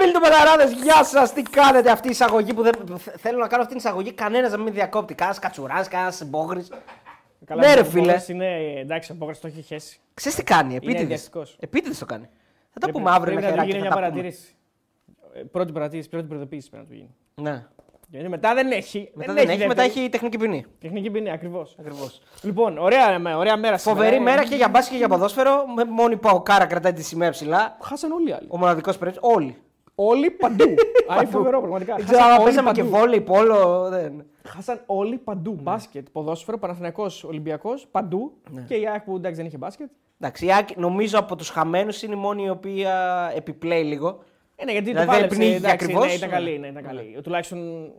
φίλοι του Μεταράδε, γεια σας! Τι κάνετε αυτή η εισαγωγή που δεν. Θέλω να κάνω αυτή την εισαγωγή. Κανένας να μην διακόπτει. Κάνα κατσουράς, κανένας μπόγρι. Καλά, Ναι, ρε, ο φίλε. Μπόγκρας Είναι, εντάξει, ο Μπόγκρας το έχει χέσει. Ξέρεις τι κάνει, επίτηδες. ενδιαστικός. Επίτηδες το κάνει. Θα τα Πρέπει- πούμε αύριο Πρέπει ένα να του χεράκι. γίνει θα μια τα πούμε. παρατήρηση. Ε, Πρώτη παρατήρηση, πρώτη προειδοποίηση πρέπει να του γίνει. Ναι. Γιατί μετά δεν έχει. Μετά δεν έχει, μετά δεύτερη. έχει τεχνική ποινή. Τεχνική ποινή, ακριβώς. Ακριβώς. Λοιπόν, ωραία, με- ωραία μέρα σήμερα. Φοβερή Ε, μέρα και για μπάσκετ και για ποδόσφαιρο. Με μόνη Παοκάρα κρατάει τη σημαία ψηλά. Χάσαν όλοι οι άλλοι. Ο μοναδικός πρέπει. Όλοι. Όλοι παντού. Α, είναι φοβερό, πραγματικά. Δεν ξέρω Χάσαν αν όλοι παίζαμε και παντού. βόλεϊ, πόλο. Δεν. Χάσαν όλοι παντού. Ναι. Μπάσκετ, ποδόσφαιρο, Παναθηναϊκός, Ολυμπιακός, παντού. Ναι. Και η ΑΕΚ που εντάξει δεν είχε μπάσκετ. Εντάξει, η Άκη, νομίζω από τους χαμένους είναι η μόνη η οποία επιπλέει λίγο. Ε, ναι, γιατί Δηλαδή, το πάλεψε. πνίγηκε εντάξει, ακριβώς. Ναι, ήταν καλή. Ναι, ήταν καλή. Τουλάχιστον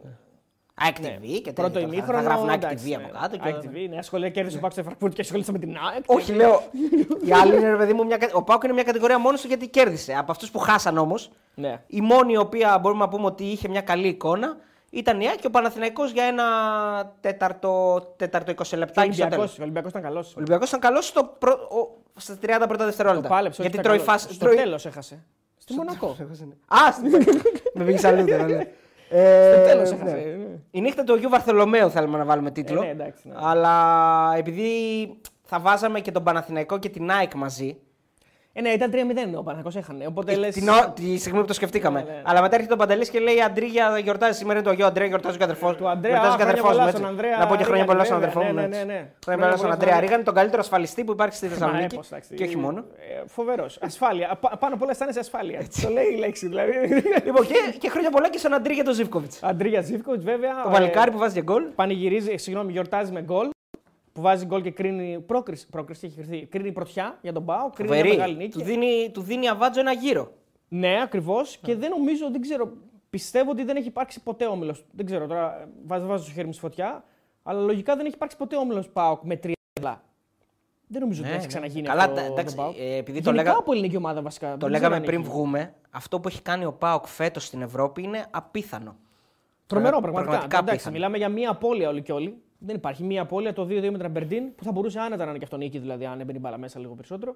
ΑΕΚ ναι, TV και τέτοια. πρώτο τώρα. ημίχρονο. Θα γράφουν ΑΕΚ εντάξει, TV από ναι. κάτω. και- ΑΕΚ TV, ναι, ασχολείται, κέρδισε ο Πάκος στη Φραγκφούρτη και ασχολείται με την ΑΕΚ. Όχι, λέω. Η άλλη είναι, ρε παιδί μου, μια... κα- ο Πάουκ είναι μια κατηγορία μόνος του γιατί κέρδισε. Από αυτούς που χάσαν όμως, Ναι. η μόνη η οποία μπορούμε να πούμε ότι είχε μια καλή εικόνα ήταν η ΑΕΚ και ο Παναθηναϊκός για ένα τέταρτο, τέταρτο 20 Και ο λεπτάκι στο τέλος. Ολυμπιακός, ο Ολυμπιακός ήταν καλός. Ο Ολυμπιακός ήταν καλός στο προ... ο... στα 30 πρώτα δευτερόλεπτα. Το πάλεψε. γιατί όχι, τρώει ήταν καλός. φάση. Στο τρώει- τέλος έχασε. Στη Μονακό. Α, στην- με πήγε αλλού τώρα. ναι. Στο Ε, τέλος ναι. έχασε. ναι. Η νύχτα του Αγίου Βαρθολομαίου θέλουμε να βάλουμε τίτλο. Ε, ναι, εντάξει, ναι. Αλλά επειδή θα βάζαμε και τον Παναθηναϊκό και την ΑΕΚ μαζί. Ε, ναι, ήταν 3-0 ο Παναθηναϊκός έχανε. Οπότε λες... Την, ο- τη στιγμή που το σκεφτήκαμε. Ναι, ναι. Αλλά μετά έρχεται ο Παντελής και λέει Αντρίγια γιορτάζει σήμερα είναι το Αγίο Αντρέα, γιορτάζει και ο αδερφός. Του Αντρέα, Γιορτάζει και ο χρόνια αδερφός πολλά μου, στον έτσι. Ανδρέα Να πω και χρόνια Ρίγανη, πολλά στον βέβαια. αδερφό μου. Ναι, ναι, ναι, έτσι. ναι, ναι. Χρόνια πολλά στον πολλά Αντρέα χρόνια. Ρίγανη, τον καλύτερο ασφαλιστή που υπάρχει στη Θεσσαλονίκη. Μα, ε, πώς, εντάξει. Και όχι μόνο. Φοβερός. Ασφάλεια. Πα- πάνω απ' όλα αισθάνεσαι ασφάλεια. Το λέει η λέξη δηλαδή. Λοιπόν, και, και χρόνια πολλά και στον Αντρίγια τον Ζήφκοβιτς. Αντρίγια Ζήφκοβιτς, βέβαια. Το ε, βαλικάρι που βάζει για γκολ. Πανηγυρίζει, ε, συγγνώμη, γιορτάζει με γκολ. Που βάζει γκολ και κρίνει. Πρόκριση, πρόκριση έχει κρυθεί. Κρίνει πρωτιά για τον Πάο. Κρίνει μια μεγάλη Φοβερή. νίκη. Του δίνει, του δίνει αβάτζο ένα γύρο. Ναι, ακριβώς. Και δεν νομίζω, δεν ξέρω. Πιστεύω ότι δεν έχει υπάρξει ποτέ όμιλος. Δεν ξέρω τώρα, βάζω, βάζω το χέρι μου στη φωτιά. Αλλά λογικά δεν έχει υπάρξει ποτέ όμιλος Πάοκ με τρία λεπτά. Δεν νομίζω ότι Ναι, έχει ναι. ξαναγίνει Καλά, αυτό. τα- τον εντάξει, ΠΑΟΚ. ε, επειδή το Γενικά λέγα- από ελληνική ομάδα βασικά. Το δεν ξέρω λέγαμε αν πριν έχει. βγούμε. Αυτό που έχει κάνει ο Πάοκ φέτος στην Ευρώπη είναι απίθανο. Τρομερό, Πραγμα- πραγματικά. Εντάξει, απίθανο. μιλάμε για μία απώλεια όλοι και όλοι. Δεν υπάρχει μία απώλεια το 2-2 με την Αμπερντίν που θα μπορούσε άνετα να είναι και αυτό νίκη, δηλαδή αν έμπαινε η μπάλα μέσα λίγο περισσότερο.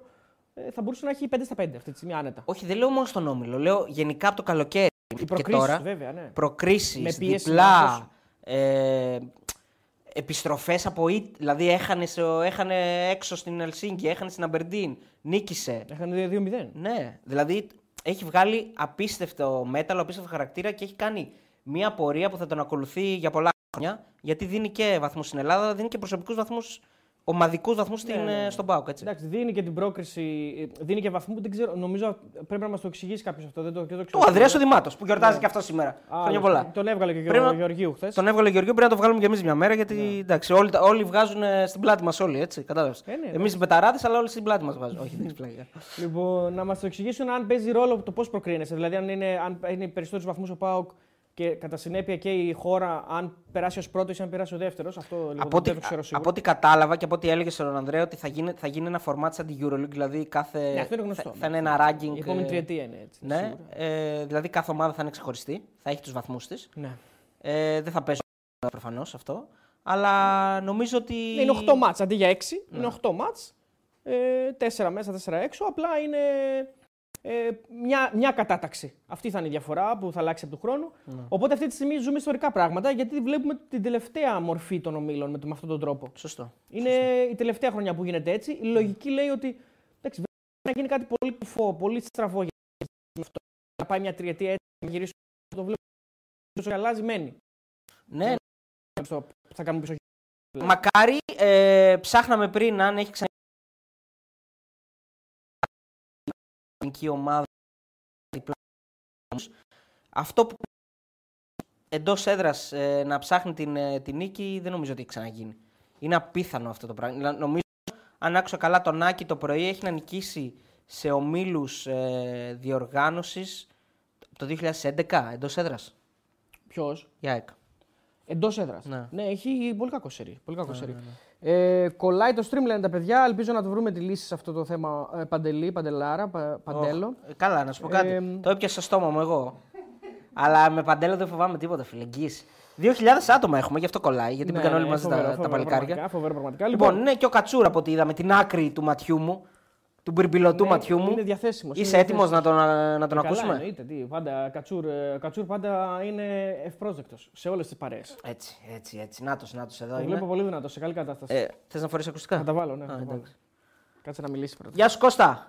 Ε, θα μπορούσε να έχει 5 στα 5 αυτή τη στιγμή άνετα. Όχι, δεν λέω μόνο στον Όμιλο. Λέω γενικά από το καλοκαίρι. Οι και προκρίσεις, τώρα. βέβαια, ναι. Προκρίσεις, Με πίεση να διπλά. δώσουν. Ε, Επιστροφές από ήτ, δηλαδή έχανε, σε- έχανε έξω στην Ελσίνκη, έχανε στην Αμπερντίν, νίκησε. Έχανε 2-0. Ναι, δηλαδή έχει βγάλει απίστευτο μέταλλο, απίστευτο χαρακτήρα και έχει κάνει μια πορεία που θα τον ακολουθεί για πολλά χρόνια. Γιατί δίνει και βαθμούς στην Ελλάδα, δίνει και προσωπικούς βαθμούς, ομαδικούς βαθμούς Ναι, ναι, ναι. στον Πάουκ. Έτσι. Εντάξει, δίνει και την πρόκριση, ε, δίνει και βαθμού που δεν ξέρω. Νομίζω πρέπει να μας το εξηγήσει κάποιος αυτό. Δεν το, δεν το Του ξέρω. Ανδρέας ο Δημάτος που γιορτάζει Ναι. και αυτό σήμερα. Α, Χρόνια λοιπόν, πολλά. Τον έβγαλε και ο Πρέπει να- Γεωργίου χθες. Τον έβγαλε ο Γεωργίου, πρέπει να το βγάλουμε κι εμείς μια μέρα γιατί εντάξει, όλοι, τα- όλοι βγάζουν ε, στην πλάτη μας όλοι. Έτσι, κατάλαβες. Ε, ναι, Εμείς οι πεταράδες, αλλά όλοι στην πλάτη μας βάζουν. Όχι, δεν έχει πλάτη. Λοιπόν, να μας το εξηγήσουν αν παίζει ρόλο το πώς προκρίνεσαι. Δηλαδή, αν είναι, αν είναι περισσότερους βαθμούς ο Πάοκ και κατά συνέπεια και η χώρα, αν περάσει ως πρώτος ή αν περάσει ο δεύτερος. Αυτό λίγο από, ό,τι, δεν το ξέρω σίγουρα. από ό,τι κατάλαβα και από ό,τι έλεγε στον Ανδρέα ότι θα γίνει, θα γίνει ένα format σαν την Euroleague, δηλαδή κάθε. Ναι, αυτό είναι γνωστό. Θα, θα είναι ένα ranking. Η επόμενη ε, τριετία είναι έτσι. Ναι, σίγουρα. ε, δηλαδή κάθε ομάδα θα είναι ξεχωριστή, θα έχει τους βαθμούς της. ναι. Ε, δεν θα παίζει προφανώς αυτό. Αλλά νομίζω ότι. Ναι, είναι 8 μάτς αντί για 6. Ναι. Είναι 8 μάτς. Ε, 4 μέσα, 4 έξω. Απλά είναι ε, μια, μια κατάταξη. Αυτή θα είναι η διαφορά που θα αλλάξει από του χρόνου. Ναι. Οπότε αυτή τη στιγμή ζούμε ιστορικά πράγματα γιατί βλέπουμε την τελευταία μορφή των ομίλων με, το- με αυτόν τον τρόπο. Σωστό. Είναι η τελευταία χρονιά που γίνεται έτσι. Η λογική λέει ότι εντάξει, βέβαια, να γίνει κάτι πολύ κουφό, πολύ στραβό για αυτό. Να πάει μια τριετία έτσι, να γυρίσει το βλέπουμε. Όσο και αλλάζει, μένει. Ναι, Στο- Θα κάνουμε πίσω. Μακάρι, ε, ψάχναμε πριν αν έχει ξανά ελληνική ομάδα διπλά. Αυτό που εντός έδρας να ψάχνει την, ε, την νίκη δεν νομίζω ότι έχει ξαναγίνει. Είναι απίθανο αυτό το πράγμα. Δηλαδή, Νομίζω, αν άκουσα καλά τον Άκη το πρωί, έχει να νικήσει σε ομίλους ε, διοργάνωσης το 2011 εντός έδρας. Ποιος; Η ΑΕΚ. Εντός έδρας. Ναι. Ναι. έχει πολύ κακό σερί. Πολύ κακό σερί. Ε, κολλάει το stream, λένε τα παιδιά. Ελπίζω να το βρούμε τη λύση σε αυτό το θέμα. Ε, παντελή, παντελάρα, πα, παντέλο. Οχ, ε, καλά, να σου πω κάτι. Ε, το έπιασα στο στόμα μου εγώ. Αλλά με παντέλο δεν φοβάμαι τίποτα, φίλε. Εγγύηση. 2.000 άτομα έχουμε, γι' αυτό κολλάει. Γιατί Ναι, μπήκαν όλοι ναι, μαζί φοβερό, τα, τα φοβερό παλικάρια. Πραγματικά, φοβερό πραγματικά. Λοιπόν, ναι, και ο Κατσούρα από ό,τι είδαμε, την άκρη του ματιού μου. Του μπυρμπιλωτού Ναι, ματιού μου. είναι διαθέσιμος, Είσαι είναι έτοιμος να τον, να τον Καλά, ακούσουμε; εννοείται, τι, πάντα, κατσούρ, ε, κατσούρ πάντα είναι ευπρόσδεκτος σε όλες τις παρέες. Έτσι, έτσι, έτσι. Νάτος, νάτος εδώ Το είμαι. βλέπω πολύ δυνατό, σε καλή κατάσταση. Ε, θες να φορέσει ακουστικά; Θα τα βάλω, ναι. Α, θα τα βάλω. εντάξει. Κάτσε να μιλήσει πρώτα. Γεια σου Κώστα.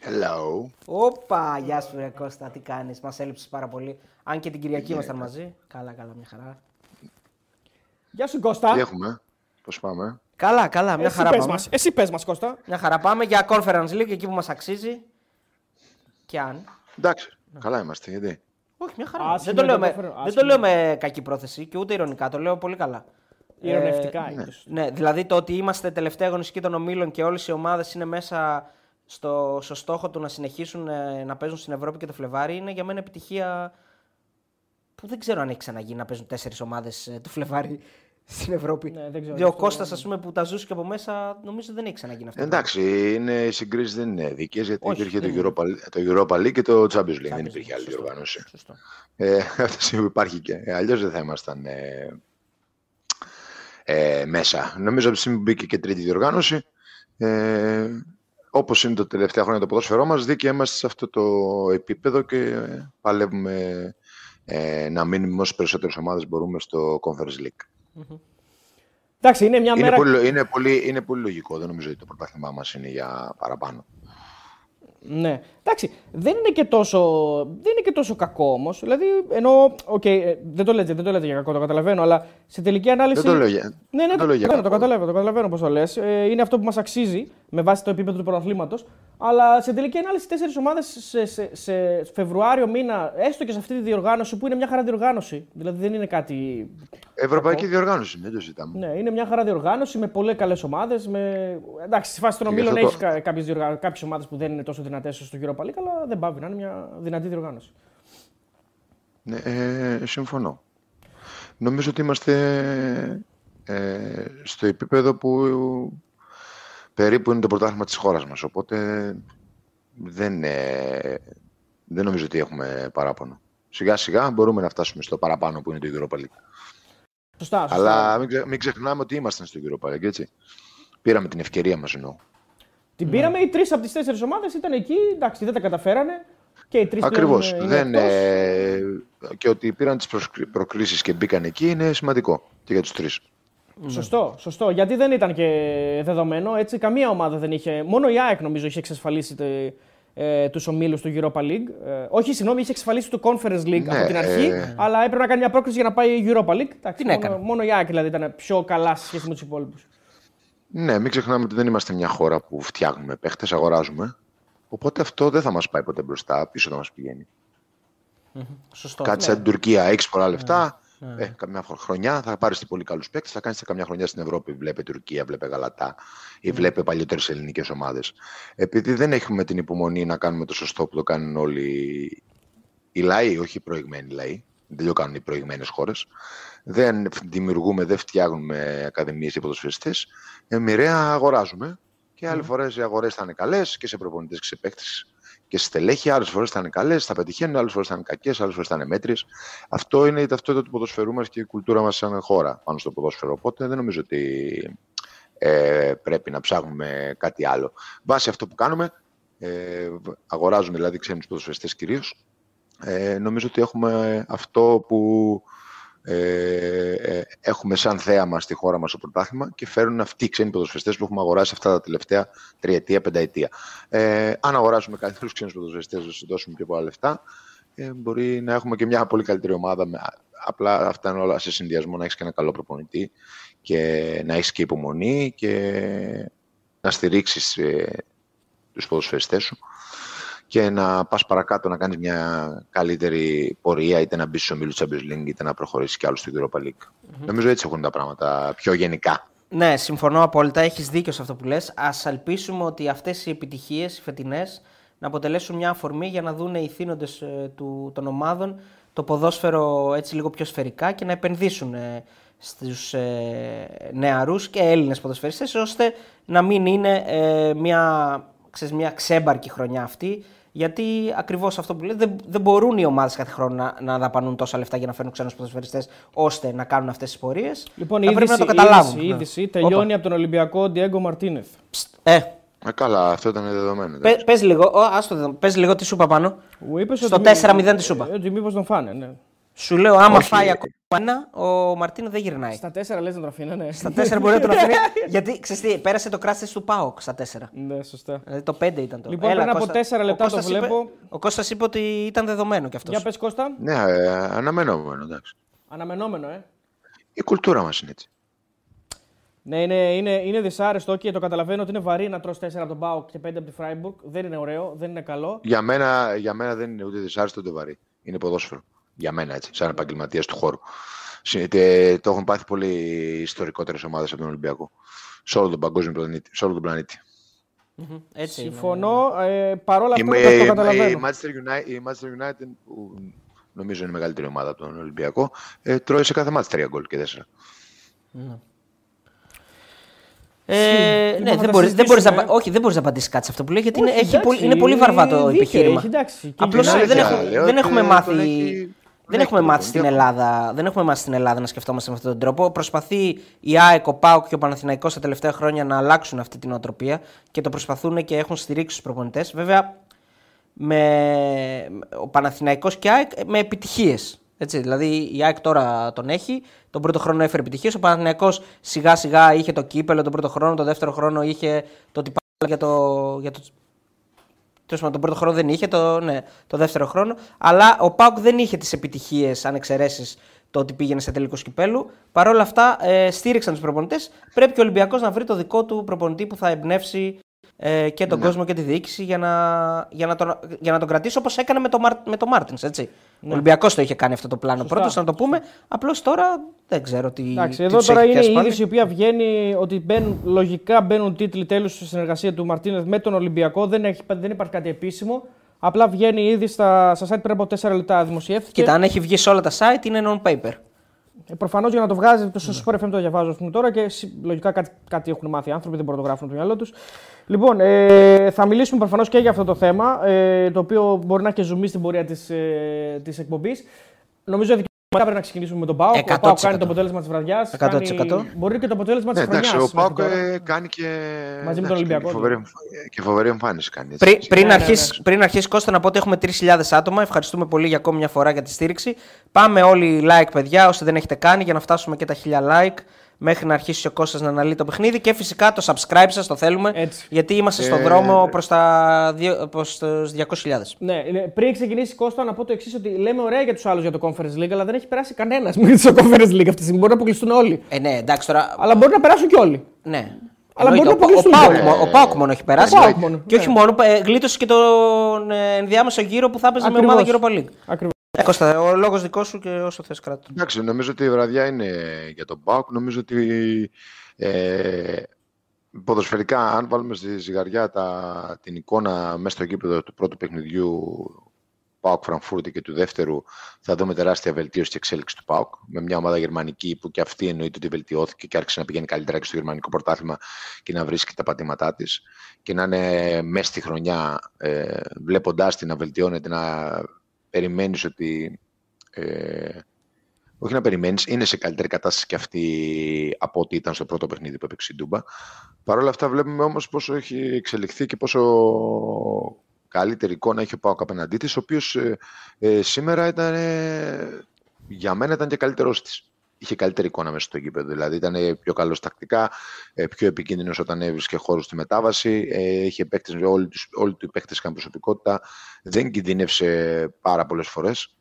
Hello. Όπα, γεια σου ρε Κώστα, τι κάνεις, μας έλειψες πάρα πολύ. Αν και την Κυριακή ήμασταν μαζί. Καλά, καλά, μια χαρά. Γεια σου Κώστα. Τι έχουμε, πώς πάμε; Καλά, καλά, μια Εσύ χαρά πες πάμε. μας, εσύ πες μας Κώστα. Μια χαρά πάμε για Conference League, εκεί που μας αξίζει. Και αν. Εντάξει, καλά είμαστε, γιατί. Όχι, μια χαρά. Άσχημο δεν, το λέω το με, Conference- δεν το λέω με κακή πρόθεση και ούτε ηρωνικά, το λέω πολύ καλά. Ηρωνευτικά Ε, είναι. το σωστό. Ναι, δηλαδή το ότι είμαστε τελευταία αγωνιστική των ομίλων και όλες οι ομάδες είναι μέσα στο, στο στόχο του να συνεχίσουν ε, να παίζουν στην Ευρώπη και το Φλεβάρι είναι για μένα επιτυχία που δεν ξέρω αν έχει ξαναγίνει να παίζουν τέσσερις ομάδες το Φλεβάρι στην Ευρώπη. Ναι, δεν ξέρω, Δηλαδή, ο αυτό- Κώστας, ας πούμε, που τα ζούσε και από μέσα, νομίζω δεν έχει ξαναγίνει αυτό. Εντάξει, είναι, οι συγκρίσεις δεν είναι δίκαιες γιατί Όχι, υπήρχε δεν το Europa, το Europa League και το Champions League. δεν Champions υπήρχε League, άλλη σωστό. διοργάνωση. Σωστό. Ε, αυτή που υπάρχει και. Αλλιώς δεν θα ήμασταν ε, ε, μέσα. Νομίζω από τη στιγμή που μπήκε και τρίτη διοργάνωση, ε, όπως είναι το τελευταία χρόνια το ποδόσφαιρό μας, δίκαια είμαστε σε αυτό το επίπεδο και ε, παλεύουμε ε, να μείνουμε όσο περισσότερες ομάδες μπορούμε στο Conference League. Εντάξει, είναι μια Είναι μέρα. πολύ, είναι, πολύ, είναι πολύ λογικό. Δεν νομίζω ότι το πρωτάθλημά μας είναι για παραπάνω. Ναι. Εντάξει, δεν είναι και τόσο, δεν είναι και τόσο κακό όμως. Δηλαδή, ενώ. οκ, ε, δεν, το λέτε, δεν το λέτε για κακό, το καταλαβαίνω, αλλά σε τελική ανάλυση. Δεν το λέω για, Ναι, ναι, δεν το, λέω για καταλαβαίνω, το κακό. καταλαβαίνω, το καταλαβαίνω πώς το λες. Ε, είναι αυτό που μας αξίζει με βάση το επίπεδο του πρωταθλήματος. Αλλά σε τελική ανάλυση, τέσσερις ομάδες σε, σε, σε Φεβρουάριο μήνα, έστω και σε αυτή τη διοργάνωση που είναι μια χαρά διοργάνωση. Δηλαδή δεν είναι κάτι. Ευρωπαϊκή διοργάνωση, δεν το ζητάμε. Ναι, είναι μια χαρά διοργάνωση με πολύ καλές ομάδες. Με... Εντάξει, στη φάση των Και γι' ομίλων αυτό έχεις κάποιες διοργα... ομάδες που δεν είναι τόσο δυνατές στο Europa League, αλλά δεν πάβει να είναι μια δυνατή διοργάνωση. Ναι, ε, συμφωνώ. Νομίζω ότι είμαστε ε, στο επίπεδο που περίπου είναι το πρωτάθλημα της χώρας μας. Οπότε δεν, ε, δεν νομίζω ότι έχουμε παράπονο. Σιγά σιγά μπορούμε να φτάσουμε στο παραπάνω που είναι το Europa League. Σωστά, σωστά. Αλλά μην, ξε- μην ξεχνάμε ότι ήμασταν στο Europa League, έτσι. Πήραμε την ευκαιρία μας εννοώ. Την πήραμε, οι τρεις από τις τέσσερις ομάδες ήταν εκεί. Εντάξει, δεν τα καταφέρανε. Και οι τρεις Ακριβώς. είναι Δεν, εκτός. ε, και ότι πήραν τις προσκ- προκλήσεις και μπήκαν εκεί είναι σημαντικό και για τους τρεις. Σωστό, σωστό. Γιατί δεν ήταν και δεδομένο. Έτσι, καμία ομάδα δεν είχε. Μόνο η ΑΕΚ νομίζω είχε εξασφαλίσει τε, ε, τους ομίλους του Europa League. Ε, όχι, συγγνώμη, είχε εξασφαλίσει το Conference League Ναι, από την αρχή. ε, Αλλά έπρεπε να κάνει μια πρόκληση για να πάει η Europa League. Εντάξει, Την μόνο, έκανε. μόνο η ΑΕΚ δηλαδή ήταν πιο καλά σε σχέση με τους υπόλοιπους. Ναι, μην ξεχνάμε ότι δεν είμαστε μια χώρα που φτιάχνουμε παίχτες, αγοράζουμε. Οπότε αυτό δεν θα μας πάει ποτέ μπροστά, πίσω θα μας πηγαίνει. Σωστό. Κάτι Ναι. σαν την Τουρκία, έχεις πολλά λεφτά. Ε, καμιά χρο- χρονιά θα πάρεις πολύ καλούς παίκτες, θα κάνεις καμιά χρονιά στην Ευρώπη. Βλέπε Τουρκία, βλέπε Γαλατά ή βλέπε παλιότερες ελληνικές ομάδες. Επειδή δεν έχουμε την υπομονή να κάνουμε το σωστό που το κάνουν όλοι οι λαοί, όχι οι προηγμένοι λαοί, δεν το κάνουν οι προηγμένες χώρες. Δεν δημιουργούμε, δεν φτιάχνουμε ακαδημίες για ποδοσφαιριστές. Ε, μοιραία αγοράζουμε. Και άλλες φορές οι αγορές θα είναι καλές και σε προπονητές και σε παίκτες και σε στελέχη. Άλλες φορές θα είναι καλές, θα πετυχαίνουν, άλλες φορές θα είναι κακές, άλλες φορές θα είναι μέτριες. Αυτό είναι η ταυτότητα του ποδοσφαιρού μας και η κουλτούρα μας σαν χώρα πάνω στο ποδόσφαιρο. Οπότε δεν νομίζω ότι ε, πρέπει να ψάχνουμε κάτι άλλο. Βάσει αυτό που κάνουμε, ε, αγοράζουμε δηλαδή ξένους ποδοσφαιριστές κυρίως. Ε, νομίζω ότι έχουμε αυτό που ε, ε, έχουμε σαν θέαμα στη χώρα μας στο πρωτάθλημα και φέρουν αυτοί οι ξένοι ποδοσφαιριστές που έχουμε αγοράσει αυτά τα τελευταία τριετία, πενταετία. Ε, αν αγοράσουμε καλύτερους ξένους ποδοσφαιριστές, τους δώσουμε πιο πολλά λεφτά, ε, μπορεί να έχουμε και μια πολύ καλύτερη ομάδα. Με, απλά αυτά είναι όλα σε συνδυασμό να έχεις και ένα καλό προπονητή και να έχεις και υπομονή και να στηρίξεις ε, τους ποδοσφαιριστές σου και να πας παρακάτω να κάνεις μια καλύτερη πορεία είτε να μπεις στο ομίλου Champions League είτε να προχωρήσεις κι άλλο στην Europa League. Νομίζω έτσι έχουν τα πράγματα πιο γενικά. Ναι, συμφωνώ απόλυτα. Έχεις δίκιο σε αυτό που λες. Α ελπίσουμε ότι αυτές οι επιτυχίες, οι φετινές, να αποτελέσουν μια αφορμή για να δουν οι θύνοντες των ομάδων το ποδόσφαιρο έτσι λίγο πιο σφαιρικά και να επενδύσουν ε, στους ε, νεαρούς και Έλληνες ποδοσφαιριστές ώστε να μην είναι ε, μια, ξέρεις, μια ξέμπαρκη χρονιά αυτή γιατί ακριβώς αυτό που λέει, δεν, δεν μπορούν οι ομάδες κάθε χρόνο να, να δαπανούν τόσα λεφτά για να φέρουν ξένους ποδοσφαιριστές ώστε να κάνουν αυτές τις πορείες. Λοιπόν, η θα πρέπει είδηση, να το καταλάβουν. η είδηση, η Ναι. είδηση τελειώνει από τον Ολυμπιακό Ντιέγκο Μαρτίνεθ. Ψτ, Ε, Ε, καλά, αυτό ήταν δεδομένο. Πε, πες λίγο, ο, άστο, πες λίγο τι σου είπα πάνω. Μου είπες Στο ότι μη- 4-0 τι σου είπα. ε, Ότι μήπως τον φάνε, ναι. Σου λέω, άμα Όχι. φάει ακόμα ένα, ο Μαρτίνο δεν γυρνάει. Στα τέσσερα λες να τον αφήνω, ναι. Στα 4 μπορεί να τον αφήνει. γιατί ξέρεις τι, πέρασε το κράτος του Πάοκ στα 4. Ναι, σωστά. Δηλαδή το 5 ήταν το. Λοιπόν, πριν από Κώστα. τέσσερα Ο λεπτά το Κώστας είπε- βλέπω. ο Κώστας είπε ότι ήταν δεδομένο κι αυτός. Για πες Κώστα. Ναι, ε, αναμενόμενο, εντάξει. Αναμενόμενο, ε. Η κουλτούρα μας είναι έτσι. Ναι, είναι, είναι, είναι δυσάρεστο και το καταλαβαίνω ότι είναι βαρύ να τρως 4 από τον Πάοκ και 5 από τη Φράιμπουργκ. Δεν είναι ωραίο, δεν είναι καλό. Για μένα, για μένα δεν είναι ούτε δυσάρεστο ούτε βαρύ. Είναι ποδόσφαιρο. Για μένα έτσι, σαν επαγγελματίας του χώρου. Συ- τε- Το έχουν πάθει πολύ ιστορικότερες ομάδες από τον Ολυμπιακό. Σε όλο τον παγκόσμιο πλανήτη. Σε όλο τον πλανήτη. Μμμ, Έτσι είναι. Συμφωνώ. Ε, παρόλα Η, αυτά η, το, το η, καταλαβαίνω. Manchester United, η Manchester United, που νομίζω είναι η μεγαλύτερη ομάδα από τον Ολυμπιακό, ε, τρώει σε κάθε μάτς τρία γκολ και τέσσερα. Ε, Λοιπόν, ναι, θα δεν τα μπορείς, δεν μπορείς να, συζητήσουμε. απα- όχι, δεν μπορείς να απαντήσεις κάτι σε αυτό που λέει, γιατί είναι, Όχι, έχει εντάξει, πολύ, είναι πολύ βαρβά το δίκαιο επιχείρημα. έχει, εντάξει. Και Απλώς η United- δεν, United, έχουμε, λέω δεν ότι έχουμε τον μάθει... έχει- Δεν τον έχουμε έχει μάθει τον στην Ολυμπιακό. Ελλάδα, δεν έχουμε μάθει στην Ελλάδα να σκεφτόμαστε με αυτόν τον τρόπο. Προσπαθεί η ΑΕΚ, ο ΠΑΟΚ και ο Παναθηναϊκός τα τελευταία χρόνια να αλλάξουν αυτή την οτροπία και το προσπαθούν και έχουν στηρίξει τους προπονητές. Βέβαια, με ο Παναθηναϊκός και η ΑΕΚ με επιτυχίες. Έτσι, δηλαδή η ΑΕΚ τώρα τον έχει. Τον πρώτο χρόνο έφερε επιτυχίες. Ο Παναθηναϊκός σιγά σιγά είχε το κύπελο τον πρώτο χρόνο. Τον δεύτερο χρόνο είχε το τυπά για το, για το Τέλος πάντων, τον πρώτο χρόνο δεν είχε, το, ναι, το δεύτερο χρόνο. Αλλά ο Πάουκ δεν είχε τις επιτυχίες, αν εξαιρέσεις το ότι πήγαινε σε τελικό κυπέλου. Παρ' όλα αυτά, ε, στήριξαν τους προπονητές. Πρέπει και ο Ολυμπιακός να βρει το δικό του προπονητή που θα εμπνεύσει ε, και τον κόσμο και τη διοίκηση για να, για να, τον, για να τον κρατήσει όπως έκανε με τον Μαρ, με το Μάρτινς. Ο Ολυμπιακός το είχε κάνει αυτό το πλάνο πρώτος, να το πούμε. Απλώς τώρα δεν ξέρω τι. Εντάξει, τι εδώ τους τώρα έχει είναι πιάσει η πάλι. είδηση η οποία βγαίνει ότι μπαίνουν, λογικά μπαίνουν τίτλοι τέλους στη συνεργασία του Μαρτίνεθ με τον Ολυμπιακό. Δεν, έχει, δεν υπάρχει κάτι επίσημο. Απλά βγαίνει ήδη στα, στα site πριν από 4 λεπτά δημοσιεύτηκε. Κοίτα, αν έχει βγει σε όλα τα site είναι non-paper. Προφανώς για να το βγάζει, το Ναι. στο Sport FM το διαβάζω ας πούμε, τώρα και συ- λογικά κάτι, κάτι έχουν μάθει οι άνθρωποι, δεν μπορούν να το γράφουν από το μυαλό τους. Λοιπόν, ε, θα μιλήσουμε προφανώς και για αυτό το θέμα, ε, το οποίο μπορεί να έχει και ζουμί στην πορεία της ε, της εκπομπής. Νομίζω ότι πρέπει να ξεκινήσουμε με τον Πάοκ. Ο 100%. Πάοκ κάνει το αποτέλεσμα της βραδιάς. 100%. Μπορεί και το αποτέλεσμα της Ναι, χρονιάς. εντάξει, ο Πάουκ ε, κάνει και. Μαζί με εντάξει, τον Ολυμπιακό, Και φοβερή, και φοβερή εμφάνιση κάνει. έτσι. Πριν, πριν, ναι, ναι. αρχίσει, πριν αρχίσει Κώστα να πω ότι έχουμε 3.000 άτομα. Ευχαριστούμε πολύ για ακόμη μια φορά για τη στήριξη. Πάμε όλοι like, παιδιά, όσοι δεν έχετε κάνει, για να φτάσουμε και τα 1000 like μέχρι να αρχίσει ο Κώστας να αναλύει το παιχνίδι. Και φυσικά το subscribe σας το θέλουμε. Έτσι. Γιατί είμαστε στον Ε, δρόμο προς, τα, δύο- προς τους 200.000. Ναι, ναι, πριν ξεκινήσει Κώστα, να πω το εξής: Ότι λέμε ωραία για τους άλλους για το Conference League, αλλά δεν έχει περάσει κανένας μέχρι το Conference League αυτή τη στιγμή. Μπορεί να αποκλειστούν όλοι. Ε, ναι, εντάξει τώρα. Αλλά μπορεί να περάσουν και όλοι. Ναι. Αλλά Εννοείται, μπορεί να ο, αποκλειστούν ο, Πάουκ, τώρα. μο- ο Πάουκ μόνο έχει περάσει. Ο Πάουκ μόνο, Και όχι ναι. μόνο, ε, γλίτωσε και τον ε, ενδιάμεσο γύρο που θα έπαιζε με ομάδα Ακριβώς. Europa League. Ακριβώς. Ε, Κώστα, ο λόγος δικός σου και όσο θες κράτο. Εντάξει, νομίζω ότι η βραδιά είναι για τον Πάουκ. Νομίζω ότι ε, ποδοσφαιρικά, αν βάλουμε στη ζυγαριά τα, την εικόνα μέσα στο γήπεδο του πρώτου παιχνιδιού Πάουκ Φραγκφούρτη και του δεύτερου, θα δούμε τεράστια βελτίωση και εξέλιξη του Πάουκ. Με μια ομάδα γερμανική που και αυτή εννοείται ότι βελτιώθηκε και άρχισε να πηγαίνει καλύτερα και στο γερμανικό πρωτάθλημα και να βρίσκει τα πατήματά της και να είναι μέσα στη χρονιά, ε, βλέποντάς την να βελτιώνεται, να περιμένεις ότι. Ε, όχι να περιμένεις, είναι σε καλύτερη κατάσταση και αυτή από ό,τι ήταν στο πρώτο παιχνίδι που έπαιξε η Ντούμπα. Παρ' όλα αυτά, βλέπουμε όμως πόσο έχει εξελιχθεί και πόσο καλύτερη εικόνα έχει ο Πάοκ απέναντί της, ο οποίος ε, σήμερα ήταν, ε, για μένα ήταν και καλύτερό της. Είχε καλύτερη εικόνα μέσα στο γήπεδο. Δηλαδή ήταν ε, πιο καλός τακτικά, ε, πιο επικίνδυνος όταν έβρισκε χώρους στη μετάβαση. Ε, είχε παίκτες, όλοι, τους, όλοι τους οι παίκτες είχαν προσωπικότητα. Δεν κινδύνευσε πάρα πολλές φορές.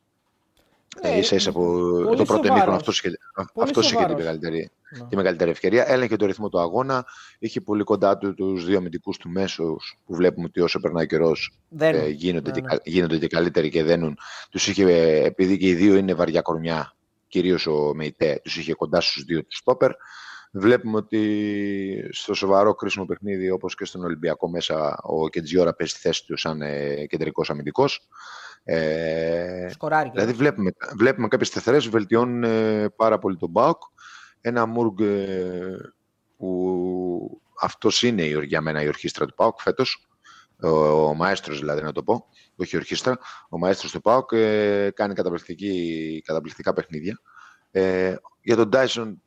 Ναι, Ε, ίσα ίσα που πολύ το πρώτο σοβαρός. ημίχρονο αυτό είχε, Πολύ αυτός είχε τη σοβαρός. μεγαλύτερη, Ναι. τη μεγαλύτερη ευκαιρία. Έλεγχε το ρυθμό του αγώνα. Είχε πολύ κοντά του τους δύο αμυντικούς του μέσους που βλέπουμε ότι όσο περνάει ο καιρός Δεν. ε, γίνονται, Ναι, και, ναι. κα- γίνονται και καλύτεροι και δένουν. Τους είχε, ε, επειδή και οι δύο είναι βαριά κορμιά, κυρίως ο Μεϊτέ, τους είχε κοντά στους δύο του στόπερ. Βλέπουμε ότι στο σοβαρό κρίσιμο παιχνίδι, όπως και στον Ολυμπιακό μέσα, ο Κεντζιόρα παίζει στη θέση του σαν ε, κεντρικός αμυντικός. Ε, Σκοράρει. και. Δηλαδή βλέπουμε, βλέπουμε κάποιες σταθερές που βελτιώνουν ε, πάρα πολύ τον Μπάουκ. Ένα Μούργκ ε, που αυτός είναι η- για μένα η ορχήστρα του Πάουκ φέτος. Ο, ο μαέστρος δηλαδή να το πω, όχι η ορχήστρα. Ο μαέστρος του Πάουκ ε, κάνει καταπληκτική, καταπληκτικά παιχνίδια. Ε, για τον Τάισον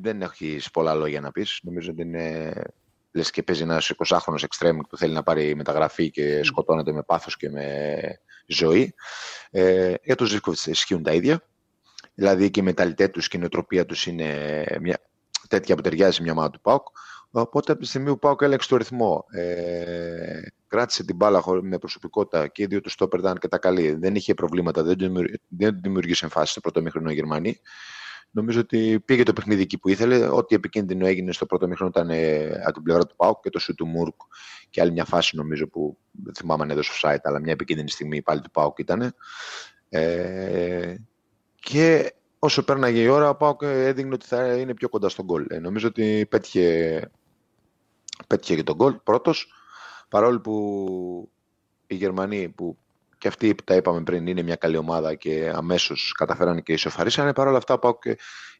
δεν έχεις πολλά λόγια να πεις. Νομίζω ότι είναι, λες και παίζει ένας 20χρονο εξτρέμ που θέλει να πάρει μεταγραφή και σκοτώνεται με πάθος και με ζωή. Ε, για τον Ζήσκοβιτ ισχύουν τα ίδια. Δηλαδή και η μεταλλητέ τους και η νοοτροπία τους είναι μια, τέτοια που ταιριάζει μια ομάδα του ΠΑΟΚ. Οπότε από τη στιγμή που Πάοκ έλεξε το ρυθμό, ε, κράτησε την μπάλα με προσωπικότητα και οι δύο του στόπερ ήταν και τα καλή. Δεν είχε προβλήματα, δεν, δεν δημιουργήσε εμφάσει στο πρώτο μήχρονο Γερμανοί. Νομίζω ότι πήγε το παιχνίδι εκεί που ήθελε. Ό,τι επικίνδυνο έγινε στο πρώτο μήχρονο ήταν ε, από την πλευρά του Πάουκ και το σου του Μουρκ και άλλη μια φάση νομίζω που δεν θυμάμαι αν έδωσε site, αλλά μια επικίνδυνη στιγμή πάλι του Πάουκ ήταν. Ε, και όσο πέρναγε η ώρα, ο Πάουκ έδειχνε ότι θα είναι πιο κοντά στον γκολ. Ε, νομίζω ότι πέτυχε, πέτυχε και τον γκολ πρώτος, παρόλο που οι Γερμανοί που και αυτοί που τα είπαμε πριν είναι μια καλή ομάδα και αμέσως καταφέρανε και ισοφαρίσανε. Παρ' όλα αυτά, ο Πάουκ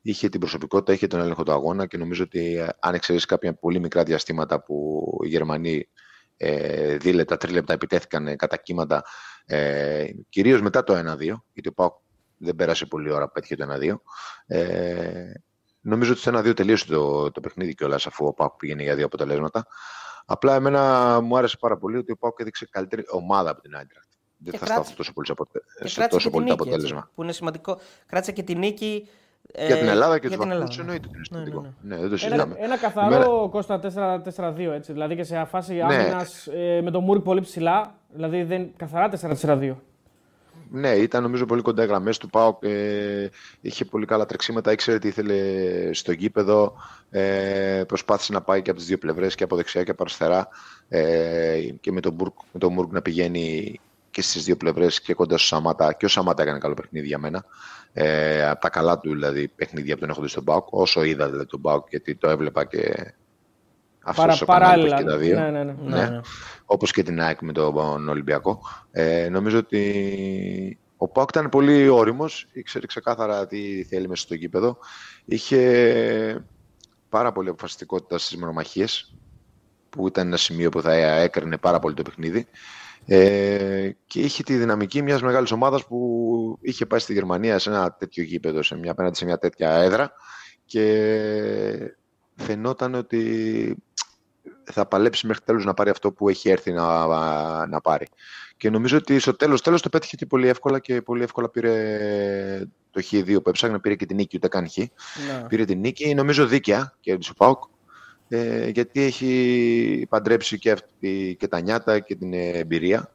είχε την προσωπικότητα, είχε τον έλεγχο του αγώνα και νομίζω ότι ε, αν εξαιρέσεις κάποια πολύ μικρά διαστήματα που οι Γερμανοί ε, δίλεπτα, τρίλεπτα επιτέθηκαν κατά κύματα, ε, κυρίως μετά το 1-2, γιατί ο Πάουκ δεν πέρασε πολύ ώρα που πέτυχε το 1-2. Ε, νομίζω ότι το 1-2 τελείωσε το, το παιχνίδι κιόλας αφού ο Πάουκ πήγαινε για δύο αποτελέσματα. Απλά εμένα μου άρεσε πάρα πολύ ότι ο Πάουκ έδειξε καλύτερη ομάδα από την Άιντραχτ δεν θα σταθώ τόσο πολύ, σε τόσο πολύ το αποτέλεσμα. Έτσι, που είναι σημαντικό. Κράτησε και την νίκη. Για την Ελλάδα και τους βαθμού εννοείται ότι είναι ναι, σημαντικό. Ναι, ναι. ναι, δεν το συζητάμε. Ένα, ένα καθαρό Κώστα 4-4-2 έτσι. Δηλαδή και σε φάση ναι. άμυνας ε, με τον Μούρκ πολύ ψηλά. Δηλαδή δεν, καθαρά 4-4-2. Ναι, ήταν νομίζω πολύ κοντά οι γραμμές του Πάοκ. Ε, είχε πολύ καλά τρεξίματα, ήξερε τι ήθελε στο γήπεδο. Ε, προσπάθησε να πάει και από τις δύο πλευρές, και από δεξιά και από αριστερά. Ε, και με τον, με τον Μουρκ να πηγαίνει και στις δύο πλευρές και κοντά στο Σαμάτα. Και ο Σαμάτα έκανε καλό παιχνίδι για μένα. Ε, από τα καλά του δηλαδή παιχνίδια που τον έχω δει στον Μπάουκ. Όσο είδα δηλαδή τον Μπάουκ, γιατί το έβλεπα και αυτός Παρα, παράλληλα. Και τα δύο. Ναι, ναι, ναι. ναι. ναι. Όπως και την ΑΕΚ με τον Ολυμπιακό. Ε, νομίζω ότι ο Πάουκ ήταν πολύ όριμος, ήξερε ξεκάθαρα τι θέλει μέσα στο γήπεδο. Είχε πάρα πολύ αποφασιστικότητα στις μονομαχίες, που ήταν ένα σημείο που θα έκρινε πάρα πολύ το παιχνίδι. Ε, και είχε τη δυναμική μιας μεγάλης ομάδας που είχε πάει στη Γερμανία σε ένα τέτοιο γήπεδο, σε μια, απέναντι σε μια τέτοια έδρα και φαινόταν ότι θα παλέψει μέχρι τέλους να πάρει αυτό που έχει έρθει να, να πάρει. Και νομίζω ότι στο τέλος, τέλος το πέτυχε και πολύ εύκολα και πολύ εύκολα πήρε το Χ2 που έψαχνε, πήρε και την νίκη, ούτε καν Χ. Ναι. Πήρε την νίκη, νομίζω δίκαια και ο Πάουκ ε, γιατί έχει παντρέψει και, αυτή, και τα νιάτα και την εμπειρία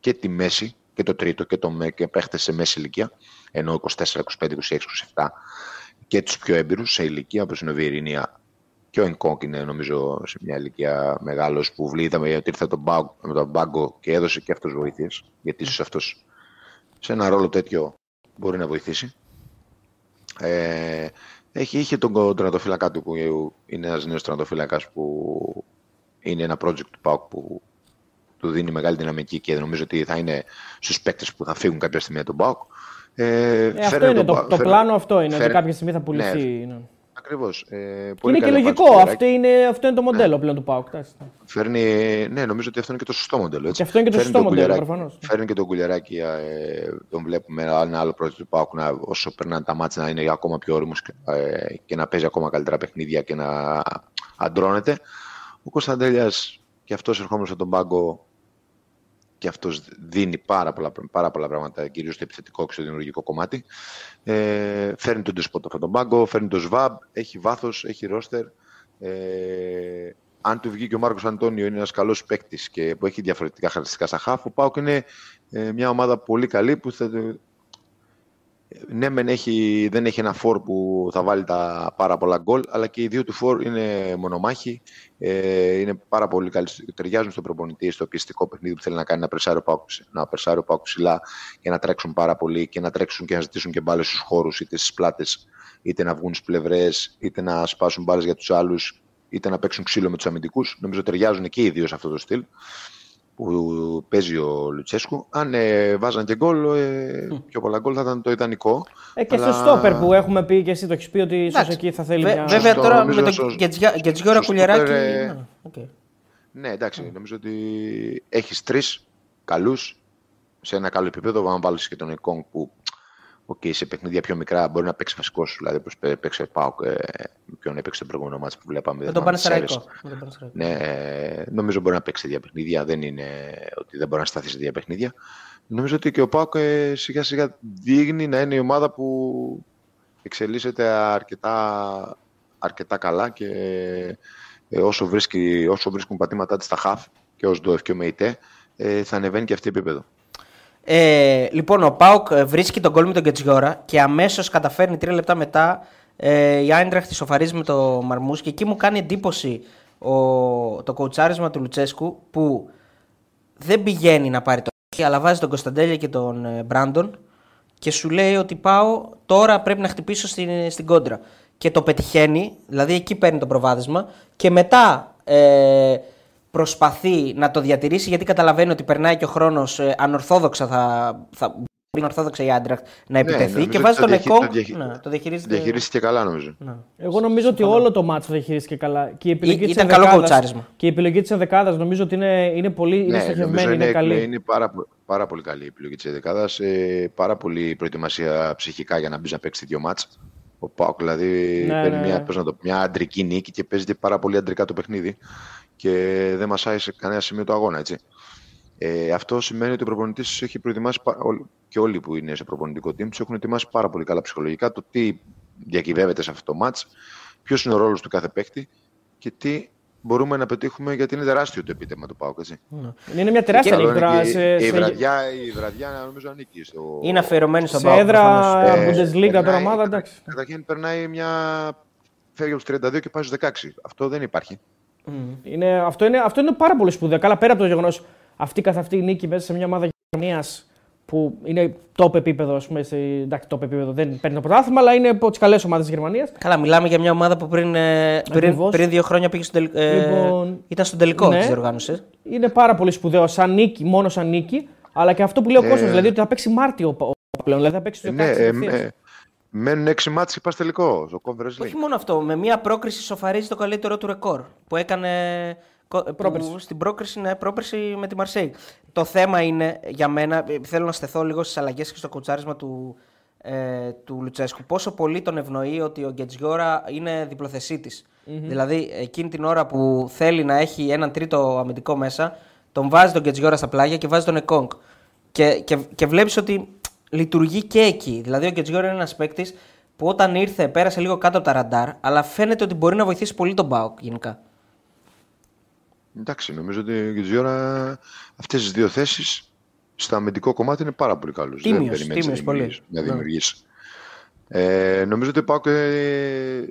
και τη μέση και το τρίτο και, το, και παίχτες σε μέση ηλικία, ενώ 24, 25, 26, 27 και τους πιο έμπειρους σε ηλικία, όπως είναι ο Βιερινία και ο Ενκόκ είναι νομίζω σε μια ηλικία μεγάλος που βλήδαμε γιατί ήρθε τον μπάγκο, με τον μπάγκο και έδωσε και αυτός βοήθειες, γιατί ίσως αυτός σε ένα ρόλο τέτοιο μπορεί να βοηθήσει. Ε, έχει, είχε τον τερματοφύλακα του που είναι ένας νέος τερματοφύλακας που είναι ένα project του ΠΑΟΚ που του δίνει μεγάλη δυναμική και νομίζω ότι θα είναι στους παίκτες που θα φύγουν κάποια στιγμή από τον ΠΑΟΚ. Ε, ε, αυτό είναι το, το, πλάνο αυτό είναι, φέρε... ότι κάποια στιγμή θα πουληθεί. Ναι. Ναι. Ακριβώς. Ε, είναι και λογικό. Αυτό είναι, αυτό είναι το μοντέλο ναι. πλέον του ΠΑΟΚ. Φέρνει, ναι, νομίζω ότι αυτό είναι και το σωστό μοντέλο. Έτσι. Και αυτό είναι και το σωστό μοντέλο, προφανώς. Φέρνει και τον κουλιαράκι, ε, τον βλέπουμε ένα άλλο project του ΠΑΟΚ να, όσο περνάνε τα μάτια να είναι ακόμα πιο όριμος και, ε, και να παίζει ακόμα καλύτερα παιχνίδια και να αντρώνεται. Ο Κωνσταντέλιας και αυτός ερχόμενος από τον πάγκο και αυτός δίνει πάρα πολλά, πάρα πολλά πράγματα, κυρίως στο επιθετικό και στο δημιουργικό κομμάτι. Ε, φέρνει τον Τεσπότο από τον πάγκο, φέρνει τον Σβάμπ, έχει βάθος, έχει ρόστερ. Ε, αν του βγει και ο Μάρκος Αντώνιο είναι ένας καλός παίκτης και που έχει διαφορετικά χαρακτηριστικά στα χάφ, ο Πάουκ είναι ε, μια ομάδα πολύ καλή που θα, ναι, μεν έχει, δεν έχει ένα φόρ που θα βάλει τα πάρα πολλά γκολ, αλλά και οι δύο του φόρ είναι μονομάχοι. Ε, είναι πάρα πολύ καλοί. Ταιριάζουν στον προπονητή, στο πιεστικό παιχνίδι που θέλει να κάνει να περσάρει ο Πάουκ ψηλά και να τρέξουν πάρα πολύ και να τρέξουν και να ζητήσουν και μπάλες στους χώρους, είτε στις πλάτες, είτε να βγουν στις πλευρές, είτε να σπάσουν μπάλες για τους άλλους, είτε να παίξουν ξύλο με τους αμυντικούς. Νομίζω ταιριάζουν και οι δύο σε αυτό το στυλ που παίζει ο Λουτσέσκου. Αν ε, βάζαν και γκολ, ε, πιο πολλά γκολ θα ήταν το ιδανικό. Ε, και αλλά... στο στόπερ που έχουμε πει και εσύ το έχεις πει ότι ίσως εκεί θα θέλει. Βε, μια... Βέβαια τώρα με το Γετζιόρα Κουλιαράκη. Ε... Okay. Ναι, εντάξει, νομίζω ότι έχεις τρεις καλούς σε ένα καλό επίπεδο. Αν βάλεις και τον Εκόνγκ που okay, σε παιχνίδια πιο μικρά μπορεί να παίξει βασικός σου. Δηλαδή, όπως παίξει ο Πάοκ, ε, ποιον έπαιξε το προηγούμενο μάτσο που βλέπαμε. Με τον Πανεσαιραϊκό. Ναι, ε, νομίζω μπορεί να παίξει σε παιχνίδια. Δεν είναι ότι δεν μπορεί να σταθεί σε δύο παιχνίδια. Νομίζω ότι και ο Πάοκ ε, σιγά σιγά δείχνει να είναι η ομάδα που εξελίσσεται αρκετά, αρκετά καλά και ε, όσο, βρίσκει, όσο βρίσκουν πατήματά της στα χαφ και ως ΔΟΕΦ και ο ΜΕΙΤΕ ε, θα ανεβαίνει και αυτή επίπεδο. Ε, λοιπόν, ο Πάουκ ε, βρίσκει τον κόλ με τον Κετζιόρα και αμέσως καταφέρνει τρία λεπτά μετά ε, η Άιντραχτ τη σοφαρίζει με το Μαρμούς και εκεί μου κάνει εντύπωση ο, το κοουτσάρισμα του Λουτσέσκου που δεν πηγαίνει να πάρει το αλλά βάζει τον Κωνσταντέλια και τον ε, Μπράντον και σου λέει ότι πάω τώρα πρέπει να χτυπήσω στην, στην κόντρα. Και το πετυχαίνει, δηλαδή εκεί παίρνει το προβάδισμα και μετά ε, προσπαθεί να το διατηρήσει γιατί καταλαβαίνει ότι περνάει και ο χρόνος ε, ανορθόδοξα θα, θα είναι ορθόδοξα η Άντρακτ να ναι, επιτεθεί ναι, και βάζει τον Εκόνγκ. Το, διαχει... ναι, το διαχειρίζεται... διαχειρίστηκε καλά, νομίζω. Ναι. Εγώ νομίζω ότι όλο το μάτσο διαχειρίστηκε καλά. Και η επιλογή ήταν καλό κοουτσάρισμα. Και η επιλογή της ενδεκάδας νομίζω ότι είναι, είναι πολύ ναι, είναι στοχευμένη, είναι, είναι καλή. Είναι πάρα, πάρα πολύ καλή η επιλογή της ενδεκάδας. Ε, πάρα πολύ προετοιμασία ψυχικά για να μπει να παίξει δύο μάτσα. Ο Πάοκ δηλαδή ναι, παίρνει ναι, μια, ναι. το, μια αντρική νίκη και παίζει πάρα πολύ αντρικά το παιχνίδι και δεν μασάει σε κανένα σημείο το αγώνα. Έτσι. Ε, αυτό σημαίνει ότι ο προπονητής έχει προετοιμάσει και όλοι που είναι σε προπονητικό team τους έχουν ετοιμάσει πάρα πολύ καλά ψυχολογικά το τι διακυβεύεται σε αυτό το match, ποιος είναι ο ρόλος του κάθε παίκτη και τι μπορούμε να πετύχουμε γιατί είναι τεράστιο το επίτευγμα του ΠΑΟΚ. Ναι. Είναι μια τεράστια νύχτα. Η, βραδιά, η βραδιά νομίζω ανήκει στο. Είναι αφιερωμένη στον ΠΑΟΚ. Σε έδρα ε, Bundesliga τώρα ομάδα, εντάξει. Καταρχήν περνάει μια. φεύγει από τους 32 και πάει στους 16. Αυτό δεν υπάρχει. Mm. Είναι, αυτό, είναι, αυτό είναι πάρα πολύ σπουδαίο. Καλά, πέρα από το γεγονός αυτή καθ' αυτή η νίκη μέσα σε μια ομάδα Γερμανίας που είναι top επίπεδο, ας πούμε, σε, εντάξει, top επίπεδο, δεν παίρνει το πρωτάθλημα, αλλά είναι από τις καλές ομάδες της Γερμανίας. Καλά, μιλάμε για μια ομάδα που πριν, ε, πριν, πριν δύο χρόνια πήγε στο τελικό. Ε, λοιπόν, ήταν στο τελικό ναι, τη διοργάνωση. Είναι πάρα πολύ σπουδαίο σαν νίκη, μόνο σαν νίκη, αλλά και αυτό που λέει ο ε, κόσμος, δηλαδή ότι θα παίξει Μάρτιο πλέον. Δηλαδή θα παίξει το 16 ναι, ε, ε, Μένουν έξι μάτς και πας τελικό στο Conference League. Όχι μόνο αυτό, με μια πρόκριση σοφαρίζει το καλύτερο του ρεκόρ που έκανε Πρόπερση. στην πρόκριση, ναι, πρόπερση με τη Μαρσέη. Το θέμα είναι για μένα, ε, θέλω να στεθώ λίγο στις αλλαγές και στο κουτσάρισμα του, ε, του Λουτσέσκου. Πόσο πολύ τον ευνοεί ότι ο Γκετζιόρα είναι διπλοθεσίτη. Mm-hmm. Δηλαδή, εκείνη την ώρα που θέλει να έχει έναν τρίτο αμυντικό μέσα, τον βάζει τον Γκετζιόρα στα πλάγια και βάζει τον Εκόνγκ. Και, και, και βλέπεις ότι λειτουργεί και εκεί. Δηλαδή, ο Γκετζιόρα είναι ένας παίκτης που όταν ήρθε πέρασε λίγο κάτω από τα ραντάρ, αλλά φαίνεται ότι μπορεί να βοηθήσει πολύ τον Μπάουκ γενικά. Εντάξει, νομίζω ότι για τη ώρα αυτές τις δύο θέσεις στο αμυντικό κομμάτι είναι πάρα πολύ καλούς. Τίμιος, Δεν τίμιος πολύ. Να ναι. δημιουργήσεις. Ε, νομίζω ότι ο Πάοκ ε,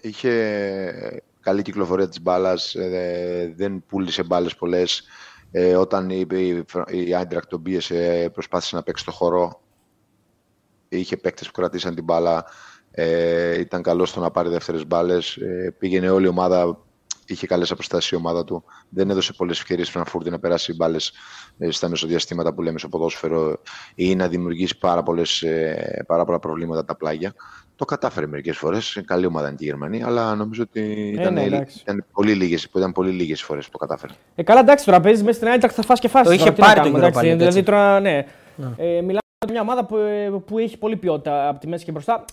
είχε καλή κυκλοφορία της μπάλας, ε, δεν πούλησε μπάλες πολλές. Ε, όταν η, η, η τον πίεσε, προσπάθησε να παίξει το χώρο. Είχε παίκτες που κρατήσαν την μπάλα. Ε, ήταν καλός στο να πάρει δεύτερες μπάλες. Ε, πήγαινε όλη η ομάδα είχε καλές αποστάσεις η ομάδα του. Δεν έδωσε πολλές ευκαιρίες στην Φραγκφούρτη να περάσει μπάλες ε, στα μεσοδιαστήματα που λέμε στο ποδόσφαιρο ή να δημιουργήσει πάρα, πολλές, ε, πάρα πολλά προβλήματα τα πλάγια. Το κατάφερε μερικές φορές. Καλή ομάδα είναι και η Γερμανία, αλλά νομίζω ότι ε, ήταν, ε, ναι, ήταν πολύ λίγες ήταν πολύ λίγες φορές που το κατάφερε. Ε, καλά, εντάξει, τώρα παίζεις μέσα στην Άιντραχτ θα φας και φάσει. Το είχε πάρει το γύρο Δηλαδή τώρα, ναι. ναι. Ε, μιλάμε για μια ομάδα που, που έχει πολλή ποιότητα από τη μέση και μπροστά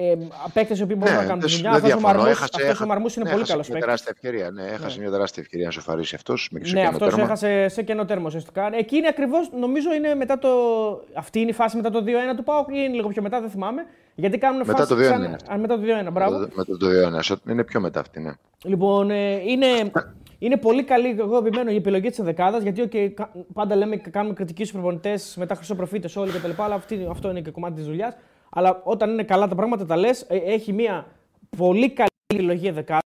ε, παίκτες οι οποίοι μπορούν ναι, να κάνουν τη δουλειά. Αυτός ο Μαρμού είναι ναι, πολύ καλός παίκτης. Τεράστια ευκαιρία. Ναι, έχασε ναι. μια τεράστια ευκαιρία να σοφαρίσει αυτός. Ναι, αυτός έχασε σε κενό τέρμα ουσιαστικά. Εκείνη ακριβώς νομίζω είναι μετά το. Αυτή είναι η φάση μετά το 2-1 του Πάου ή είναι λίγο πιο μετά, δεν θυμάμαι. Γιατί κάνουν μετά φάση. Το 2-1 σαν... Α, μετά το 2-1, μπράβο. Μετά το 2-1. Είναι πιο μετά αυτή, ναι. Λοιπόν, ε, είναι, είναι πολύ καλή, εγώ επιμένω, η επιλογή της ενδεκάδα. Γιατί okay, πάντα λέμε κάνουμε κριτική στους προπονητές μετά χρυσοπροφήτε όλοι κτλ. Αλλά αυτό είναι και κομμάτι της δουλειάς. Αλλά όταν είναι καλά τα πράγματα, τα λες, ε, έχει μια πολύ καλή επιλογή δεκάδα.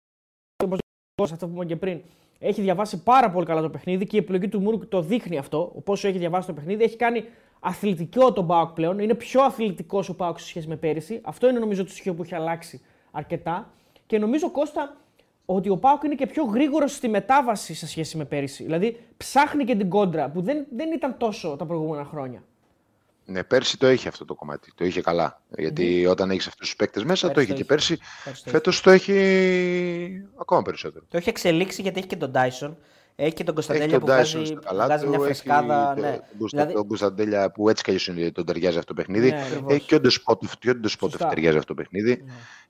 Όπως αυτό που είπαμε και πριν, έχει διαβάσει πάρα πολύ καλά το παιχνίδι και η επιλογή του Μούρκ το δείχνει αυτό. Πόσο έχει διαβάσει το παιχνίδι, έχει κάνει αθλητικό τον Μπάουκ πλέον. Είναι πιο αθλητικός ο Μπάουκ σε σχέση με πέρυσι. Αυτό είναι νομίζω το στοιχείο που έχει αλλάξει αρκετά. Και νομίζω Κώστα ότι ο Πάουκ είναι και πιο γρήγορος στη μετάβαση σε σχέση με πέρυσι. Δηλαδή ψάχνει και την κόντρα που δεν, δεν ήταν τόσο τα προηγούμενα χρόνια. Ναι, πέρσι το είχε αυτό το κομμάτι. Το είχε καλά. Γιατί όταν έχεις αυτούς τους παίκτες μέσα, το είχε και πέρσι. Φέτος το έχει ακόμα περισσότερο. Το έχει εξελίξει γιατί έχει και τον Τάισον. Έχει και τον Έχει Κωνσταντέλια τον που Dyson βγάζει, στα καλά βγάζει του, μια έχει φρεσκάδα. το- ναι. τον Κωνστα- Δηλαδή, τον Κωνσταντέλια που έτσι κι αλλιώς είναι- τον ταιριάζει αυτό το παιχνίδι. Ναι, ακριβώς. Έχει και ο Ντεσπότοφ και ο Ντεσπότοφ Σωστά. ταιριάζει αυτό το παιχνίδι.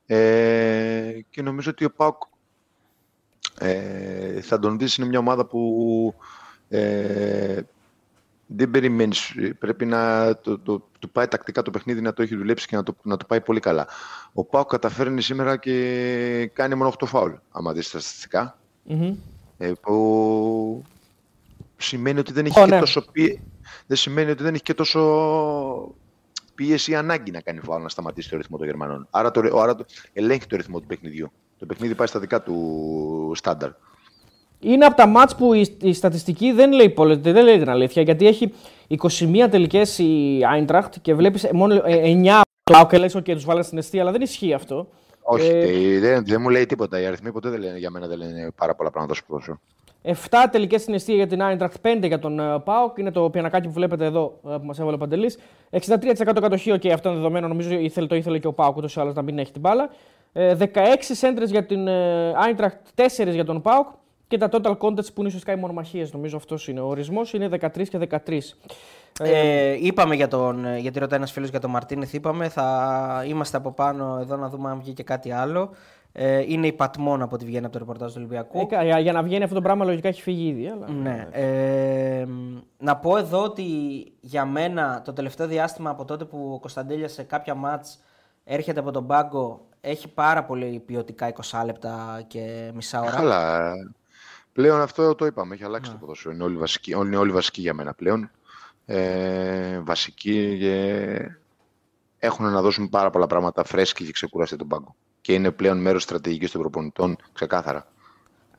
Ναι. Ε, και νομίζω ότι ο Πάουκ ε, θα τον δεις είναι μια ομάδα που ε, δεν περιμένεις, πρέπει να το, το, του πάει τακτικά το παιχνίδι να το έχει δουλέψει και να το, να το πάει πολύ καλά. Ο Πάουκ καταφέρνει σήμερα και κάνει μόνο 8 φάουλ, άμα δεις τα στατιστικά. Μμμ. Ε, που σημαίνει ότι δεν έχει Ω, και ναι. τόσο πίεση. Δεν σημαίνει ότι δεν έχει και τόσο πίεση ή ανάγκη να κάνει φάουλ να σταματήσει το ρυθμό των Γερμανών. Άρα, το, άρα το, ελέγχει το ρυθμό του παιχνιδιού. Το παιχνίδι πάει στα δικά του στάνταρ. Είναι από τα μάτς που η, η στατιστική δεν λέει, πολλές, δεν λέει την αλήθεια. Γιατί έχει 21 τελικές η Eintracht και βλέπεις μόνο ε, 9 το και λες, OK, τους βάλανε στην αιστεία, αλλά δεν ισχύει αυτό. Όχι, Ε, ε, δεν, δεν μου λέει τίποτα. Οι αριθμοί ποτέ δεν λένε, για μένα δεν λένε πάρα πολλά πράγματα στο ποδόσφαιρο. 7 τελικές στην αιστεία για την Eintracht, 5 για τον uh, Πάοκ. Είναι το πιανακάκι που βλέπετε εδώ ε, που μας έβαλε ο Παντελής. 63% κατοχή, OK, αυτό είναι δεδομένο. Νομίζω ήθελε, το ήθελε και ο Πάοκ ούτως ή άλλως να μην έχει την μπάλα. Ε, 16 σέντρες για την ε, Eintracht, 4 για τον Πάοκ. Και τα total contests που είναι ουσιαστικά οι μονομαχίες. Νομίζω αυτός είναι ο ορισμός. Είναι 13 και 13. Ε, είπαμε για τον, ε, γιατί ρωτάει ένας φίλος για τον Μαρτίνεθ. Είπαμε, θα είμαστε από πάνω εδώ να δούμε αν βγει και κάτι άλλο. Ε, είναι η Πατμόν από ό,τι βγαίνει από το ρεπορτάζ του Ολυμπιακού. Ε, κα- για, για να βγαίνει αυτό το πράγμα λογικά έχει φύγει ήδη. Αλλά... Ναι. Ε, να πω εδώ ότι για μένα το τελευταίο διάστημα από τότε που ο Κωνσταντέλιας σε κάποια μάτς έρχεται από τον πάγκο έχει πάρα πολύ ποιοτικά 20 λεπτά και μισά ώρα. Καλά. Πλέον αυτό το είπαμε. Έχει αλλάξει το ποδόσφαιρο. Είναι όλοι βασικοί, είναι όλοι βασικοί για μένα πλέον. Ε, βασικοί και έχουν να δώσουν πάρα πολλά πράγματα φρέσκοι και ξεκουραστεί τον πάγκο. Και είναι πλέον μέρος στρατηγικής των προπονητών, ξεκάθαρα.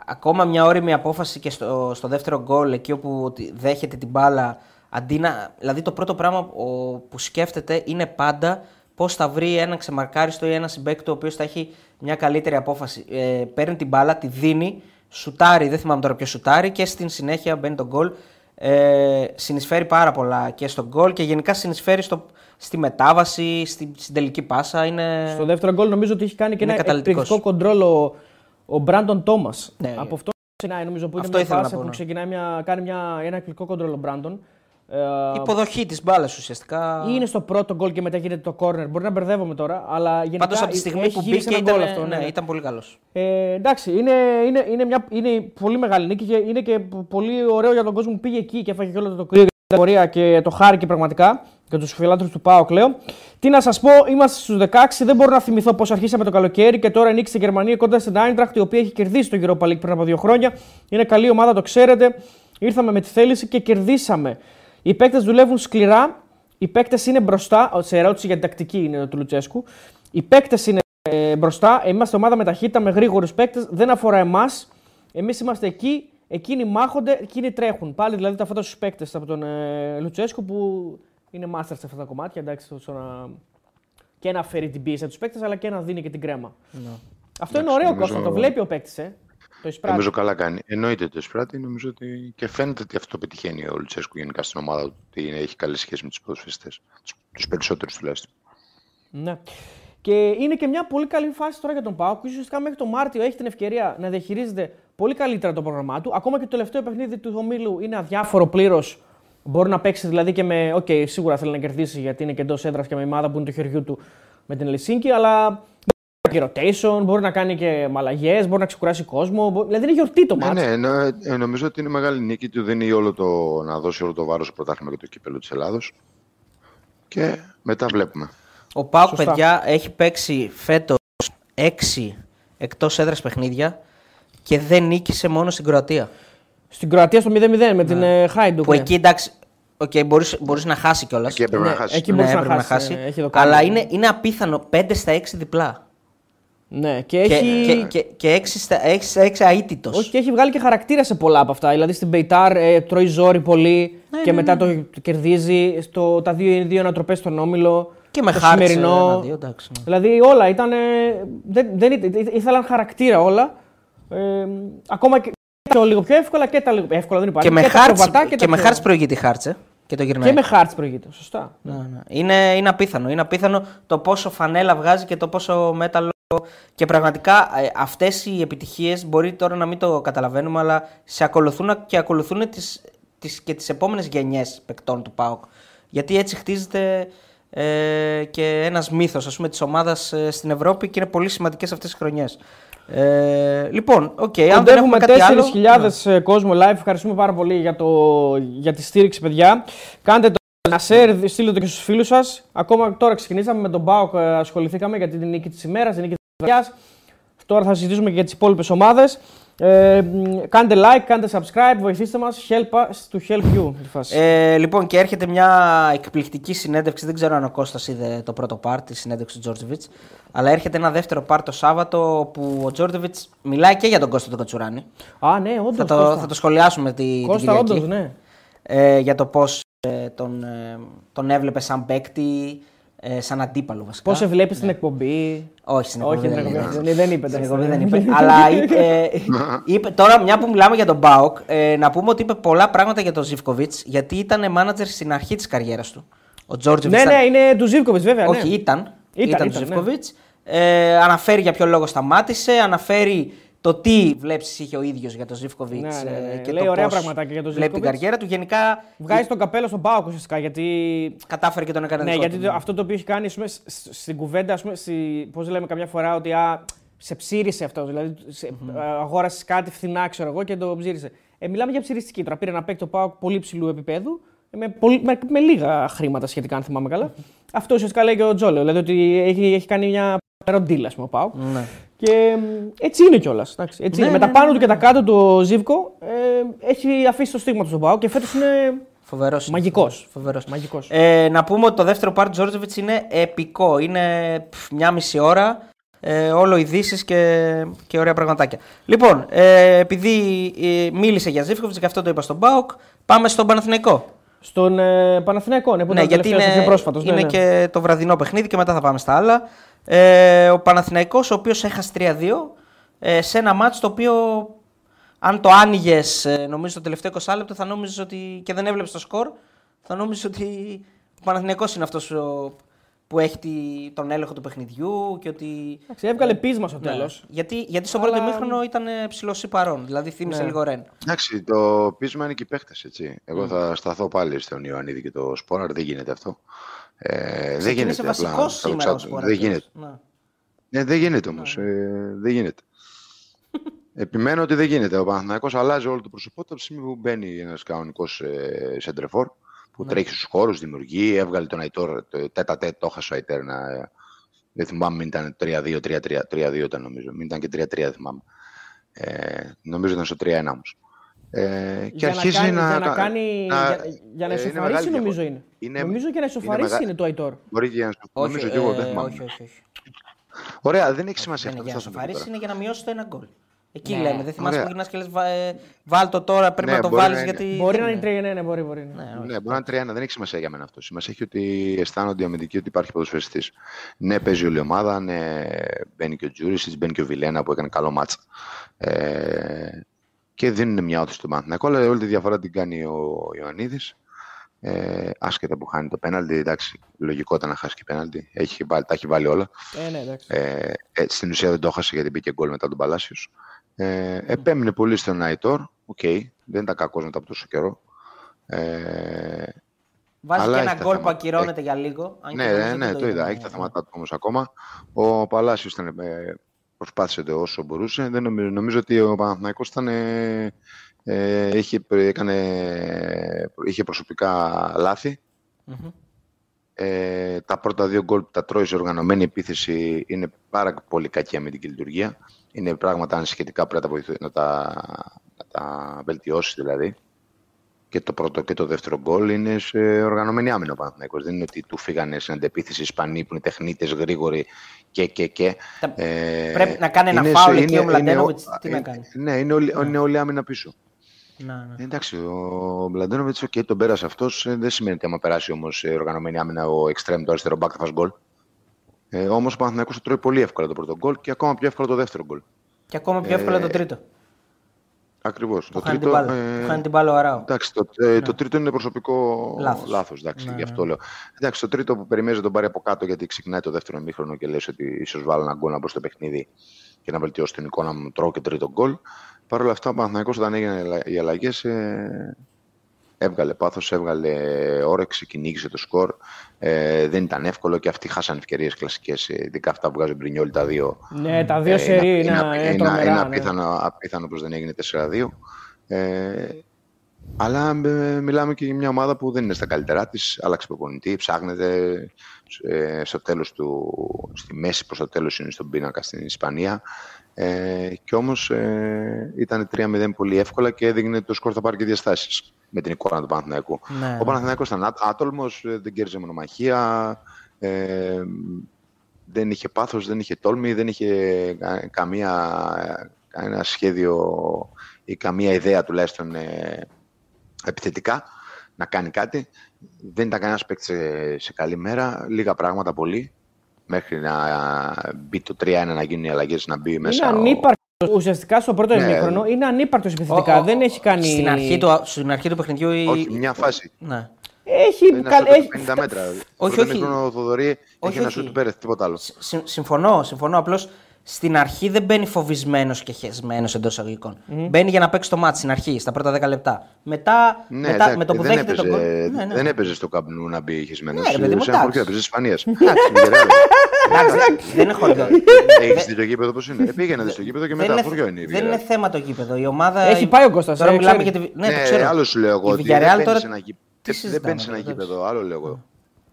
Ακόμα μια όρημη απόφαση και στο, στο δεύτερο γκολ, εκεί όπου τη- δέχεται την μπάλα. Αντί να, δηλαδή το πρώτο πράγμα ο- που σκέφτεται είναι πάντα πώς θα βρει ένα ξεμαρκάριστο ή ένα συμπέκτο ο οποίος θα έχει μια καλύτερη απόφαση. Ε, παίρνει την μπάλα, τη δίνει, σουτάρει, δεν θυμάμαι τώρα ποιος σουτάρει και στην συνέχεια μπαίνει το γκολ. Ε, συνεισφέρει πάρα πολλά και στο γκολ και γενικά συνεισφέρει στο, στη μετάβαση, στη, στην τελική πάσα. Είναι... Στο δεύτερο γκολ νομίζω ότι έχει κάνει και Είναι ένα καταλυτικός. εκπληκτικό κοντρόλ ο, ο Μπράντον Τόμας. Ναι. Από αυτό ξεκινάει νομίζω που είναι Αυτό μια ήθελα να πάσα πω, που ναι. ξεκινάει μια, κάνει μια, ένα εκπληκτικό κοντρόλ ο Μπράντον. Ε, Υποδοχή της μπάλας ουσιαστικά. είναι στο πρώτο γκολ και μετά γίνεται το corner. Μπορεί να μπερδεύομαι τώρα, αλλά γενικά Πάντως από τη στιγμή έχει που γυρίσει μπήκε ένα γκολ ήταν, αυτό. ναι, ναι, ναι. ήταν πολύ καλός. Ε, εντάξει, είναι, είναι, είναι, μια, είναι πολύ μεγάλη νίκη και είναι και πολύ ωραίο για τον κόσμο που πήγε εκεί και έφαγε και όλο το κρύο για την πορεία και το χάρηκε πραγματικά και τους φιλάθρου του ΠΑΟΚ λέω. Τι να σας πω, είμαστε στους 16, δεν μπορώ να θυμηθώ πώς αρχίσαμε το καλοκαίρι και τώρα νίκησε η Γερμανία κοντά στην Eintracht, η οποία έχει κερδίσει το Europa League πριν από δύο χρόνια. Είναι καλή ομάδα, το ξέρετε. Ήρθαμε με τη θέληση και κερδίσαμε. Οι παίκτες δουλεύουν σκληρά, οι παίκτες είναι μπροστά. Σε ερώτηση για την τακτική είναι του Λουτσέσκου. Οι παίκτες είναι ε, μπροστά. Είμαστε ομάδα με ταχύτητα, με γρήγορους παίκτες. Δεν αφορά εμάς. Εμείς είμαστε εκεί. Εκείνοι μάχονται, εκείνοι τρέχουν. Πάλι δηλαδή τα φώτα στους παίκτες από τον ε, Λουτσέσκου που είναι master σε αυτά τα κομμάτια. Εντάξει, στο να... και να φέρει την πίεση του παίκτες, αλλά και να δίνει και την κρέμα. Αυτό είναι Εντάξει, ωραίο νομίζω- Κώστα, το βλέπει ο παίκτης. Ε. Το εισπράττει. Νομίζω καλά κάνει. Εννοείται το εισπράττει. Νομίζω ότι και φαίνεται ότι αυτό πετυχαίνει ο Λουτσέσκου γενικά στην ομάδα του. Ότι είναι- έχει καλή σχέση με τους ποδοσφαιριστές. Τους περισσότερους τουλάχιστον. Ναι. Και είναι και μια πολύ καλή φάση τώρα για τον ΠΑΟΚ. Ουσιαστικά μέχρι τον Μάρτιο έχει την ευκαιρία να διαχειρίζεται πολύ καλύτερα το πρόγραμμά του. Ακόμα και το τελευταίο παιχνίδι του ομίλου είναι αδιάφορο πλήρως. Μπορεί να παίξει δηλαδή και με. Οκ, σίγουρα θέλει να κερδίσει γιατί είναι και εντός έδρας και με ομάδα που είναι το χεριού του με την Ελσίνκη, αλλά μπορεί να κάνει και rotation, μπορεί να κάνει και αλλαγές, μπορεί να ξεκουράσει κόσμο. μπο- Δηλαδή είναι γιορτή το Ναι, μάτι. ναι, νο- ε, νομίζω ότι είναι μεγάλη νίκη του. Δίνει όλο το, να δώσει όλο το βάρος στο πρωτάθλημα και το κύπελο της Ελλάδος. Και μετά βλέπουμε. Ο Πάουκ, Σωστά. παιδιά, έχει παίξει φέτος 6 εκτός έδρας παιχνίδια και δεν νίκησε μόνο στην Κροατία. Στην Κροατία στο 0-0 με την ε, Χάιντουκ. Που ναι. εκεί εντάξει, okay, μπορείς, μπορείς να χάσει κιόλας. Εκεί έπρεπε Ναι, να χάσει. εκεί Ναι, μπορούσε να έπρεπε χάσει, ε, έχει δοκάρει. Αλλά είναι, είναι απίθανο 5 στα 6 διπλά. Ναι, και Και, έχει. και, και, και 6 στα 6, στα 6 αίτητος. Όχι, και έχει βγάλει και χαρακτήρα σε πολλά από αυτά. Δηλαδή στην Μπεϊτάρ ε, τρώει ζόρι πολύ Ναι, και μετά Το, το κερδίζει. Στο, τα δύο, δύο ανατροπές στον όμιλο. Και με το χάρτς, σημερινό. ένα-δύο, εντάξει, ναι. Δηλαδή όλα ήταν. Δεν, δεν, ήταν- ή- ήθελαν χαρακτήρα όλα. Ε, ακόμα και το λίγο πιο εύκολα και τα λίγο. Εύκολα δεν υπάρχει. Και με τα χάρτς, προβατά και τα με πιο- χάρτς προηγείται η χάρτσε. Και το γυρνάει. Και με χάρτ προηγείται. Σωστά. Ναι, ναι. Είναι, είναι απίθανο. Είναι απίθανο το πόσο φανέλα βγάζει και το πόσο μέταλλο και πραγματικά ε, αυτές οι επιτυχίες μπορεί τώρα να μην το καταλαβαίνουμε αλλά σε ακολουθούν και ακολουθούν τις, τις, και τις επόμενες γενιές παικτών του ΠΑΟΚ. Γιατί έτσι χτίζεται ε, και ένας μύθος ας πούμε, της ομάδας ε, στην Ευρώπη και είναι πολύ σημαντικές αυτές τις χρονιές. Ε, λοιπόν, οκ, okay, αν δεν έχουμε 4.000 ναι. κόσμο live. Ευχαριστούμε πάρα πολύ για, το, για τη στήριξη, παιδιά. Κάντε το ένα share, στείλτε το και στους φίλους σας. Ακόμα τώρα ξεκινήσαμε με τον ΠΑΟΚ, ε, ασχοληθήκαμε για την νίκη της ημέρας, την νίκη της βραδιάς. Τώρα θα συζητήσουμε και για τις υπόλοιπες ομάδες. Ε, κάντε like, κάντε subscribe, βοηθήστε μας, help us to help you. Ε, λοιπόν και έρχεται μια εκπληκτική συνέντευξη, δεν ξέρω αν ο Κώστας είδε το πρώτο part τη συνέντευξη του Τζόρτζεβιτς, αλλά έρχεται ένα δεύτερο part το Σάββατο που ο Τζόρτζεβιτς μιλάει και για τον Κώστα τον Κατσουράνη. Α, ναι, όντως. Θα το, θα το σχολιάσουμε τη, Κώστα, την Όντως, ναι. ε, για το πώς ε, τον, ε, τον έβλεπε σαν παίκτη, ε, σαν αντίπαλο βασικά. Πώς σε βλέπεις στην εκπομπή; Όχι, στην εκπομπή. Όχι, δεν, δεν, δεν, δεν είπε. Στην εκπομπή δεν είπε. αλλά είπε, είπε, τώρα, μια που μιλάμε για τον ΠΑΟΚ, ε, να πούμε ότι είπε πολλά πράγματα για τον Ζιβκοβιτ, γιατί ήταν μάνατζερ στην αρχή της καριέρας του. Ο Τζόρτζεβιτ. Ναι, ναι, είναι του Ζιβκοβιτ, βέβαια. Όχι, ναι. ήταν. Ήταν, ήταν, ήταν του Ζιβκοβιτ. Ε, αναφέρει για ποιο λόγο σταμάτησε, αναφέρει το τι βλέψεις είχε ο ίδιος για τον Ζίβκοβιτς. Ναι, ναι, ναι. ε, Και Λέει το ωραία πώς πραγματάκια για τον Βλέπει την Ζίβκοβιτς. καριέρα του. Γενικά Βγάζει τον καπέλο στον ΠΑΟΚ ουσιαστικά γιατί. κατάφερε και τον έκανε Ναι, δικό γιατί του. το- αυτό το οποίο έχει κάνει ας πούμε, σ- σ- στην κουβέντα, ας πούμε, στη, πώς λέμε καμιά φορά ότι α, σε ψήρισε αυτό. Δηλαδή, σε, αγόρασες κάτι φθηνά, ξέρω εγώ, και το ψήρισε. Ε, μιλάμε για ψηριστική. Τώρα πήρε ένα παίκτη το Πάοκ πολύ ψηλού επίπεδου, ε, με, πολύ, με, με λίγα χρήματα σχετικά, αν θυμάμαι καλά. Αυτό ουσιαστικά λέει και ο Τζόλεο. Δηλαδή ότι έχει, έχει κάνει μια ροντίλα, ας πούμε, ο Πάοκ. Ναι. Και μ, έτσι είναι κιόλας. Έτσι Ναι, είναι. με ναι, τα πάνω του και τα κάτω του ο Ζήβκο ε, έχει αφήσει το στίγμα του στον Πάοκ και φέτος είναι Φοβερός. μαγικός. Φοβερός. μαγικός. Ε, να πούμε ότι το δεύτερο part του Τζόρτζεβιτς είναι επικό. Είναι πφ, μια μισή ώρα. Ε, όλο ειδήσεις και, και ωραία πραγματάκια. Λοιπόν, ε, επειδή ε, μίλησε για Ζήφκοβιτς και αυτό το είπα στον Μπάουκ, πάμε στον Παναθηναϊκό. Στον ε, Παναθηναϊκό, ναι, που Ναι, ήταν γιατί τελευταίος, είναι, πιο πρόσφατος. είναι ναι, ναι. και το βραδινό παιχνίδι και μετά θα πάμε στα άλλα. Ε, ο Παναθηναϊκός ο οποίος έχασε 3-2 ε, σε ένα μάτς το οποίο αν το άνοιγες νομίζω το τελευταίο 20 λεπτό θα νόμιζες ότι και δεν έβλεπες το σκορ θα νόμιζες ότι ο Παναθηναϊκός είναι αυτός ο- που έχει τη- τον έλεγχο του παιχνιδιού και ότι... Εντάξει, έβγαλε πείσμα στο Ναι. τέλος. Γιατί, γιατί στο πρώτο Αλλά- ημίχρονο ήταν ψηλό ή παρόν, δηλαδή θύμισε Ναι. λίγο Ρεν. Εντάξει, το πείσμα είναι και οι παίχτε, έτσι. Εγώ θα σταθώ πάλι στον Ιωαννίδη και το Σπόραρ. Δεν γίνεται αυτό. Ε, δεν γίνεται. βασικός απλά, σήμερα ο θα- Σπόραρ, Δεν τέλος. γίνεται. Ναι. Ναι, δεν γίνεται όμως. Ε, δεν γίνεται. Επιμένω ότι δεν γίνεται. Ο Παναθηναϊκός αλλάζει όλο το προσωπό του από τη στιγμή που μπαίνει ένας κανονικός ε, σεντρεφόρ που Ναι. τρέχει στους χώρους, δημιουργεί, έβγαλε τον Αϊτόρ. Το τέτα τέτ το έχασε ο Αϊτέρ. Να, ε, δεν θυμάμαι, μην ήταν 3-2, 3-3, 3-2 ήταν νομίζω. Μην ήταν και 3-3, δεν θυμάμαι. Ε, νομίζω ήταν στο 3-1 όμως. Ε, και Για να αρχίζει κάνει, να. για να, κάνει, να- για, για να ε, είναι ισοφαρίσει μεγάλη νομίζω διαφορά. είναι. Είναι- νομίζω και να ισοφαρίσει μεγα- είναι το Αϊτόρ. Μπορεί και να σου Όχι, νομίζω και εγώ, δεν ε, θυμάμαι. όχι, όχι, όχι. Ωραία, δεν έχει σημασία Δεν είναι αυτό. για να αυτό θα σοφαρίσει, το πω τώρα. είναι για να μειώσει το ένα γκολ. Εκεί Ναι. λέμε. Δεν θυμάσαι Ωραία. που γυρνάς και λες: Βάλ το τώρα, πρέπει Ναι, να το μπορεί βάλεις να είναι. γιατί. Μπορεί δεν να είναι τρία, ναι, ναι, μπορεί. μπορεί. ναι. Ναι, όχι. Ναι, μπορεί να είναι 3-1, δεν έχει σημασία για μένα αυτό. Σημασία έχει ότι αισθάνονται οι αμυντικοί ότι υπάρχει ποδοσφαιριστής. Ναι, παίζει όλη η ομάδα, ναι, μπαίνει και ο Τζούρισιτς, μπαίνει και ο Βιλένα που έκανε καλό μάτσα. Ε, και δίνουν μια όθηση στον Παναθηναϊκό, αλλά όλη τη διαφορά την κάνει ο Ιωαννίδης. Ε, άσχετα που χάνει το πέναλτι, εντάξει, λογικό ήταν να χάσει και πέναλτι. Έχει βάλει, τα έχει βάλει όλα. Ε, ναι, εντάξει. Ε, ε, στην ουσία δεν το έχασε γιατί μπήκε γκολ μετά τον Παλάσιος. Ε, επέμεινε πολύ στον Αϊτόρ. ΟΚ, δεν ήταν κακός μετά από τόσο καιρό. Ε, Βάζει Αλλά και έχει ένα τα γκολ που θέματα. ακυρώνεται για λίγο. αν και ναι, νομίζω ναι, δεν ναι, το είδα. είδαμε. Έχει τα θέματα του όμως ακόμα. Ο Παλάσιος ήταν, ε, προσπάθησε το όσο μπορούσε. Δεν νομίζω, νομίζω ότι ο Παναθηναϊκός ήταν. Ε, ε, είχε, έκανε, είχε προσωπικά λάθη. Μμμ. Ε, τα πρώτα δύο γκολ που τα τρώει σε οργανωμένη επίθεση είναι πάρα πολύ κακή αμυντική λειτουργία. Είναι πράγματα αν σχετικά πρέπει να τα, βοηθού- να τα, να τα βελτιώσει δηλαδή. Και το πρώτο και το δεύτερο γκολ είναι σε οργανωμένη άμυνα ο Παναθηναϊκός. Δεν είναι ότι του φύγανε σε αντεπίθεση Ισπανοί που είναι τεχνίτες, γρήγοροι και και και. Τα- Ε, Πρέπει να κάνει ένα είναι φάουλ σε- εκεί είναι- ο Μλαντένοβιτς, είναι- τι να είναι- κάνει; Ναι, είναι όλη, είναι όλη άμυνα πίσω. Ναι, ναι. Ε, Εντάξει, ο Μπλαντένοβιτ, okay, τον πέρασε αυτός. Δεν σημαίνει ότι άμα περάσει όμως οργανωμένη άμυνα ο extreme το αριστερό back θα φας γκολ. Ε, όμως ο Παναθηναϊκός το τρώει πολύ εύκολα το πρώτο γκολ και ακόμα πιο εύκολα το δεύτερο γκολ. Και ακόμα πιο εύκολα Ε, το τρίτο. Ακριβώς. Το, χάνει την μπάλα. Ε, χάνει την μπάλα ο Αράο. Εντάξει, το, ε, ναι. το τρίτο είναι προσωπικό λάθος. Εντάξει, ναι, γι' αυτό ναι. λέω. Εντάξει, το τρίτο που περιμένεις να τον πάρει από κάτω γιατί ξεκινάει το δεύτερο μήχρονο και λες ότι ίσως βάλω ένα γκολ να μπω στο παιχνίδι και να βελτιώσει την εικόνα μου. Τρώω και τρίτο γκολ. Παρ' όλα αυτά, ο Παναθηναϊκός όταν έγιναν οι αλλαγέ, ε, έβγαλε πάθος, έβγαλε όρεξη, κυνήγησε το σκορ. Ε, δεν ήταν εύκολο και αυτοί χάσαν ευκαιρίες κλασικές, ε, ειδικά αυτά που βγάζει Μπρινιόλ τα δύο. Ναι, τα δύο ε, σερί είναι, είναι, είναι, τρομερά, είναι ναι. απίθανο, απίθανο πως δεν έγινε 4-2. Ε, αλλά ε, μιλάμε και για μια ομάδα που δεν είναι στα καλύτερά της, άλλαξε προπονητή, ψάχνεται ε, στο τέλος του, στη μέση προς το τέλος είναι στον πίνακα στην Ισπανία. Ε, και όμως ε, ήταν 3-0 πολύ εύκολα και έδειχνε το σκορ θα πάρει και διαστάσεις με την εικόνα του Παναθηναϊκού. Ναι. Ο Παναθηναϊκός ήταν άτολμος, ε, δεν κέρδιζε μονομαχία, ε, δεν είχε πάθος, δεν είχε τόλμη, δεν είχε καμία, κανένα σχέδιο ή καμία ιδέα τουλάχιστον ε, επιθετικά να κάνει κάτι. Δεν ήταν κανένας παίκτης σε, σε καλή μέρα, λίγα πράγματα πολύ μέχρι να μπει το 3-1 να γίνουν οι αλλαγές να μπει μέσα. Είναι ανύπαρκτος. Ουσιαστικά στο πρώτο ναι. είναι ανύπαρκτος επιθετικά. δεν έχει κάνει. Στην αρχή του, στην αρχή του παιχνιδιού. Η... Όχι, μια φάση. Ναι. Έχει κάνει. Έχει... 50 μέτρα. Όχι, όχι. Ο Θοδωρή έχει ένα σου του Πέρεθ, τίποτα άλλο. Συμφωνώ, συμφωνώ. Απλώς στην αρχή δεν μπαίνει φοβισμένος και χεσμένος εντός εισαγωγικών. Mm. Μπαίνει για να παίξει το μάτι στην αρχή, στα πρώτα 10 λεπτά. Μετά, ναι, μετά με το που δέχεται τον κόλ. Ναι, ναι. Δεν έπαιζε στο καπνού να μπει χεσμένος. Ναι, παιδί μου, εντάξει. Έπαιζε Ισπανίας. Δεν έχω δει. Έχεις δει το γήπεδο πώς είναι; Πήγε να δει το γήπεδο και μετά χωριό είναι. Δεν είναι θέμα το γήπεδο. Η ομάδα. Έχει πάει ο Κώστας. Τώρα μιλάμε για τη. Ναι, το ξέρω. Άλλο σου λέω εγώ. Δεν μπαίνεις σε ένα γήπεδο. Άλλο λέω εγώ.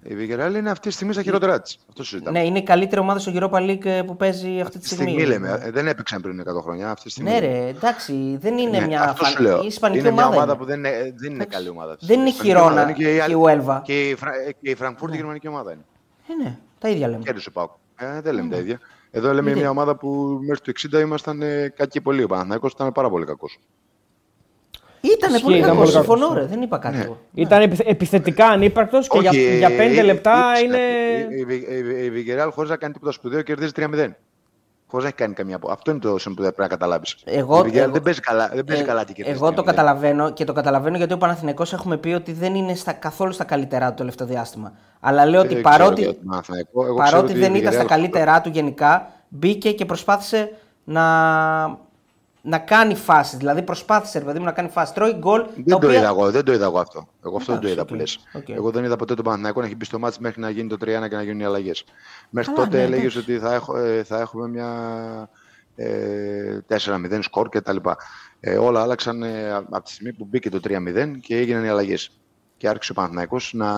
Η Βιγεράλ είναι αυτή τη στιγμή στα χειρότερά της. Αυτό συζητάμε. Ναι, είναι η καλύτερη ομάδα στο Europa League ε, που παίζει αυτή τη στιγμή. στιγμή λέμε. Ε, δεν έπαιξαν πριν 100 χρόνια. Αυτή τη στιγμή. Ναι, ρε, εντάξει, δεν είναι ναι, μια φανή. Η Ισπανική είναι ομάδα. μια ομάδα που δεν είναι, δεν είναι καλή ομάδα. Δεν είναι η Χιρόνα και η Ουέλβα. Και η, Φρα... η Φραγκφούρτη ναι. γερμανική ομάδα είναι. Ε, ναι, τα ίδια λέμε. Και του Πάουκ. Ε, δεν λέμε τα ίδια. Εδώ λέμε μια ομάδα που μέχρι το 60 ήμασταν κακοί πολύ. Ο Παναθηναϊκός ήταν πάρα πολύ κακός. Ήταν πολύ κακός, συμφωνώ, ρε. δεν είπα κάτι. Ναι. Ήταν επιθετικά ανύπαρκτος και για, για 5 λεπτά είναι. Η Βιγεράλ χωρίς να κάνει τίποτα σπουδαίο κερδίζει 3-0. Χωρίς να έχει κάνει καμία από. Αυτό είναι το που πρέπει να καταλάβεις. Εγώ, εγώ, δεν παίζει καλά, δεν παίζει ε, καλά την Εγώ το καταλαβαίνω και το καταλαβαίνω γιατί ο Παναθηναϊκός έχουμε πει ότι δεν είναι στα, καθόλου στα καλύτερά του το τελευταίο διάστημα. Αλλά λέω ότι παρότι, παρότι δεν ήταν στα καλύτερά του γενικά, μπήκε και προσπάθησε να να κάνει φάση. Δηλαδή προσπάθησε παιδί μου να κάνει φάση. Τρώει γκολ. Δεν, το είδα εγώ, δεν το είδα εγώ αυτό. Εγώ αυτό δεν το είδα okay. που λες. Okay. Εγώ δεν είδα ποτέ τον Παναθηναϊκό να έχει μπει στο μάτι μέχρι να γίνει το 3-1 και να γίνουν οι αλλαγές. Μέχρι Καλά, τότε ναι, έλεγες ότι θα, έχω, ε, θα έχουμε μια ε, 4-0 σκορ κτλ. Ε, όλα άλλαξαν ε, από τη στιγμή που μπήκε το 3-0 και έγιναν οι αλλαγές. Και άρχισε ο Παναθηναϊκός να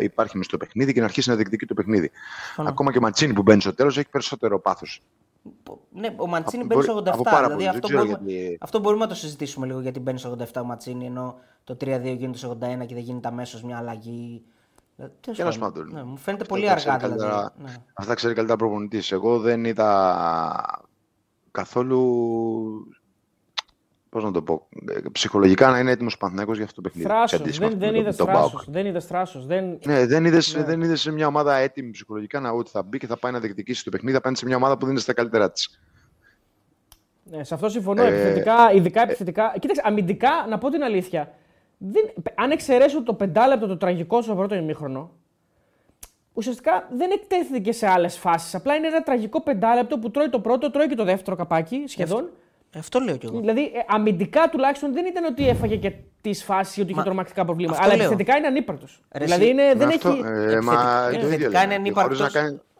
υπάρχει μες στο παιχνίδι και να αρχίσει να διεκδικεί το παιχνίδι. Ακόμα και ο Ματσίνη που μπαίνει στο τέλος έχει περισσότερο πάθος ναι, ο Μαντσίνη μπαίνει στο 87. Δηλαδή αυτό, μπορούμε, γιατί... αυτό μπορούμε να το συζητήσουμε λίγο γιατί μπαίνει στο 87 ο Μαντσίνη ενώ το 3-2 γίνεται στο 81 και δεν γίνεται αμέσως μια αλλαγή. Τέλος πάντων. Ναι, μου φαίνεται πολύ αργά. Δηλαδή. Ναι. Αυτά ξέρει καλύτερα προπονητής. Εγώ δεν είδα καθόλου Πώς να το πω, ψυχολογικά να είναι έτοιμος ο Παναθηναϊκός για αυτό το παιχνίδι. Θράσος, δεν, δεν είδες θράσος. Δεν είδες θράσος. Δεν... Ναι, δεν είδε ναι. δεν είδες μια ομάδα έτοιμη ψυχολογικά να ότι θα μπει και θα πάει να διεκδικήσει το παιχνίδι απέναντι σε μια ομάδα που δεν είναι στα καλύτερά της. Ναι, σε αυτό συμφωνώ. Ε, επιθετικά, ειδικά ε, επιθετικά. Ε, κοίταξε, αμυντικά, να πω την αλήθεια. Δεν, αν εξαιρέσω το πεντάλεπτο το τραγικό στο πρώτο ημίχρονο, ουσιαστικά δεν εκτέθηκε σε άλλες φάσεις. Απλά είναι ένα τραγικό πεντάλεπτο που τρώει το πρώτο, τρώει και το δεύτερο καπάκι σχεδόν. Αυτό λέω κι εγώ. Δηλαδή, ε, αμυντικά τουλάχιστον δεν ήταν ότι έφαγε και τη φάση ότι είχε τρομακτικά προβλήματα. Αλλά επιθετικά είναι ανύπαρκτος. Δηλαδή, είναι, δεν αυτό, έχει. Ε, μα επιθετικά είναι ανύπαρκτος.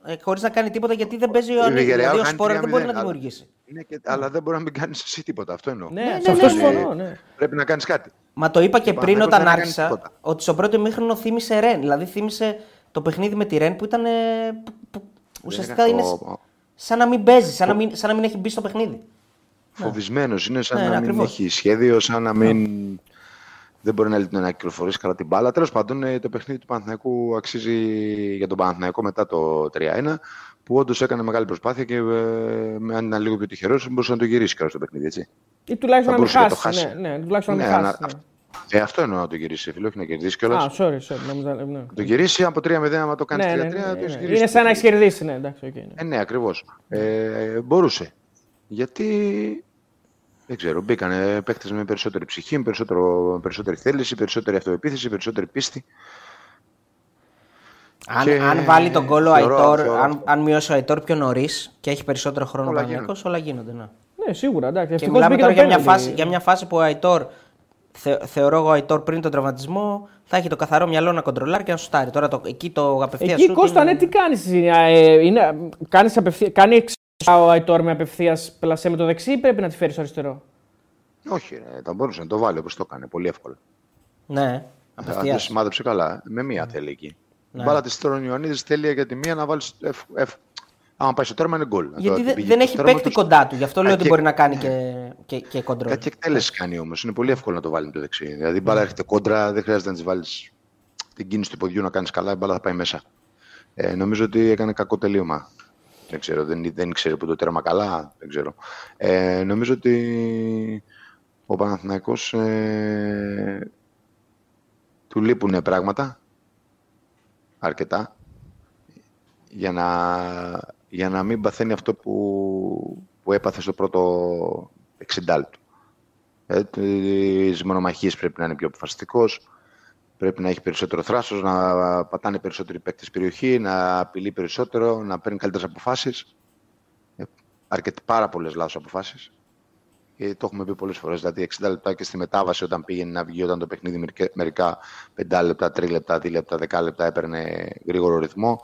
Ε, Χωρίς να κάνει τίποτα γιατί δεν παίζει ο Ανύπαρκτο. Δηλαδή, ο Σπόρα δεν μπορεί να δημιουργήσει. Είναι και, αλλά δεν μπορεί να μην κάνει εσύ τίποτα. Αυτό εννοώ. Ναι, ναι, ναι, αυτό συμφωνώ. Ναι. Πρέπει να κάνεις κάτι. Μα το είπα και πριν όταν άρχισα ότι στο πρώτο ημίχρονο θύμισε Ρεν. Δηλαδή θύμισε το παιχνίδι με τη Ρεν που ήταν. Ουσιαστικά είναι σαν να μην παίζει, σαν να μην έχει μπει στο παιχνίδι. Ναι. Φοβισμένος είναι σαν ναι, να μην έχει σχέδιο, σαν να μην. Δεν μπορεί να, να κυκλοφορήσει καλά την μπάλα. Τέλος πάντων, ε, το παιχνίδι του Παναθηναϊκού αξίζει για τον Παναθηναϊκό μετά το 3-1, που όντως έκανε μεγάλη προσπάθεια και ε, αν ήταν λίγο πιο τυχερός, μπορούσε να το γυρίσει καλά στο παιχνίδι. Έτσι. Ή τουλάχιστον να μην χάσει. χάσει. Ναι, ναι, τουλάχιστον να μην ναι, χάσει. Ναι. Ε, αυτό εννοώ να το γυρίσει, φίλο, όχι να κερδίσει κιόλας. Α, sorry, sorry. Ναι. Να το γυρίσει από 3-0, άμα το κάνεις 3-3, ναι, ναι, ναι, το ναι. Είναι σαν να έχεις κερδίσει, ναι, εντάξει, okay, ναι. Ε, ναι, ακριβώς. Ε, μπορούσε. Γιατί Δεν ξέρω, μπήκαν παίχτε με περισσότερη ψυχή, με περισσότερο, περισσότερη θέληση, περισσότερη αυτοεπίθεση, περισσότερη πίστη. Αν, Και αν βάλει τον κόλλο ο θεωρώ- Αϊτόρ, θεωρώ- αν, αν μειώσει ο Αϊτόρ πιο νωρίς και έχει περισσότερο χρόνο ο Όλα Παναγιακός, όλα γίνονται. Ναι. Ναι, σίγουρα. Εντάξει. Και Ευτυχώς μιλάμε μπήκε τώρα το για μια, πέναλτι. φάση, για μια φάση που ο Αϊτόρ, θε, θεωρώ εγώ ο Αϊτόρ πριν τον τραυματισμό, θα έχει το καθαρό μυαλό να κοντρολάρει και να σουτάρει. Τώρα το, εκεί το απευθείας Εκεί σουτ Κώστα, είναι- ναι, τι κάνεις. Ε, είναι, κάνεις απευθεία, κάνεις εξάρτητα ο Αϊτόρ με απευθείας πλασέ με το δεξί ή πρέπει να τη φέρεις στο αριστερό. Όχι, ρε, θα μπορούσε να το βάλει όπως το έκανε. Πολύ εύκολα. Ναι, Αν απευθείας. το σημάδεψε καλά. Με μία θέλει εκεί. Ναι. Μπάλα της Τόρων Ιωαννίδης τέλεια για τη μία να βάλει. Άμα πάει στο τέρμα είναι γκολ. Γιατί Το- δεν- πήγε δεν στο έχει τέρμα, παίκτη το- κοντά του, γι' αυτό λέω ότι Κάτι- μπορεί να κάνει και, και, και κοντρόλ. Κάτι εκτέλεση κάνει όμως. Είναι πολύ εύκολο να το βάλει με το δεξί. Δηλαδή η μπάλα έρχεται κόντρα, δεν χρειάζεται να της βάλεις την κίνηση του ποδιού να κάνεις καλά, η μπάλα θα πάει μέσα. Ε, νομίζω ότι έκανε κακό τελείωμα. Δεν ξέρω, δεν, δεν ήξερε που το τέρμα καλά. Δεν ξέρω. Ε, νομίζω ότι ο Παναθηναϊκός ε, του λείπουν πράγματα αρκετά για να, για να μην παθαίνει αυτό που, που έπαθε στο πρώτο 60 του. Ε, τις μονομαχίες πρέπει να είναι πιο αποφασιστικός, πρέπει να έχει περισσότερο θράσος, να πατάνε περισσότεροι παίκτες στην περιοχή, να απειλεί περισσότερο, να παίρνει καλύτερες αποφάσεις. Ε, αρκετά, πάρα πολλές λάθος αποφάσεις. Και το έχουμε πει πολλές φορές, δηλαδή 60 λεπτά και στη μετάβαση όταν πήγαινε να βγει, όταν το παιχνίδι μερικά- μερικά 5 λεπτά, 3 λεπτά, 2 λεπτά, 10 λεπτά έπαιρνε γρήγορο ρυθμό.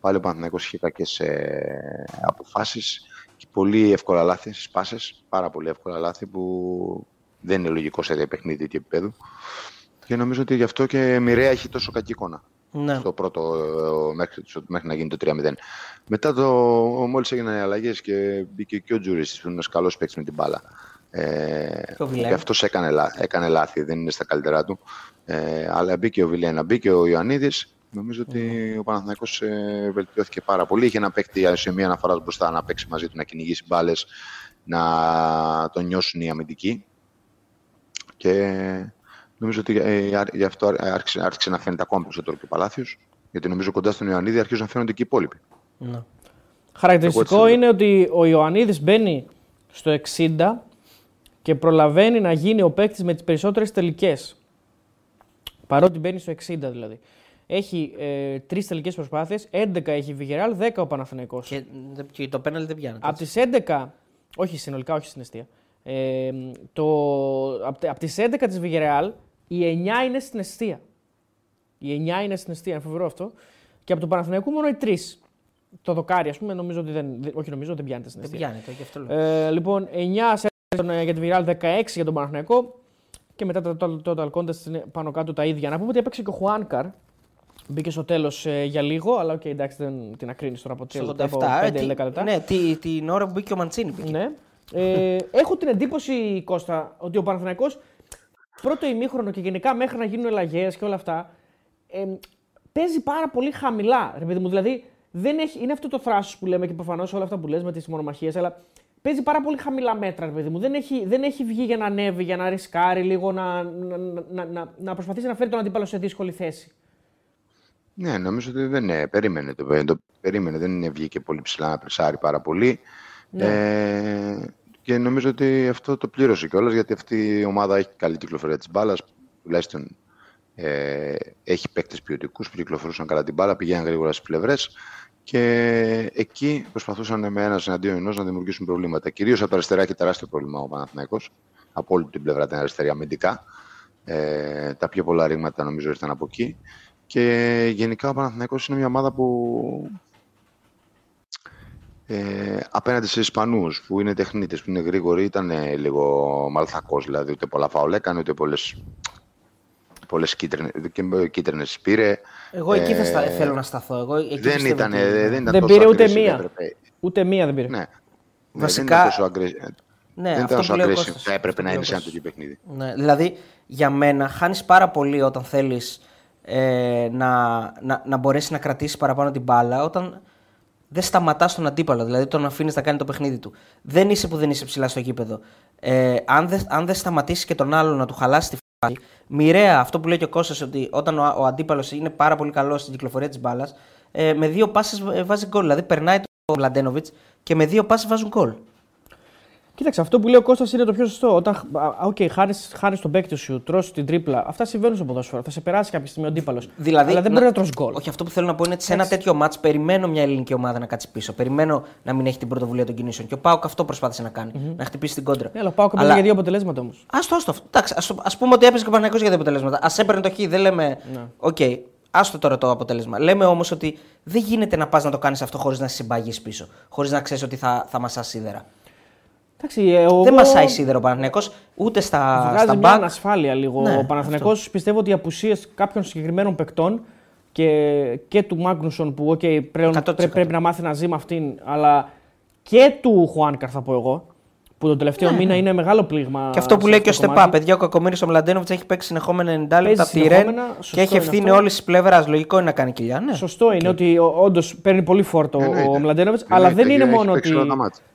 Πάλι ο Παναθηναϊκός είχε κακές ε, αποφάσεις και πολύ εύκολα λάθη στις πάσες, πάρα πολύ εύκολα λάθη που δεν είναι λογικό σε παιχνίδι τέτοιου επίπεδου. Και νομίζω ότι γι' αυτό και μοιραία έχει τόσο κακή εικόνα Ναι. στο πρώτο ε, μέχρι, στο- μέχρι να γίνει το 3-0. Μετά το, μόλις έγιναν οι αλλαγές και μπήκε και ο Τζούρις, που είναι ένας καλός παίκτης με την μπάλα. Ε, Και ο Βιλένα. και αυτός έκανε, λά- έκανε λάθη, δεν είναι στα καλύτερά του. Ε, αλλά μπήκε ο Βιλένα, μπήκε ο Ιωαννίδης. Νομίζω ότι ο Παναθηναϊκός ε, βελτιώθηκε πάρα πολύ. Είχε ένα παίκτη σε μία αναφορά μπροστά να παίξει μαζί του, να κυνηγήσει μπάλες, να τον νιώσουν οι αμυντικοί. Και νομίζω ότι ε, α- γι' αυτό άρχισε, άρχισε να φαίνεται ακόμα περισσότερο και ο Παλάθιος. Γιατί νομίζω κοντά στον Ιωαννίδη αρχίζουν να φαίνονται και οι υπόλοιποι. ναι. Χαρακτηριστικό Εγώ έτσι είναι ότι ο Ιωαννίδης μπαίνει στο 60 και προλαβαίνει να γίνει ο παίκτης με τις περισσότερες τελικές. Παρότι μπαίνει στο 60 δηλαδή. Έχει ε, τρεις τελικές προσπάθειες, 11 έχει η Βιγεράλ, 10 ο Παναθηναϊκός. Και, και το πέναλ δεν πιάνεται. Από τις 11, όχι συνολικά, όχι στην αιστεία. Ε, το, από, από τις 11 της Villarreal, οι 9 είναι στην αιστεία. Οι 9 είναι στην αιστεία, είναι φοβερό αυτό. Και από τον Παναθηναϊκό μόνο οι 3. Το δοκάρι, ας πούμε, νομίζω ότι δεν, δεν- όχι νομίζω, δεν πιάνεται στην δεν αιστεία. πιάνεται, γι' αυτό λέω. Ε, λοιπόν, 9 σε τον, ε, για τη Villarreal, 16 για τον Παναθηναϊκό. Και μετά το total, total contest είναι πάνω κάτω τα ίδια. Να πούμε ότι έπαιξε και ο Χουάνκαρ. Μπήκε στο τέλος για λίγο, αλλά ΟΚ, εντάξει, δεν τον κρίνεις τώρα από Στο 3 87. από ε, 5 τι- λεπτά. Ναι, τι- την ώρα που μπήκε ο Μαντσίνι. Μπήκε. Ναι. Ε, έχω την εντύπωση, Κώστα, ότι ο Παναθηναϊκός πρώτο ημίχρονο και γενικά μέχρι να γίνουν αλλαγές και όλα αυτά, ε, παίζει πάρα πολύ χαμηλά. Ρε παιδί μου, δηλαδή δεν έχει, είναι αυτό το θράσο που λέμε και προφανώς όλα αυτά που λες με τις μονομαχίες, αλλά παίζει πάρα πολύ χαμηλά μέτρα, ρε παιδί μου. Δεν έχει, δεν έχει βγει για να ανέβει, για να ρισκάρει λίγο, να, να, να, να, να προσπαθήσει να φέρει τον αντίπαλο σε δύσκολη θέση. Ναι, νομίζω ότι δεν είναι. Περίμενε το, το περίμενε. Δεν είναι βγήκε πολύ ψηλά να πρεσάρει πάρα πολύ. Ε, και νομίζω ότι αυτό το πλήρωσε κιόλας γιατί αυτή η ομάδα έχει καλή κυκλοφορία της μπάλας. Τουλάχιστον ε, έχει παίκτες ποιοτικούς που κυκλοφορούσαν καλά την μπάλα, πηγαίναν γρήγορα στις πλευρές. Και εκεί προσπαθούσαν με ένας εναντίον ενός να δημιουργήσουν προβλήματα. Κυρίως από τα αριστερά έχει τεράστιο πρόβλημα ο Παναθηναϊκός. Από όλη την πλευρά την αριστερή αμυντικά. Ε, τα πιο πολλά ρήγματα νομίζω ήρθαν από εκεί. Και γενικά ο Παναθηναϊκός είναι μια ομάδα που ε, απέναντι σε Ισπανούς που είναι τεχνίτες, που είναι γρήγοροι, ήταν ε, λίγο μαλθακός, δηλαδή ούτε πολλά φάουλ έκανε, ούτε πολλές, πολλές κίτρινες, και κίτρινες πήρε. Εγώ εκεί θα στα- Ε, θέλω να σταθώ. Εγώ, εκεί δεν, πιστεύω ήταν, ότι- δεν ήταν Δεν τόσο πήρε ούτε aggressive, μία. έπρεπε. Ούτε μία δεν πήρε. Ναι. Βασικά- Ναι, δεν ήταν τόσο aggressive. Ναι, δεν αυτό ήταν που τόσο λέει ο aggressive. Κώστας. Θα έπρεπε Αυτό να που είναι σε λέει ένα ο τέτοιο παιχνίδι. Ναι, δηλαδή για μένα χάνεις πάρα πολύ όταν θέλεις ε, να, να, να μπορέσεις να κρατήσεις παραπάνω την μπάλα όταν δεν σταματάς τον αντίπαλο, δηλαδή τον αφήνεις να κάνει το παιχνίδι του. Δεν είσαι που δεν είσαι ψηλά στο γήπεδο. Ε, αν δεν αν δεν σταματήσεις και τον άλλον να του χαλάσει τη φάση, μοιραία αυτό που λέει και ο Κώστας ότι όταν ο, ο αντίπαλος είναι πάρα πολύ καλός στην κυκλοφορία της μπάλας, ε, με δύο πάσες βάζει γκολ. Δηλαδή περνάει τον Μλαντένοβιτς και με δύο πάσες βάζουν γκολ. Κοίταξε, αυτό που λέει ο Κώστας είναι το πιο σωστό. Όταν okay, χάνει τον παίκτη σου, τρως την τρίπλα, αυτά συμβαίνουν στο ποδόσφαιρο. Θα σε περάσει κάποια στιγμή ο αντίπαλος. Δηλαδή, Αλλά δεν μπορεί να τρως γκολ. Όχι, αυτό που θέλω να πω είναι ότι σε ένα τέτοιο ματς περιμένω μια ελληνική ομάδα να κάτσει πίσω. Περιμένω να μην έχει την πρωτοβουλία των κινήσεων. Και ο ΠΑΟΚ αυτό προσπάθησε να κάνει. Mm-hmm. Να χτυπήσει την κόντρα. Ναι, αλλά ο ΠΑΟΚ Αλλά... για δύο αποτελέσματα όμως. Ας το, άστο. Ας πούμε ότι έπαιζε και ο για δύο αποτελέσματα. Ας έπαιρνε το Χ, δεν λέμε. Ναι. ΟΚ, okay, Άστο τώρα το αποτέλεσμα. Λέμε όμως ότι δεν γίνεται να πας να το κάνεις αυτό χωρίς να συμπαγείς πίσω. Χωρίς να ξέρεις ότι θα, θα μασάς σίδερα. Εντάξει, εγώ... Δεν μασάει σίδερο ο Παναθηναϊκός ούτε στα, Βγάζει στα μια ανασφάλεια λίγο. Ναι, ο Παναθηναϊκός πιστεύω ότι οι απουσίες κάποιων συγκεκριμένων παικτών και, και του Μάγνουσον που okay, πρέπει, πρέπει να μάθει να ζει με αυτήν, αλλά και του Χουάνκαρ θα πω εγώ, που το τελευταίο ναι. μήνα είναι μεγάλο πλήγμα. Και αυτό που λέει και ο Στεπά, παιδιά, ο Κακομίρη ο Μλαντένοβιτς έχει παίξει συνεχόμενα 90 λεπτά από τη Ρεν και έχει ευθύνη όλης τη πλευράς. Λογικό είναι να κάνει κοιλιά. Ναι. Σωστό okay. είναι ότι όντως παίρνει πολύ φόρτο ο Μλαντένοβιτς, αλλά δεν είναι μόνο ότι.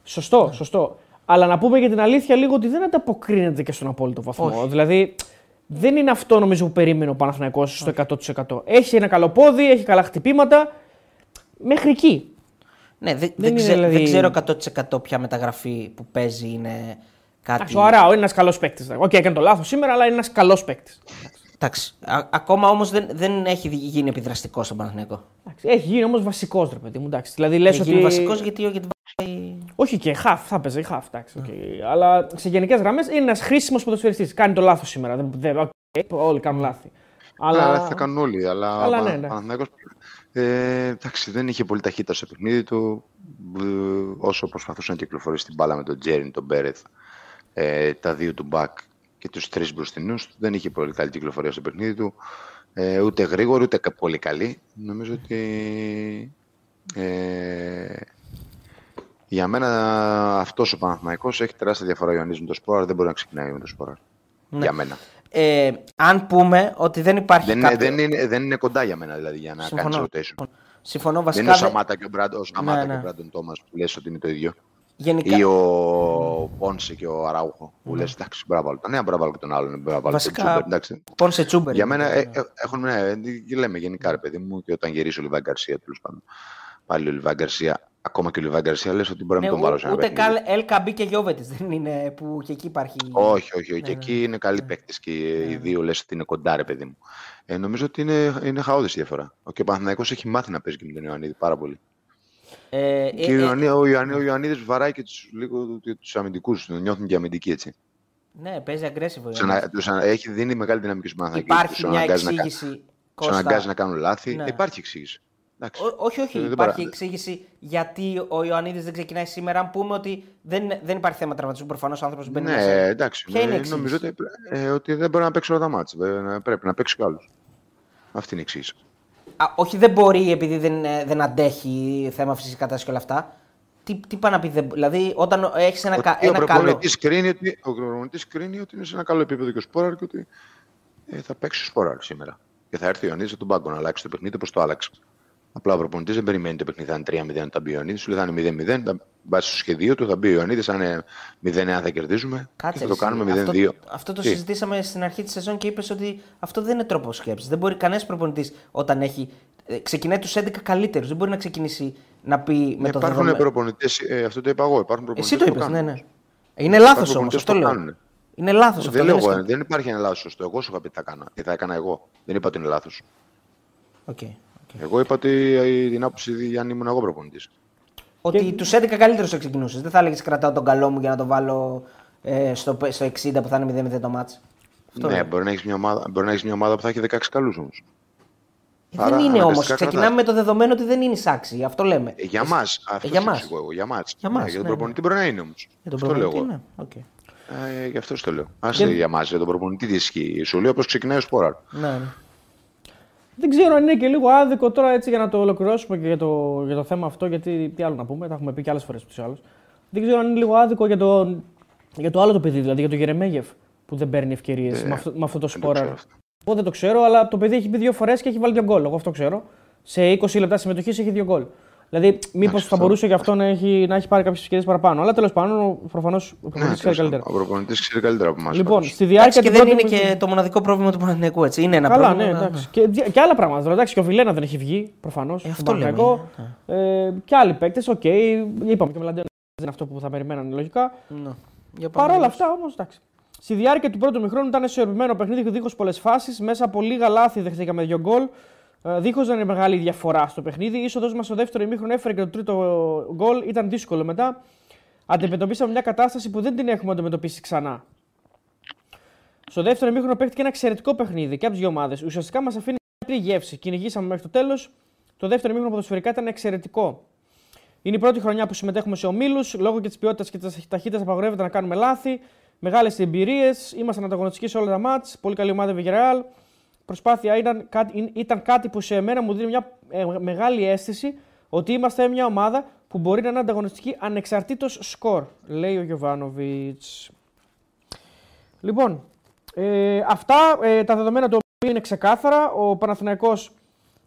Σωστό, σωστό. Αλλά να πούμε για την αλήθεια λίγο ότι δεν ανταποκρίνεται και στον απόλυτο βαθμό. Όχι. Δηλαδή δεν είναι αυτό νομίζω που περίμενε ο Παναθηναϊκός στο 100%. Έχει ένα καλό πόδι, έχει καλά χτυπήματα. Μέχρι εκεί. Ναι, δεν, δεν, ξέ, δηλαδή... δεν ξέρω 100% ποια μεταγραφή που παίζει είναι κάτι. ο Αράο είναι ένας καλός παίκτης. ΟΚ, okay, έκανε το λάθος σήμερα, αλλά είναι ένας καλός παίκτης. Εντάξει. ακόμα όμως δεν, δεν έχει γίνει επιδραστικός στον Παναθηναϊκό. Έχει γίνει όμως βασικός ρε παιδί μου. Εντάξει. Δηλαδή, λες έχει ότι... γίνει βασικός γιατί, γιατί όχι και χαφ, θα παίζει χαφ. Εντάξει, okay. Αλλά σε γενικές γραμμές είναι ένας χρήσιμος ποδοσφαιριστής. Κάνει το λάθος σήμερα. Δεν, δεν, okay, όλοι κάνουν λάθη. Αλλά... Ναι, θα κάνουν όλοι. Αλλά, αλλά ναι, ναι. Ε, εντάξει, δεν είχε πολύ ταχύτητα στο παιχνίδι του. Ε, όσο προσπαθούσε να κυκλοφορήσει την μπάλα με τον Τζέριν, τον Μπέρεθ, ε, τα δύο του μπακ και τους τρεις μπροστινούς, δεν είχε πολύ καλή κυκλοφορία στο παιχνίδι του. Ε, ούτε γρήγορη, ούτε πολύ καλή. Νομίζω ότι ε, για μένα αυτός ο Παναθηναϊκός έχει τεράστια διαφορά ο Ιωαννής με το Σπόρα, δεν μπορεί να ξεκινάει με το Σπόρα. Ναι. Για μένα. Ε, αν πούμε ότι δεν υπάρχει. Δεν, κάποιο... δεν, είναι, δεν είναι κοντά για μένα δηλαδή για να κάνεις rotation. Συμφωνώ βασικά. Δεν είναι ο Σαμάτα και ο Μπράντον ναι, ναι. Τόμας που λες ότι είναι το ίδιο. Γενικά... Ή ο Πόνσε και ο Αράουχο που ναι. λες εντάξει μπράβο. Ναι, μπράβο και τον άλλον. Μπράβο, Βασικά, Πόνσε Τσούμπερ. Για μένα ε, ε, έχουν, ναι, λέμε γενικά ρε παιδί μου και όταν γυρίσει ο Λιβάη Γκαρσία τέλος πάντων. Πάλι ο Λιβάη Γκαρσία Ακόμα και ο Λιβάη Γκαρσία λες ότι μπορεί να μην ναι, τον βάλω σε ένα Ούτε καν Ελκαμπή και Γιώβετης δεν είναι που και εκεί υπάρχει. Όχι, όχι, όχι. Ναι, εκεί ναι. είναι καλοί ναι. παίκτες και οι ναι. δύο λες ότι είναι κοντά, ρε παιδί μου. Ε, νομίζω ότι είναι, είναι χαόδης η διαφορά. Ο Παναθυναϊκό έχει μάθει να παίζει και με τον Ιωαννίδη πάρα πολύ. Ε, και ε, ε, ο, ο Ιωαννίδης βαράει και τους λίγο του αμυντικούς, νιώθουν και αμυντικοί έτσι. Ναι, παίζει aggressive. Τους, έχει δίνει μεγάλη δυναμική στου Παναθηναϊκούς. Υπάρχει μια εξήγηση. Τους αναγκάζει να κάνουν λάθη. Ναι. Υπάρχει εξήγηση. Ό, όχι, όχι. Δεν υπάρχει παρα... εξήγηση γιατί ο Ιωαννίδης δεν ξεκινάει σήμερα. Αν πούμε ότι δεν, δεν υπάρχει θέμα τραυματισμού, προφανώς ο άνθρωπος μπαίνει. Ναι, μέσα. εντάξει. Ποια είναι νομίζω ότι, ε, ότι δεν μπορεί να παίξει όλα τα μάτια. Ε, πρέπει να παίξει κι άλλου. Αυτή είναι η εξήγηση. Α, όχι, δεν μπορεί επειδή δεν, ε, δεν αντέχει θέμα φυσική κατάσταση και όλα αυτά. Τι, τι πάει να πει, δηλαδή όταν έχεις ένα, ότι ένα ο καλό. Κρίνει ότι, ο προπονητής κρίνει ότι είναι σε ένα καλό επίπεδο και ο Σπόραρ και ότι ε, θα παίξει ο Σπόραρ σήμερα. Και θα έρθει ο Ιωαννίδης από τον πάγκο να αλλάξει το παιχνίδι όπως το άλλαξε. Απλά ο προπονητής δεν περιμένει το παιχνίδι θα είναι 3-0 θα μπει ο Ιωαννίδης, σου λέει θα είναι 0-0. Βάσει στο σχεδίο του θα μπει ο Ιωαννίδης, θα είναι 0-1 θα κερδίζουμε. Κάτσε, και θα το κάνουμε 0-2. Αυτό, αυτό το Τι; συζητήσαμε στην αρχή της σεζόν και είπες ότι αυτό δεν είναι τρόπο σκέψης. Δεν μπορεί κανένας προπονητής όταν έχει. Ε, ξεκινάει τους 11 καλύτερους. Δεν μπορεί να ξεκινήσει να πει με ναι, το Υπάρχουν προπονητές, ε, αυτό το είπα εγώ. Υπάρχουν Εσύ το είπες, ναι, ναι. Είναι λάθος όμως. Αυτό λέω. Είναι λάθος αυτό. Δεν, λέω, δεν υπάρχει ένα λάθος σωστό. Εγώ σου είχα πει τι θα έκανα. Τι θα έκανα εγώ. Δεν είπα ότι είναι λάθος. Okay. Εγώ είπα ότι την άποψη Γιάννη ήμουν εγώ προπονητής. Ότι και... τους 11 καλύτερους θα ξεκινούσες. Δεν θα έλεγες κρατάω τον καλό μου για να τον βάλω ε, στο, στο 60 που θα είναι 0-0 το μάτς. ναι, μπορεί να έχεις μια, ομάδα, μια ομάδα που θα έχει 16 καλού όμως. Ε, δεν είναι όμως. Ξεκινάμε με το δεδομένο ότι δεν είναι σάξι. Αυτό λέμε. Ε, για μας. Αυτό για μας. Εγώ, για μας. Για, μας, ναι, για τον ναι, προπονητή ναι. μπορεί να είναι όμως. Για τον προπονητή, ναι. Okay. Ε, γι' αυτό το λέω. Άσε για μας, για τον προπονητή τι ισχύει. Σου λέω πώ ξεκινάει ο Σπόραρ. Ναι, ναι. Δεν ξέρω αν είναι και λίγο άδικο τώρα έτσι για να το ολοκληρώσουμε και για το, για το θέμα αυτό, γιατί τι άλλο να πούμε, τα έχουμε πει και άλλες φορές του άλλους. Δεν ξέρω αν είναι λίγο άδικο για το, για το άλλο το παιδί, δηλαδή για το Γερεμέγεφ που δεν παίρνει ευκαιρίες ε, με, αυτό, με αυτό το σπόρα. Εγώ δεν το ξέρω, αλλά το παιδί έχει μπει δύο φορές και έχει βάλει δύο γκολ. Εγώ αυτό ξέρω. Σε 20 λεπτά συμμετοχής έχει δύο γκολ. Δηλαδή, μήπως θα μπορούσε γι' αυτό να έχει, να έχει πάρει κάποιες ευκαιρίε παραπάνω. Αλλά τέλος πάντων, προφανώς ο προπονητής ναι, ξέρει καλύτερα. Ο προπονητής ξέρει καλύτερα από εμάς. Λοιπόν, στη διάρκεια και δεν είναι και το μοναδικό πρόβλημα του Παναθηναϊκού, έτσι. Είναι ένα Καλά, πρόβλημα. Ναι, εντάξει. Και, και άλλα πράγματα. Δηλαδή, εντάξει, και ο Βιλένα δεν έχει βγει προφανώς. Ε, αυτό λέμε. Ναι. Ε, και άλλοι παίκτες, ΟΚ. Okay, είπαμε και Μλαντένο δεν είναι αυτό που θα περιμέναν λογικά. Ναι. Για πάμε Παρ' όλα λίγο. αυτά όμως, εντάξει. Στη διάρκεια του πρώτου ημιχρόνου ήταν ισορροπημένο παιχνίδι δίχως πολλές φάσεις. Μέσα από λίγα λάθη δεχτήκαμε δύο γκολ. Δίχως να είναι μεγάλη διαφορά στο παιχνίδι. Η είσοδος μας στο δεύτερο ημίχρονο έφερε και το τρίτο γκολ. Ήταν δύσκολο μετά. Αντιμετωπίσαμε μια κατάσταση που δεν την έχουμε αντιμετωπίσει ξανά. Στο δεύτερο ημίχρονο παίχτηκε ένα εξαιρετικό παιχνίδι και από τις δύο ομάδες. Ουσιαστικά μας αφήνει μια απλή γεύση. Κυνηγήσαμε μέχρι το τέλος. Το δεύτερο ημίχρονο ποδοσφαιρικά ήταν εξαιρετικό. Είναι η πρώτη χρονιά που συμμετέχουμε σε ομίλους. Λόγω και της ποιότητας και της ταχύτητας απαγορεύεται να κάνουμε λάθη. Μεγάλες εμπειρίες. Ήμασταν ανταγωνιστικοί σε όλα τα μάτς. Πολύ καλή ομάδα Villarreal. Προσπάθεια ήταν κάτι, ήταν κάτι που σε μένα μου δίνει μια ε, μεγάλη αίσθηση ότι είμαστε μια ομάδα που μπορεί να είναι ανταγωνιστική ανεξαρτήτως σκορ, λέει ο Γιωβάνοβιτς. Λοιπόν, ε, αυτά ε, τα δεδομένα του οποίου είναι ξεκάθαρα. Ο Παναθηναϊκός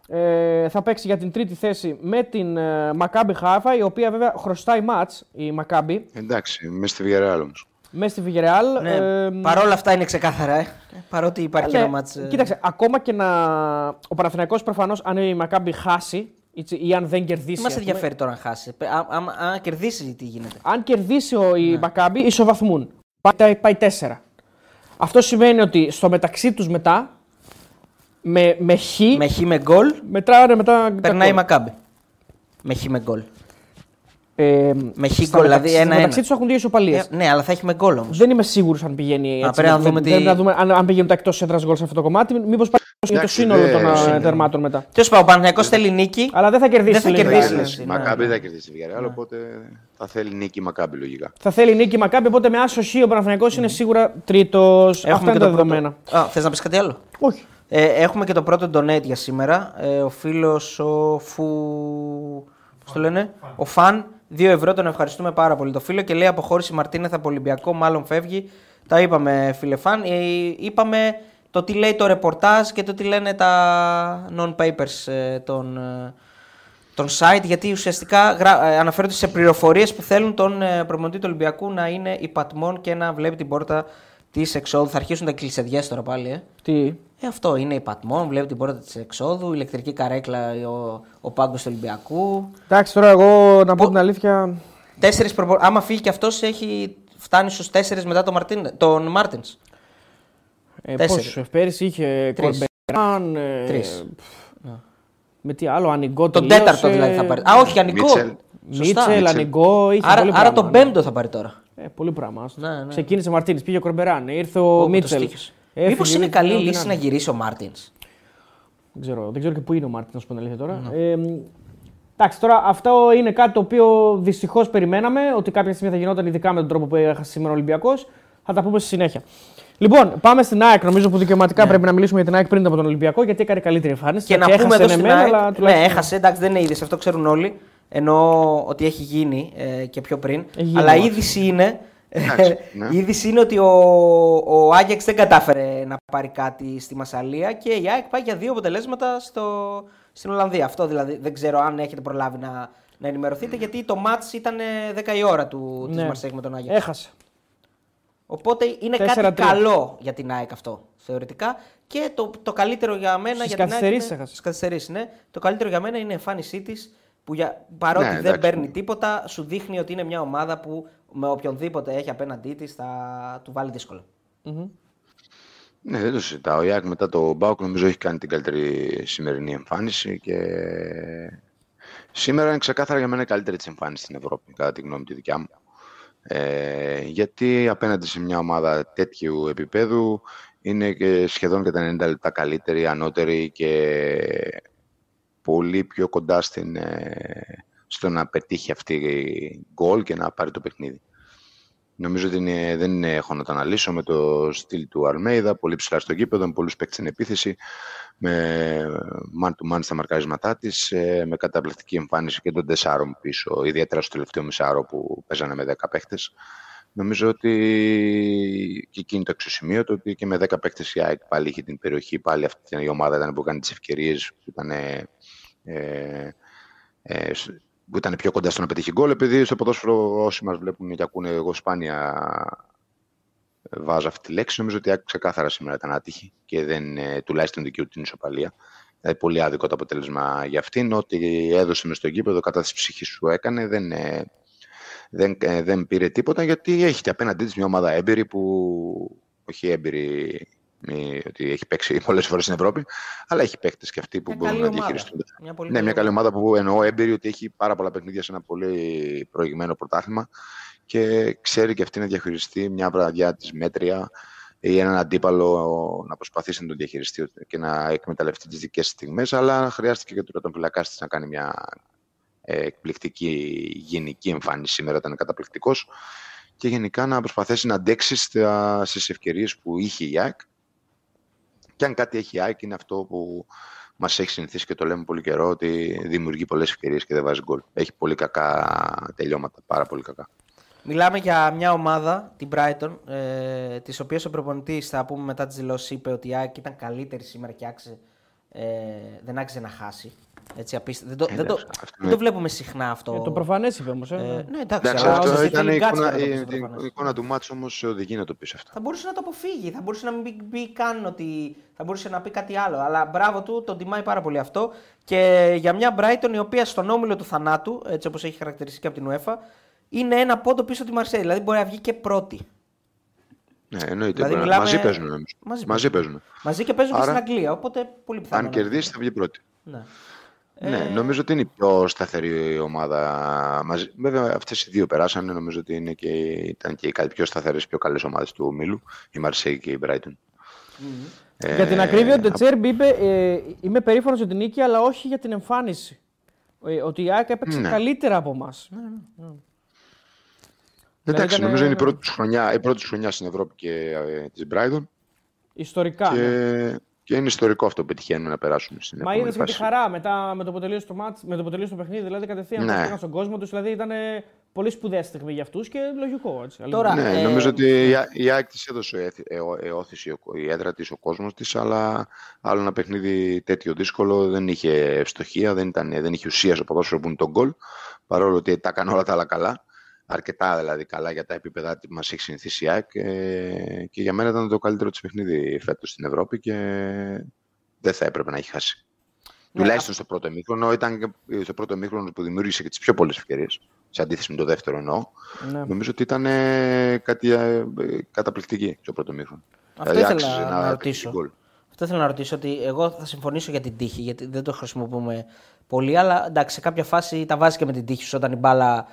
ε, θα παίξει για την τρίτη θέση με την ε, Maccabi Χάφα, η οποία βέβαια χρωστάει μάτς, η Maccabi, Εντάξει, μες στη Villarreal όμως. Μέσα στη Villarreal. Ναι, Ε, Παρ' όλα αυτά είναι ξεκάθαρα, ε. Παρότι υπάρχει ναι, ένα μάτς... ε, Κοίταξε, ακόμα και να. Ο Παναθηναϊκός προφανώς αν η Maccabi χάσει ή- ή αν δεν κερδίσει. Τι μας ας πούμε, ενδιαφέρει τώρα να χάσει. Πε- α- άμα- Αν κερδίσει, τι γίνεται; Αν κερδίσει ο, η Ναι. Maccabi, ισοβαθμούν. Πάει, πάει 4. Αυτό σημαίνει ότι στο μεταξύ τους μετά, με, με χ, Με χ με γκολ, μετράνε μετά. τα περνάει η γκολ. Μακάμπη. Με χ με γκολ. Ε, Με χ στα γκολ, μεταξύ- δηλαδή ένα-ένα. μεταξύ τους έχουν δύο ισοπαλίες. Ε, ναι, αλλά θα έχει με γκολ όμως. Δεν είμαι σίγουρος αν πηγαίνει έτσι. πρέπει να Δεν- δούμε δεν- τι- Πρέπει να δούμε αν, αν πηγαίνουν τα εκτός έδρας γκολ σε αυτό το κομμάτι. Μήπως πάει για το Εντάξει, σύνολο δεν- των ε, σύνολο. τερμάτων μετά. Τέλος πάντων, ο Παναθυνιακό θέλει νίκη. Αλλά δεν θα κερδίσει. Δεν θα λίγο. κερδίσει. Ναι, ναι, Η ναι, Μακάμπη ναι. δεν θα κερδίσει τη Villarreal, οπότε θα θέλει νίκη η Μακάμπη λογικά. Θα θέλει νίκη η Μακάμπη, οπότε με άσο χ ο Παναθηναϊκός είναι σίγουρα τρίτος. Αυτά είναι τα δεδομένα. Α, θες να πεις κάτι άλλο; Όχι. Ε, έχουμε και το πρώτο donate για σήμερα. Ε, ο φίλος ο Φου. Πώς το λένε, ο Φαν. 2 ευρώ, τον ευχαριστούμε πάρα πολύ το φίλο και λέει αποχώρηση Μαρτίνεθ από Ολυμπιακό, μάλλον φεύγει. Τα είπαμε, φίλε Φαν. Ε, είπαμε το τι λέει το ρεπορτάζ και το τι λένε τα non-papers ε, των, ε, των site, γιατί ουσιαστικά γρα... ε, αναφέρονται σε πληροφορίες που θέλουν τον ε, προπονητή του Ολυμπιακού να είναι υπατμόν και να βλέπει την πόρτα της εξόδου. Θα αρχίσουν τα κλεισεδιέ τώρα πάλι, ε. Τι; Ε, αυτό είναι υπατμόν, βλέπει την πόρτα της εξόδου, ηλεκτρική καρέκλα ο, ο πάγκος του Ολυμπιακού. Εντάξει, τώρα εγώ να πω την αλήθεια. Τέσσερις προπο... Άμα φύγει και αυτός, έχει φτάνει στους τέσσερις μετά τον, Μαρτίν... τον Μάρτινς. Ε, Τέσσερις. πόσους, ε, πέρυσι είχε Τρεις. Κορμπεράν. Ε, Τρεις. πφ, Με τι άλλο, Ανιγκό Τον τελείωσε, τέταρτο δηλαδή θα πάρει. Α, όχι, Ανικό. Μίτσελ. Σωστά. Μίτσελ, Μίτσελ. Ανιγκό. Είχε Άρα, πολύ άρα πράγμα, τον ναι. πέμπτο θα πάρει τώρα. Ε, πολύ πράγμα. άστο. Ναι, ναι. Ξεκίνησε ο Μαρτίνης, πήγε ο Κορμπεράν, ήρθε ο Όπου το Μίτσελ. Στοίχησε. Έφυγε, Μήπως είναι ήρθε καλή ο λύση Γκενάν. να γυρίσει ο Μάρτινς; Δεν ξέρω, δεν ξέρω και πού είναι ο Μάρτινς, να σου πω την αλήθεια τώρα. Ναι. Ε, εντάξει, τώρα αυτό είναι κάτι το οποίο δυστυχώς περιμέναμε ότι κάποια στιγμή θα γινόταν, ειδικά με τον τρόπο που έχασε σήμερα ο Ολυμπιακός. Θα τα πούμε στη συνέχεια. Λοιπόν, πάμε στην ΑΕΚ. Νομίζω που δικαιωματικά πρέπει να μιλήσουμε για την ΑΕΚ πριν από τον Ολυμπιακό, γιατί έκανε καλύτερη εμφάνιση. Ναι. Και να Γιατί πούμε έχασε, εδώ ναι, στην μεν, ΑΕΚ. αλλά Ναι, τουλάχιστον- έχασε, εντάξει, δεν είναι είδηση, αυτό ξέρουν όλοι. Εννοώ ότι έχει γίνει ε, και πιο πριν. Έχει γίνει αλλά η μάτς. είδηση είναι. Εντάξει, ναι. η είδηση είναι ότι ο, ο Άγιαξ δεν κατάφερε να πάρει κάτι στη Μασαλία και η ΑΕΚ πάει για δύο αποτελέσματα στο, στην Ολλανδία. Αυτό δηλαδή δεν ξέρω αν έχετε προλάβει να, να ενημερωθείτε γιατί το μάτς ήταν ε, 10 η ώρα του, της Ναι. Μαρσέγ με τον Άγιαξ. Έχασε. Οπότε είναι 4-3. κάτι καλό για την ΑΕΚ αυτό θεωρητικά. Και το, το καλύτερο για μένα. Στις για την ΑΕΚ καθυστερήσεις είναι- έχασε. στις καθυστερήσεις, ναι. Το καλύτερο για μένα είναι η εμφάνισή της που για, παρότι Ναι, δεν εντάξει. παίρνει τίποτα, σου δείχνει ότι είναι μια ομάδα που με οποιονδήποτε έχει απέναντί της θα του βάλει δύσκολα. Ναι, δεν το συζητάω. Η ΑΕΚ μετά το Μπάουκ νομίζω έχει κάνει την καλύτερη σημερινή εμφάνιση και σήμερα είναι ξεκάθαρα για μένα η καλύτερη της εμφάνιση στην Ευρώπη, κατά τη γνώμη τη δικιά μου. Ε, γιατί απέναντι σε μια ομάδα τέτοιου επίπεδου είναι και σχεδόν και τα 90 λεπτά καλύτερη, ανώτερη και πολύ πιο κοντά στην, ε, στο να πετύχει αυτή η γκολ και να πάρει το παιχνίδι. Νομίζω ότι είναι, δεν έχω να το αναλύσω με το στυλ του Αλμέιδα, πολύ ψηλά στο γήπεδο, με πολλούς παίκτες στην επίθεση, με man to man στα μαρκάρισματά της, ε, με καταπληκτική εμφάνιση και των τεσσάρων πίσω, ιδιαίτερα στο τελευταίο μισάρο που παίζανε με 10 παίκτες. Νομίζω ότι και εκείνη το αξιοσημείωτο ότι και με 10 παίκτες η ΑΕΚ πάλι είχε την περιοχή, πάλι αυτή η ομάδα ήταν που έκανε τις ευκαιρίες, που ήταν ε, ε, ε, που ήταν πιο κοντά στο να πετύχει γκολ, επειδή στο ποδόσφαιρο όσοι μας βλέπουν και ακούνε, εγώ σπάνια βάζω αυτή τη λέξη, νομίζω ότι ξεκάθαρα σήμερα ήταν άτυχη και δεν ε, τουλάχιστον δικαιούται την ισοπαλία. Δηλαδή, πολύ άδικο το αποτέλεσμα για αυτήν. Ό,τι έδωσε μες στο γήπεδο κατά τη ψυχή που έκανε δεν, ε, δεν, ε, δεν πήρε τίποτα γιατί έχει και απέναντί της μια ομάδα έμπειρη που όχι έμπειρη ότι έχει παίξει πολλές φορές στην Ευρώπη, αλλά έχει παίκτες και αυτοί που Μια μπορούν καλή να ομάδα. διαχειριστούν. Μια πολύ Ναι, καλή μια καλή ομάδα που εννοώ έμπειρη ότι έχει πάρα πολλά παιχνίδια σε ένα πολύ προηγμένο πρωτάθλημα και ξέρει και αυτή να διαχειριστεί μια βραδιά της μέτρια ή έναν αντίπαλο να προσπαθήσει να τον διαχειριστεί και να εκμεταλλευτεί τις δικές στιγμές. Αλλά χρειάστηκε και του τερματοφυλακά της να κάνει μια ε, εκπληκτική γενική εμφάνιση. Σήμερα ήταν καταπληκτικός. Και γενικά να προσπαθήσει να αντέξει στις ευκαιρίες που είχε η ΑΕΚ. Και αν κάτι έχει η ΑΕΚ είναι αυτό που μας έχει συνηθίσει και το λέμε πολύ καιρό, ότι δημιουργεί πολλές ευκαιρίες και δεν βάζει γκολ. Έχει πολύ κακά τελειώματα, πάρα πολύ κακά. Μιλάμε για μια ομάδα, την Brighton, ε, της οποίας ο προπονητής, θα πούμε μετά τις δηλώσεις, είπε ότι η ΑΕΚ ήταν καλύτερη σήμερα και άξιζε, ε, δεν άξιζε να χάσει. Έτσι, απίστευτο. Δεν, το, δεν, το, Εντάξει, αυτό δεν είναι- το βλέπουμε συχνά αυτό. Ε, το προφανές είπε όμως. Ε, Ε, ναι. ναι, εντάξει, Εντάξει, αλλά αυτό όσοι ήταν η θέλουν εικόνα, κάτσε να το η, πεις το η προφανές. εικόνα του μάτς όμως οδηγεί να το πεις αυτό. Θα μπορούσε να το αποφύγει, θα μπορούσε να μην πει, πει καν ότι θα μπορούσε να πει κάτι άλλο. Αλλά μπράβο του, τον τιμάει πάρα πολύ αυτό. Και για μια Brighton η οποία στον όμιλο του θανάτου, έτσι όπως έχει χαρακτηριστεί και από την UEFA, είναι ένα πόντο πίσω τη Μαρσέη. Δηλαδή μπορεί να βγει και πρώτη. Ναι, εννοείται. Δηλαδή, μπορεί να- μιλάμε- Μαζί παίζουν. νομίζω. Μαζί Μαζί παίζουν. Μαζί και παίζουν και Άρα, στην Αγγλία. Οπότε πολύ πιθανό. Αν να κερδίσει θα βγει πρώτη. Ναι. Ναι, νομίζω ότι είναι η πιο σταθερή ομάδα. Μαζί. Βέβαια, αυτές οι δύο περάσανε. Νομίζω ότι είναι και, ήταν και οι κα- πιο σταθερές, πιο καλές ομάδες του ομίλου. Η Μαρσέη και η Brighton. Ε, Για την ακρίβεια, ο Ντετσέρμπι είπε: ε, Είμαι περήφανος για την νίκη, αλλά όχι για την εμφάνιση. Ε, ότι η ΑΕΚ έπαιξε Ναι. καλύτερα από εμάς. Εντάξει, ήταν- νομίζω είναι η πρώτη τους χρονιά, η πρώτη τους χρονιά στην Ευρώπη και ε, της Brighton. Ιστορικά. Και, ναι. και είναι ιστορικό αυτό που πετυχαίνουν να περάσουν στην Μα επόμενη είδες και τη φάση. χαρά μετά με το που τελείωσε το, μάτς, με το, που τελείωσε το παιχνίδι. Δηλαδή κατευθείαν Ναι. ναι. πήγαν στον κόσμο τους. Δηλαδή ήταν πολύ σπουδαία στιγμή για αυτούς και λογικό. Έτσι, Τώρα, αλήθεια. Ναι, Ε, νομίζω ότι η Α- η ΑΕΚ της έδωσε έθι- ε- ε- όθηση ο- η έδρα της, ο κόσμος της, αλλά άλλο ένα παιχνίδι τέτοιο δύσκολο δεν είχε ευστοχία, δεν, ήταν, δεν είχε ουσία στο ποδόσφαιρο που είναι το γκολ, παρόλο ότι τα έκανε όλα τα άλλα καλά, αρκετά δηλαδή καλά για τα επίπεδα που μας έχει συνηθίσει η ΑΕΚ ε, και για μένα ήταν το καλύτερο της παιχνίδι φέτος στην Ευρώπη και δεν θα έπρεπε να έχει χάσει. Ναι, Τουλάχιστον στο πρώτο ημίχρονο, ήταν και στο πρώτο ημίχρονο που δημιούργησε και τις πιο πολλές ευκαιρίες, σε αντίθεση με το δεύτερο εννοώ. Ναι. Νομίζω ότι ήταν ε, κάτι ε, ε, καταπληκτική στο πρώτο μήχρονο. Αυτό Δηλαδή, ήθελα άξιζε να ένα ρωτήσω. γκολ. Αυτό ήθελα να ρωτήσω ότι εγώ θα συμφωνήσω για την τύχη, γιατί δεν το χρησιμοποιούμε πολύ, αλλά εντάξει, σε κάποια φάση τα βάζει και με την τύχη σου όταν η μπάλα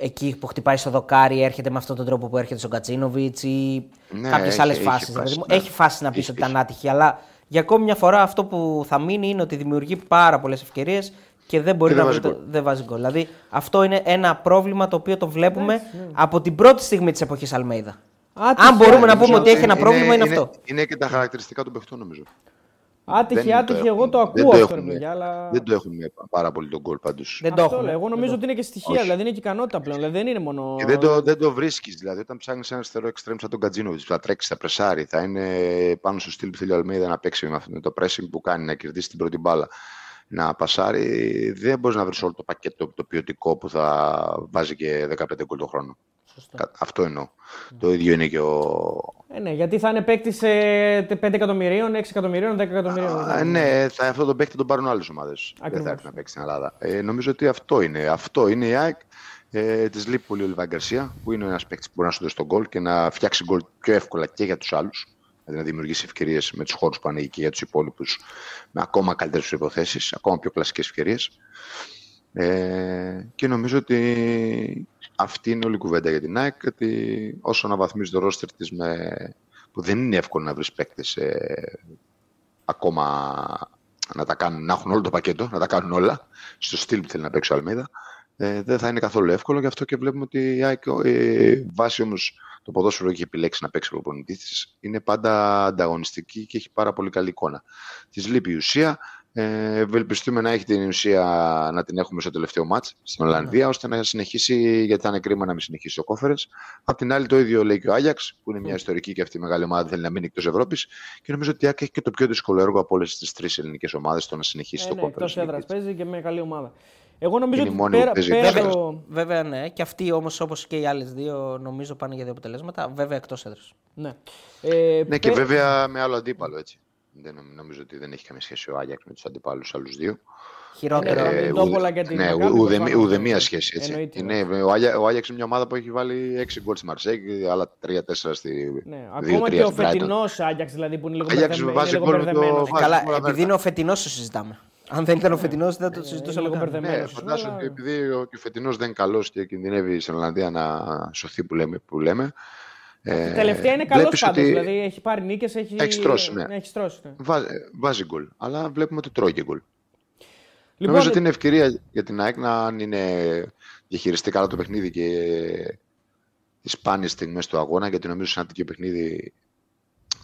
εκεί που χτυπάει στο δοκάρι έρχεται με αυτόν τον τρόπο που έρχεται στον Κατσίνοβιτς ή Ναι, κάποιες έχει- άλλες έχει φάσεις. φάσεις, Δηλαδή, ναι. Έχει φάσει να πεις Έχει, ότι ήταν έχει. άτυχη, αλλά για ακόμη μια φορά αυτό που θα μείνει είναι ότι δημιουργεί πάρα πολλές ευκαιρίες και δεν μπορεί Και να δεν βρει βάζει το- γκολ. δεν βάζει γκολ. Δηλαδή αυτό είναι ένα πρόβλημα το οποίο το βλέπουμε ναι. από την πρώτη στιγμή της εποχής Αλμέιδα. Άτυχη, Αν μπορούμε να άτυχη. πούμε ότι έχει ένα πρόβλημα, είναι είναι, αυτό. Είναι και τα χαρακτηριστικά των παιχτών, νομίζω. Άτυχη, Δεν άτυχη, το εγώ το έχουν- δεν ακούω το αυτό, ρε έχουν- παιδιά. Αλλά... Δεν το έχουν πάρα πολύ τον γκολ πάντως. Δεν το Αυτό έχουμε. λέω. Εγώ νομίζω Δεν ότι είναι και στοιχεία, Όχι. δηλαδή είναι και ικανότητα πλέον. Δηλαδή δεν είναι μόνο. Και δεν το, δεν το βρίσκεις. Δηλαδή, όταν ψάχνεις ένα αριστερό εξτρέμ σαν τον Κατζίνοβιτς, θα τρέξεις, θα πρεσάρει, θα είναι πάνω στο στυλ που θέλει ο Αλμέιδα να παίξει με, αυτό, με το pressing που κάνει, να κερδίσει την πρώτη μπάλα, να πασάρει. Δεν μπορείς να βρεις όλο το πακέτο το ποιοτικό που θα βάζει και 15 γκολ το χρόνο. Σωστό. Κα- Αυτό εννοώ. Το ίδιο είναι και ο. Ε, ναι, γιατί θα είναι παίκτης 5 εκατομμυρίων, 6 εκατομμυρίων, 10 εκατομμυρίων. Α, ναι, θα, αυτό τον παίκτη τον πάρουν άλλες ομάδες. Δεν Ακριβώς. θα έρθει να παίξει στην Ελλάδα. Ε, νομίζω ότι αυτό είναι. Αυτό είναι η ΑΕΚ. Ε, της λείπει πολύ ο Λιβάη Γκαρσία, που είναι ένας παίκτης που μπορεί να σου δώσει τον γκολ και να φτιάξει γκολ πιο εύκολα και για τους άλλους. Δηλαδή να δημιουργήσει ευκαιρίες με τους χώρους που ανοίγει και για τους υπόλοιπους με ακόμα καλύτερες προποθέσει, ακόμα πιο κλασικές ευκαιρίες. Ε, και νομίζω ότι αυτή είναι όλη η κουβέντα για την ΑΕΚ. Ότι όσο αναβαθμίζει το ρόστερ της, που δεν είναι εύκολο να βρεις παίκτες ακόμα να, τα κάνουν, να έχουν όλο το πακέτο, να τα κάνουν όλα στο στυλ που θέλει να παίξει ο Αλμίδα. Ε, δεν θα είναι καθόλου εύκολο, γι' αυτό και βλέπουμε ότι η ΑΕΚ, ε, βάσει όμως το ποδόσφαιρο που έχει επιλέξει να παίξει ο προπονητή της, είναι πάντα ανταγωνιστική και έχει πάρα πολύ καλή εικόνα. Της λείπει η ουσία. Ε, ευελπιστούμε να έχει την ουσία να την έχουμε στο τελευταίο μάτς στην Ολλανδία, ώστε να συνεχίσει, γιατί θα είναι κρίμα να μην συνεχίσει το κόφερες. Απ' την άλλη, το ίδιο λέει και ο Άγιαξ, που είναι μια ιστορική και αυτή η μεγάλη ομάδα, θέλει να μείνει εκτός Ευρώπης. Και νομίζω ότι η ΑΕΚ έχει και το πιο δύσκολο έργο από όλες τις τρεις ελληνικές ομάδες το να συνεχίσει Ε, το ναι, κόφερες. εκτός έδρας παίζει και με καλή ομάδα. Εγώ νομίζω Είναι η ότι μόνη που πέρα, παίζει πέρα εκτός το... Βέβαια, ναι. Και αυτοί όμως, όπως και οι άλλες δύο, νομίζω πάνε για δύο αποτελέσματα. Βέβαια, εκτός έδρας. Ναι. Ε, Ναι, και πέ- βέβαια με άλλο αντίπαλο έτσι. Δεν νομίζω ότι δεν έχει καμία σχέση ο Άγιαξ με τους αντιπάλους άλλους δύο. Χειρότερο. Ε, ουδε, και την ναι, ουδε, ουδεμία σχέση. Έτσι. Είναι, ο, Άγια, ο Άγιαξ είναι μια ομάδα που έχει βάλει 6 γκολ στη Μαρσέκ, άλλα 3-4 στη. Ναι, ακόμα και ο φετινός Άγιαξ δηλαδή που είναι λίγο μπερδεμένος. Καλά, επειδή είναι ο φετινός, το συζητάμε. Αν δεν ήταν ο φετινός, δεν θα το συζητούσα λίγο μπερδεμένος. Ναι, φαντάζομαι ότι επειδή ο φετινός δεν είναι καλός και κινδυνεύει στην Ολλανδία να σωθεί που λέμε. Που λέμε ε, τελευταία είναι καλός πάντως, ότι... δηλαδή έχει πάρει νίκες, έχει... έχει τρώσει. Ναι. Έχει τρώσει ναι. βάζει γκολ, αλλά βλέπουμε ότι τρώει και γκολ. Λοιπόν, Νομίζω ότι είναι ευκαιρία για την ΑΕΚ να αν είναι διαχειριστεί καλά το παιχνίδι και τι σπάνιες στιγμές του αγώνα, γιατί νομίζω σε ένα τέτοιο παιχνίδι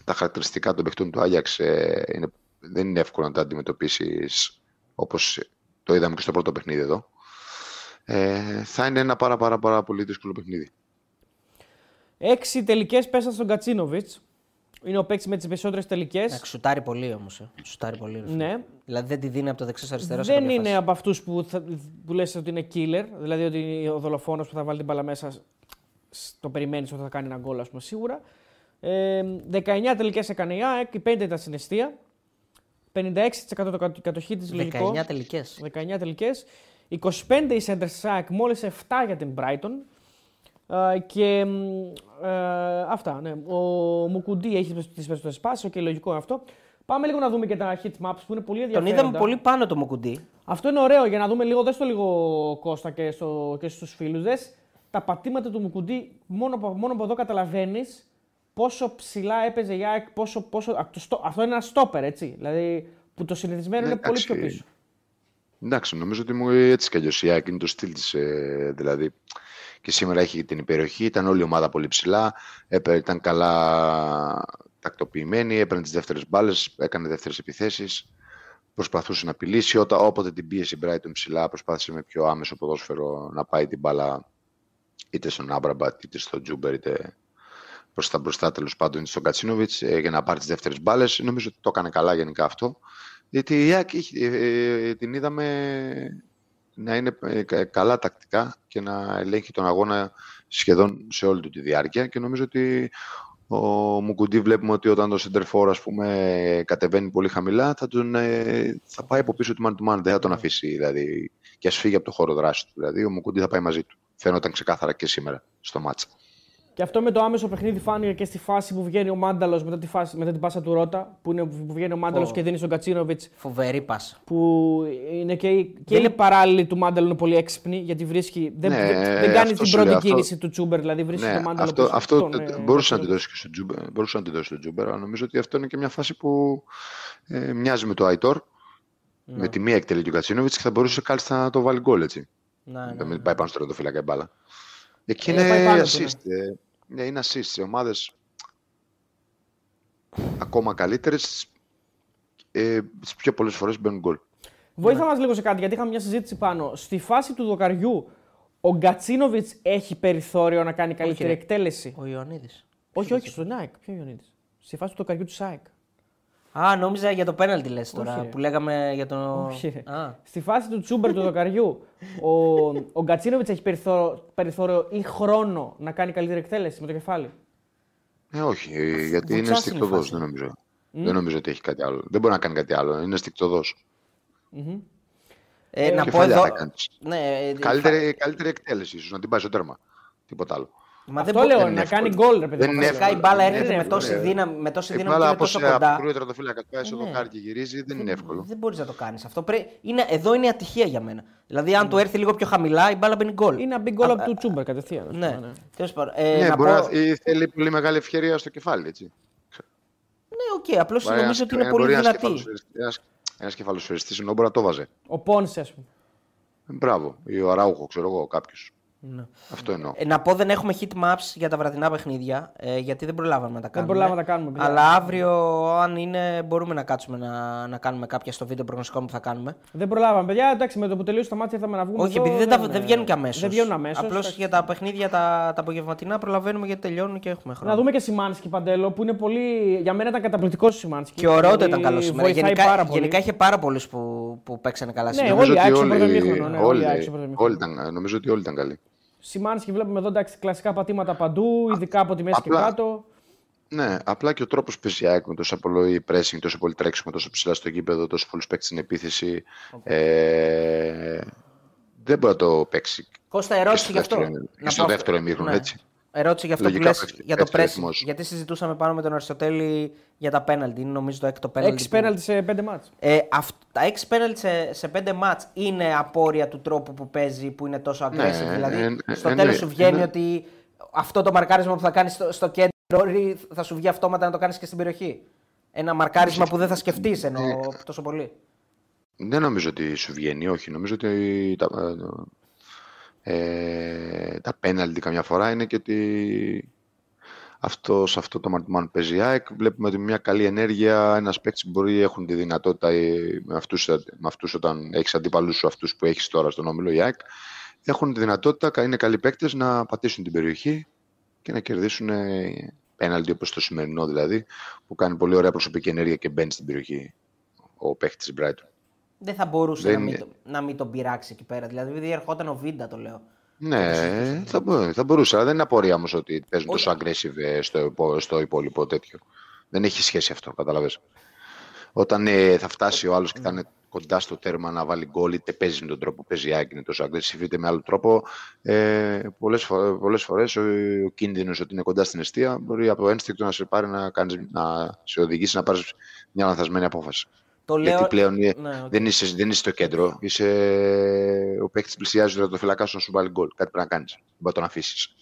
τα χαρακτηριστικά των παιχτών του Άγιαξ ε, είναι, δεν είναι εύκολο να τα αντιμετωπίσεις όπως το είδαμε και στο πρώτο παιχνίδι εδώ. Ε, θα είναι ένα πάρα, πάρα, πάρα πολύ δύσκολο παιχνίδι. Έξι τελικές πέσαν στον Κατσίνοβιτς. Είναι ο παίκτης με τις περισσότερες τελικές. Σουτάρει πολύ όμως. Ε. Σουτάρει πολύ. Ναι. Δηλαδή δεν τη δίνει από το δεξί αριστερό. Δεν είναι φάση. από αυτούς που, που λες ότι είναι killer. Δηλαδή ότι ο δολοφόνος που θα βάλει την μπαλά μέσα το περιμένεις ότι θα κάνει ένα γκολ, ας πούμε σίγουρα. Ε, 19 τελικές έκανε η ΑΕΚ, οι 5 ήταν στην αιστεία. 56% κατοχή της λογικό. 19 τελικές. 19 τελικές. 25 η Σέντερ ΑΕΚ, μόλις 7 για την Brighton. Uh, και uh, αυτά. Ναι. Ο Μουκουντή έχει τις περισσότερε πάσει. και λογικό είναι αυτό. Πάμε λίγο να δούμε και τα hit maps που είναι πολύ ενδιαφέροντα. Τον είδαμε πολύ πάνω το Μουκουντή. Αυτό είναι ωραίο για να δούμε λίγο. Δες το λίγο Κώστα και, στο, και στους φίλους. Δες τα πατήματα του Μουκουντή. Μόνο, μόνο από εδώ καταλαβαίνεις πόσο ψηλά έπαιζε η ΑΕΚ. Πόσο, πόσο, αυτό είναι ένα στόπερ, έτσι. Δηλαδή που το συνηθισμένο είναι πολύ πιο πίσω. Εντάξει, νομίζω ότι μου έτσι κι αλλιώς η ΑΕΚ είναι το στυλ της. Ε, δηλαδή και σήμερα έχει την υπεροχή. Ήταν όλη η ομάδα πολύ ψηλά. Ήταν καλά τακτοποιημένη. Έπαιρνε τις δεύτερες μπάλες. Έκανε δεύτερες επιθέσεις. Προσπαθούσε να απειλήσει. Όταν, όποτε την πίεση Brighton ψηλά, προσπάθησε με πιο άμεσο ποδόσφαιρο να πάει την μπάλα είτε στον Άμπραμπατ είτε στον Τζούμπερ είτε προς τα μπροστά τέλος πάντων είτε στον Κατσίνοβιτς ε, για να πάρει τις δεύτερες μπάλες. Νομίζω ότι το έκανε καλά γενικά αυτό. Γιατί η ε, ε, την είδαμε να είναι ε, καλά τακτικά και να ελέγχει τον αγώνα σχεδόν σε όλη του τη διάρκεια και νομίζω ότι ο Μουκουντή βλέπουμε ότι όταν το center ας πούμε κατεβαίνει πολύ χαμηλά θα, τον, ε, θα πάει από πίσω του man to man, δεν θα τον αφήσει δηλαδή και ας φύγει από το χώρο δράσης του. Δηλαδή ο Μουκουντή θα πάει μαζί του. Φαίνονταν ξεκάθαρα και σήμερα στο ματς. Και αυτό με το άμεσο παιχνίδι φάνηκε και στη φάση που βγαίνει ο Μάνταλος μετά, τη φάση, μετά την πάσα του Ρότα. Που, είναι, που βγαίνει ο Μάνταλος και δίνει στον Γκατσίνοβιτς. Φοβερή πάσα. Που είναι και, και είναι... οι παράλληλοι του Μάνταλου είναι πολύ έξυπνοι γιατί βρίσκει. Δεν, ναι, δεν κάνει την πρώτη λέω, κίνηση αυτό... του Τσούμπερ. Δηλαδή βρίσκει ναι, τον Μάνταλο. Αυτό, αυτό τον, ε, μπορούσε, να τη δώσει και στον Τσούμπερ, μπορούσε να τη δώσει στον Τσούμπερ. Αλλά νομίζω ότι αυτό είναι και μια φάση που ε, μοιάζει με το Αϊτόρ. Ναι. Με τη μία εκτελεί του Κατσίνοβιτς και θα μπορούσε κάλλιστα να το βάλει γκολ έτσι. Ναι, ναι, ναι. Πάει πάνω στο ρετοφύλακα η μπάλα. Εκεί ε, είναι assist. Ναι. Ναι, είναι assist σε ομάδες ακόμα καλύτερες ε, τις πιο πολλές φορές μπαίνουν γκολ. Βοήθα ναι. μας λίγο σε κάτι, γιατί είχαμε μια συζήτηση πάνω. Στη φάση του δοκαριού, ο Γκατσίνοβιτς έχει περιθώριο να κάνει καλύτερη όχι, εκτέλεση; Ο Ιωαννίδης. Όχι, όχι, στον Νάικ. Ποιο Ιωαννίδης; Στη φάση του δοκαριού του Σάικ. Α, νόμιζα για το πέναλτι λες τώρα που λέγαμε για τον. Όχι. Α. Στη φάση του Τσούμπερ του δοκαριού, ο, ο Γκατσίνοβιτς έχει περιθώριο, περιθώριο ή χρόνο να κάνει καλύτερη εκτέλεση με το κεφάλι; Ε, όχι, γιατί είναι στικτοδό, δεν νομίζω. Mm. Δεν νομίζω ότι έχει κάτι άλλο. Δεν μπορεί να κάνει κάτι άλλο. Είναι στικτοδό. Mm-hmm. Ε, να πω εδώ... Ναι, ε, καλύτερη, καλύτερη εκτέλεση, ίσως να την πάει στο τέρμα. Τίποτα άλλο. Μα Αυτό δεν λέω, να κάνει γκολ, ρε παιδί. Δεν είναι η μπάλα έρχεται με τόση δύναμη, με τόση δύναμη και είναι τόσο κοντά. Αν το φύλακα, πάει στο δοκάρι και γυρίζει, δεν είναι εύκολο. Δεν μπορείς να το κάνεις αυτό. Είναι, εδώ είναι η ατυχία για μένα. Δηλαδή, αν του έρθει λίγο πιο χαμηλά, η μπάλα μπαίνει γκολ. Είναι να μπει γκολ από του Τσούμπερ κατευθείαν. Ναι, τέλος πάντων. Ναι, μπορεί θέλει πολύ μεγάλη ευκαιρία στο κεφάλι, έτσι. Ναι, ΟΚ, απλώς νομίζω ότι είναι πολύ δυνατή. Ένα κεφαλοσφαιριστή ενώ μπορεί να το βάζει. Ο Πόνσε, ας πούμε. Μπράβο, ή ο Αράουχο, ξέρω εγώ, κάποιος. Ναι. Αυτό εννοώ. Ε, να πω δεν έχουμε hit maps για τα βραδινά παιχνίδια, ε, γιατί δεν προλάβαμε να τα κάνουμε. Δεν προλάβαμε να τα κάνουμε. Αλλά αύριο, αν είναι, μπορούμε να κάτσουμε να, να κάνουμε κάποια στο βίντεο προγνωστικό που θα κάνουμε. Δεν προλάβαμε, παιδιά. Εντάξει, με το που τελείωσε το μάτι ήρθαμε να βγούμε. Όχι, επειδή δεν, δεν, δεν βγαίνουν και αμέσως. Δεν βγαίνουν αμέσως. Απλώς για τα παιχνίδια τα, τα απογευματινά προλαβαίνουμε γιατί τελειώνουν και έχουμε χρόνο. Να δούμε και Σιμάνσκι Παντέλο που είναι πολύ. Για μένα ήταν καταπληκτικός ο Σιμάνσκι. Και ο Ρότο ήταν καλός σήμερα. Γενικά, γενικά είχε πάρα πολλούς που, που παίξανε καλά ναι, Όλοι Νομίζω ότι όλοι ήταν καλοί. Σιμάνσκι βλέπουμε εδώ εντάξει, κλασικά πατήματα παντού, ειδικά από τη μέση και κάτω. Ναι, απλά και ο τρόπος που παίζει με τόσο πολύ pressing, τόσο πολύ τρέξιμο, τόσο ψηλά στο γήπεδο, τόσο πολλούς παίξει στην επίθεση. Ε, δεν μπορεί να το παίξει. Κώστα, ερώτηση γι' αυτό. Και στο δεύτερο ημίχρονο, ναι. έτσι. Ερώτηση για αυτό που λες, για το pressing. Γιατί συζητούσαμε πάνω με τον Αριστοτέλη για τα πέναλτι. Είναι νομίζω το έκτο πέναλτι. Έξι πέναλτι σε πέντε μάτς. Ε, τα έξι πέναλτι σε, σε πέντε μάτς είναι απόρρια του τρόπου που παίζει που είναι τόσο aggressive. Ναι, δηλαδή, ε, ε, στο ε, τέλος ναι, σου βγαίνει ότι αυτό το μαρκάρισμα που θα κάνεις στο, στο κέντρο θα σου βγει αυτόματα να το κάνεις και στην περιοχή. Ένα μαρκάρισμα που δεν θα σκεφτείς ενώ τόσο πολύ. Δεν νομίζω ότι σου βγαίνει, όχι. Νομίζω ότι τα, ε, τα πέναλτι καμιά φορά είναι και ότι αυτός, σε αυτό το μαρτυμάν παίζει ΑΕΚ. Βλέπουμε ότι μια καλή ενέργεια, ένας παίκτης μπορεί έχουν τη δυνατότητα με αυτούς, με αυτούς όταν έχεις αντίπαλου σου αυτούς που έχεις τώρα στον όμιλο η ΑΕΚ, έχουν τη δυνατότητα, είναι καλοί παίκτες να πατήσουν την περιοχή και να κερδίσουν πέναλτι όπως το σημερινό δηλαδή, που κάνει πολύ ωραία προσωπική ενέργεια και μπαίνει στην περιοχή ο παίκτης της Brighton. Δεν θα μπορούσε δεν... να, μην το, να μην τον πειράξει εκεί πέρα. Δηλαδή, επειδή ερχόταν ο Βίντα, το λέω. Ναι, θα, θα μπορούσε, αλλά δεν είναι απορία όμως ότι παίζουν τόσο aggressive ε, στο, στο υπόλοιπο τέτοιο. Δεν έχει σχέση αυτό, καταλαβες. Όταν ε, θα φτάσει ο άλλος και θα είναι κοντά στο τέρμα να βάλει γκολ, είτε παίζει με τον τρόπο που παίζει είναι τόσο aggressive, είτε με άλλο τρόπο, ε, πολλές, φορές, πολλές φορές ο, ο κίνδυνος ότι είναι κοντά στην αιστεία μπορεί από το ένστικτο να σε, πάρει να, κάνεις, να σε οδηγήσει να πάρεις μια λανθασμένη απόφαση. Το λέω... Γιατί πλέον ναι, okay. δεν, είσαι, δεν είσαι στο κέντρο. Είσαι... Ο παίκτης πλησιάζει το φυλακά σου να σου βάλει γκολ. Κάτι πρέπει να κάνεις. Δεν μπορεί να τον αφήσεις.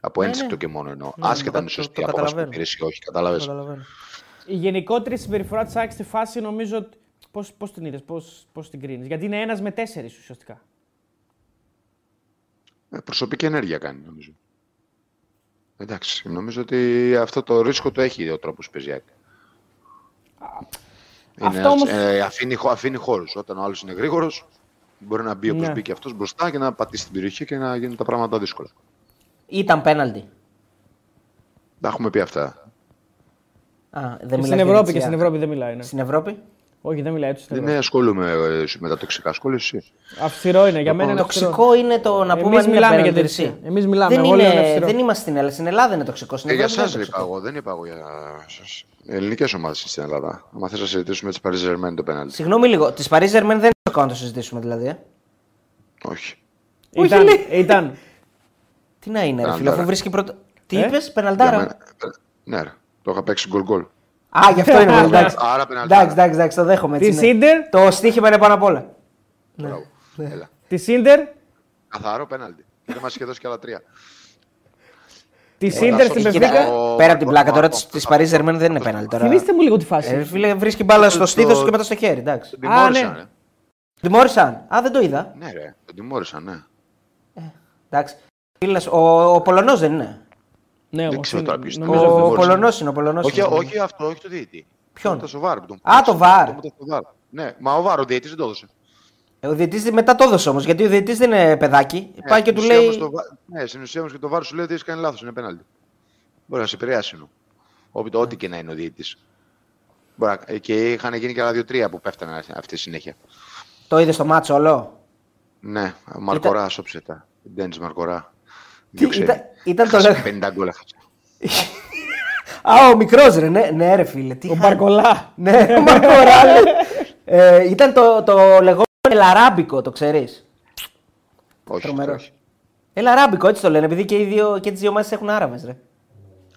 Από ναι, ένστικτο ναι. και μόνο εννοώ. Ναι, Άσχετα αν είναι σωστή απόφαση που πήρε ή όχι. Κατάλαβε. Η γενικότερη συμπεριφορά της ΑΕΚ στη φάση νομίζω. Πώ την είδες, πώ την κρίνεις; Γιατί είναι ένας με τέσσερις ουσιαστικά. Ε, προσωπική ενέργεια κάνει νομίζω. Εντάξει, νομίζω ότι αυτό το ρίσκο το έχει ο τρόπος που παίζει. Είναι, Αυτό όμως... ε, αφήνει, αφήνει χώρους. Όταν ο άλλος είναι γρήγορος, μπορεί να μπει όπως ναι. μπήκε αυτός μπροστά και να πατήσει την περιοχή και να γίνουν τα πράγματα δύσκολα. Ήταν πέναλτι. Τα έχουμε πει αυτά. Α, δεν στην Ευρώπη και στην Ευρώπη δεν μιλάει. Ναι. Στην Ευρώπη; Όχι, δεν μιλάει έτσι. Δεν ασχολούμαι ε, με τα τοξικά. Ασχολείσαι Αυστηρό είναι. Για μένα είναι τοξικό είναι το να πούμε. Εμείς μιλάμε για την Εμείς μιλάμε. Δεν, είναι, δεν είμαστε στην Ελλάδα. Στην Ελλάδα είναι τοξικό. ε, για εσά είπα εγώ. Δεν είπα εγώ για σας. Ελληνικές ομάδες στην Ελλάδα. Αν θες να συζητήσουμε τις Paris Germain το πέναλτι. Συγγνώμη λίγο. Τις Paris Germain δεν είναι να το συζητήσουμε δηλαδή. Ε; Όχι. Ήταν. ήταν. Τι να είναι, ρε φίλε, αφού βρίσκει πρώτο. Τι ε; είπες, πεναλτάρα; Ναι, το είχα παίξει γκολ γκολ. Α, γι' αυτό είναι. Εντάξει, εντάξει, εντάξει, το δέχομαι. Τη Σίντερ; Το στοίχημα είναι πάνω απ' όλα. Ναι. Τη Σίντερ; Καθαρό πέναλτι. Δεν μας είχε δώσει και άλλα τρία. Τη Σίντερ στην Πεφίκα. Πέρα από την πλάκα τώρα τη Παρίζ Ζερμέν δεν είναι πέναλτι. Θυμήστε μου λίγο τη φάση. Ε, φίλε, βρίσκει μπάλα στο στήθος και μετά στο χέρι. Εντάξει. Α, ναι. Τιμώρησαν. Α, δεν το είδα. Ναι, ρε. Τον τιμώρησαν, ναι. Ε, εντάξει. Ο, ο Πολωνός δεν είναι. Ναι, δεν ξέρω τώρα ποιος Ο, ο Πολωνός είναι. Ο Πολωνός όχι, όχι αυτό, όχι το διαιτή. Ποιον; Το Βάρ. Α, το Βάρ. Ναι, μα ο Βάρ, ο διαιτή δεν το έδωσε. Ε, ο διαιτή μετά το έδωσε όμως, γιατί ο διαιτή δεν είναι παιδάκι. Ε, Πάει και του λέει. Το... Ναι, στην ουσία όμως και το Βάρ σου λέει ότι έχεις κάνει λάθος, είναι πέναλτι. Μπορεί να σε επηρεάσει. Ό,τι και να είναι ο διαιτή. Και είχαν γίνει και άλλα δύο-τρία που πέφτανε αυτή η συνέχεια. Το είδες στο μάτσο όλο; Ναι, Μαρκορά, Ήταν... σώψε τα. Ντένις Μαρκορά. Ήταν, ήταν το λέω. 50 γκολ Α, ο μικρός ρε, ναι, ναι, ρε φίλε. Τι ο Μπαρκολά. ναι, ο Μπαρκολά. ε, ήταν το, το λεγόμενο Ελαράμπικο, το ξέρεις; Όχι, Τρομερός. όχι. Ελαράμπικο, έτσι το λένε, επειδή και, οι δύο, και τις δύο ομάδες έχουν άραβες, ρε.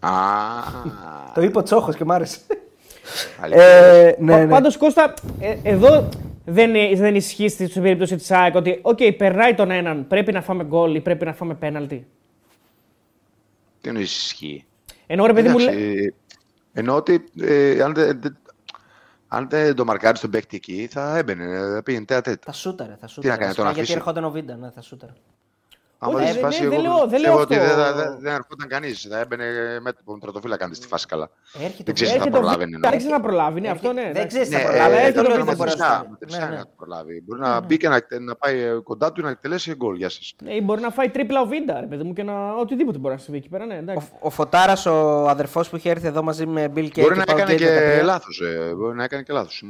Α, το είπε ο Τσόχος και μ' άρεσε. ε, ναι, ναι. Πάντως Κώστα, ε, εδώ δεν, δεν ισχύει στην περίπτωση της ΑΕΚ ότι okay, περνάει τον έναν, πρέπει να φάμε γκολ ή πρέπει να φάμε πέναλτι. Τι εννοείς ισχύει; Ενώ ρε παιδί μου Ενώ ότι ε, αν, δεν, αν δεν το μαρκάρεις τον παίκτη εκεί, θα έμπαινε, θα πήγαινε τέτα Θα σούταρε, θα σούταρε. Τι να κάνει, Γιατί ερχόταν ο Βίντα, ναι, θα σούταρε. Αν δεν φάση, εγώ δεν λέω ότι δεν ερχόταν κανείς. Θα έμπαινε με τον τρατοφύλακα στη φάση καλά. Δεν ξέρεις να προλάβει. Δεν ξέρει να προλάβει, αυτό ναι. Δεν ξέρεις να προλάβει. Δεν ξέρει να προλάβει. Μπορεί να μπει και να πάει κοντά του να εκτελέσει γκολ. Γεια σας. Μπορεί να φάει τρίπλα ο Βίντα, παιδί μου, και να οτιδήποτε μπορεί να συμβεί εκεί πέρα. Ο Φωτάρας, ο αδερφός που είχε έρθει εδώ μαζί με Bill Gates. Μπορεί να έκανε και λάθος. Μπορεί να έκανε και λάθος.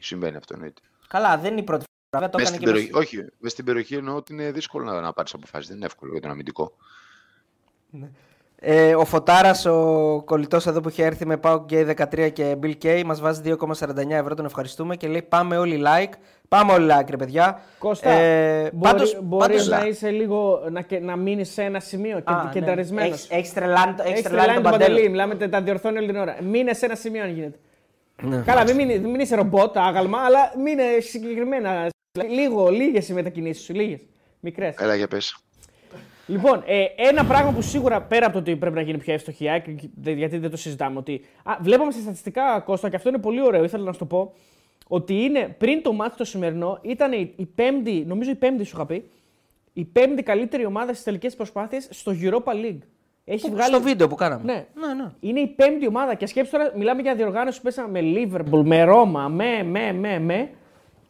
Συμβαίνει αυτό εννοείται. Καλά, δεν είναι η πρώτη Βέβαια το στην περιοχή, Όχι, μες στην περιοχή εννοώ ότι είναι δύσκολο να, να πάρεις αποφάσεις. Δεν είναι εύκολο για τον αμυντικό. Ναι. Ε, ο Φωτάρας, ο κολλητός εδώ που είχε έρθει με Πάο Γκέι 13 και Bill K, μας βάζει 2,49 ευρώ. Τον ευχαριστούμε και λέει: Πάμε όλοι like. Πάμε όλοι like, ρε παιδιά. Κώστα, Ε, μπορεί, πάντως- μπορείς πάντως- να είσαι λίγο, να, και- να μείνεις σε ένα σημείο και, Α, ναι. κενταρισμένος. Έχεις- Έχεις τρελάνει το- έχεις Έχεις τρελάνει τρελάνει τον τον Παντέλο. Παντελή, μιλάμε, τα- τα διορθώνει όλη την ώρα. Μείνε σε ένα σημείο αν γίνεται. Ναι. Καλά, μην, μείνει- μην είσαι ρομπότ, άγαλμα, αλλά μείνε συγκεκριμένα. Λίγο, λίγες οι μετακινήσεις σου, λίγες. Μικρές. Έλα για πες. Λοιπόν, ε, ένα πράγμα που σίγουρα πέρα από το ότι πρέπει να γίνει πιο εύστοχη η ΑΕΚ, δε- γιατί δεν το συζητάμε, ότι. Α, βλέπαμε στα στατιστικά, Κώστα, και αυτό είναι πολύ ωραίο, ήθελα να σου το πω, ότι είναι πριν το μάτι το σημερινό, ήταν η, η πέμπτη, νομίζω η πέμπτη σου είχα πει, η πέμπτη καλύτερη ομάδα στις τελικές προσπάθειες στο Europa League. Έχει Που- βγάλει. Στο βίντεο που κάναμε. Ναι. ναι, ναι. Είναι η πέμπτη ομάδα και σκέψτε τώρα, μιλάμε για διοργάνωση που πέσαμε με Liverpool, με Ρώμα, με, με, με, με.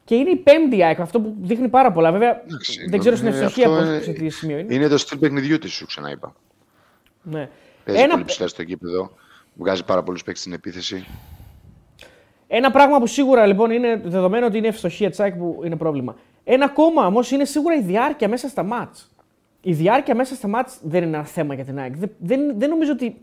Και είναι η πέμπτη η ΑΕΚ, αυτό που δείχνει πάρα πολλά. Βέβαια, Εντάξει, δεν ξέρω στην ε, ευστοχία αυτό πώς, είναι- σε τι σημείο είναι. Είναι το στυλ παιχνιδιού της, σου ξαναείπα. Ναι. Παίζει Ένα, πολύ ψηλά στο γήπεδο. Βγάζει πάρα πολλούς παίκτες στην επίθεση. ένα πράγμα που σίγουρα λοιπόν είναι δεδομένο ότι είναι ευστοχία της ΑΕΚ που είναι πρόβλημα. Ένα ακόμα όμως είναι σίγουρα η διάρκεια μέσα στα μάτς. Η διάρκεια μέσα στα μάτς δεν είναι ένα θέμα για την ΑΕΚ. Δεν, δεν, δεν νομίζω ότι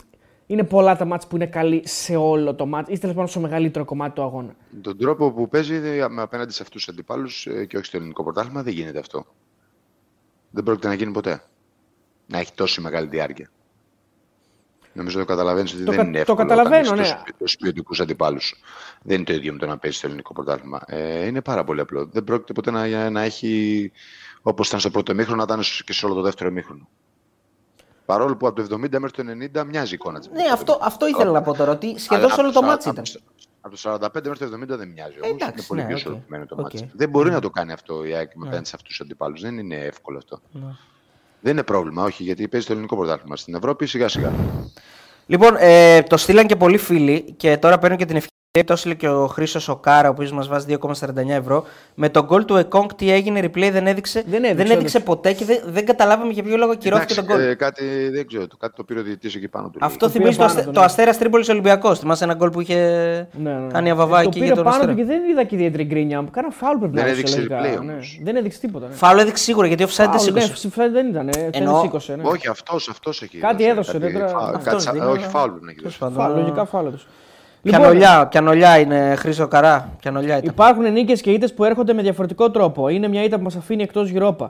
είναι πολλά τα μάτς που είναι καλή σε όλο το μάτς ή τέλο πάντων στο μεγαλύτερο κομμάτι του αγώνα. Τον τρόπο που παίζει ε, με απέναντι σε αυτούς τους αντιπάλους και όχι στο ελληνικό πρωτάθλημα δεν γίνεται αυτό. Δεν πρόκειται να γίνει ποτέ. Να έχει τόση μεγάλη διάρκεια. Νομίζω το καταλαβαίνεις ότι Το δεν κα- είναι το εύκολο καταλαβαίνω, όταν ναι. έχει τόσους ποιοτικούς αντιπάλους. Δεν είναι το ίδιο με το να παίζει στο ελληνικό πρωτάθλημα. Ε, είναι πάρα πολύ απλό. Δεν πρόκειται ποτέ να, να έχει όπως ήταν στο πρώτο ημίχρονο, να ήταν και σε όλο το δεύτερο ημίχρονο. Παρόλο που από το 70 μέχρι το 90 μοιάζει η εικόνα της. Ναι, αυτό, αυτό ήθελα να πω τώρα. Ότι σχεδόν σε όλο το ματς ήταν. Από το 45 μέχρι το 70 δεν μοιάζει. Όμως εντάξει, είναι πολύ ναι, πιο ΟΚ. ισορροπημένο το ΟΚ. ματς. Δεν μπορεί να το κάνει αυτό η ΑΕΚ με απέναντι σε αυτούς τους αντιπάλους. Δεν είναι εύκολο αυτό. Δεν είναι πρόβλημα, όχι, γιατί παίζει το ελληνικό πρωτάθλημα. Στην Ευρώπη σιγά σιγά. Λοιπόν, ε, το στείλαν και πολλοί φίλοι και τώρα παίρνω και την ευκαιρία. Το έστειλε και ο Χρήστος ο Κάρα, ο οποίος μας βάζει 2,49 ευρώ. Με τον γκολ του Εκόνγκ, τι έγινε, replay δεν έδειξε. Δεν έδειξε, όντως. ποτέ και δεν, δεν καταλάβαμε για ποιο λόγο ακυρώθηκε τον γκολ. ε, κάτι, δεν ξέρω, το, κάτι το πήρε ο διαιτητής εκεί πάνω του. Αυτό Το θυμίζει το, πήρε αστε, πάνω του, το ναι. Αστέρας Τρίπολης Ολυμπιακός. Θυμάσαι ένα γκολ που είχε Ναι, ναι. κάνει αβαβά Ε, εκεί το για πήρε τον πάνω του Αστέρα. και δεν είδα και ιδιαίτερη γκρίνια. Κάνα φάουλ πρέπει Δεν να έδειξε λογικά, replay ναι. όμως. Δεν έδειξε τίποτα. Ναι. Φάουλ έδειξε σίγουρα γιατί offside δεν Φάουλ, ναι, σήκωσε. φ- δεν ήταν. Ε, Ενώ- δεν σήκωσε. Ναι. Όχι, αυτός αυτός έχει. Κάτι δώσει, έδωσε, δεν τώρα- φάουλ, αυτός κάτι σαν- δίνει, όχι, αλλά- φάουλ πρέπει να έχει δώσει. Τέλος Φάουλ, πάντων, λογικά φάουλ έδωσε. Λοιπόν, Πιανολιά, πιανολιά είναι Χρήσο Καρά. Πιανολιά ήταν. Υπάρχουν νίκες και ήττες που έρχονται με διαφορετικό τρόπο. Είναι μια ήττα που μας αφήνει εκτός Europa.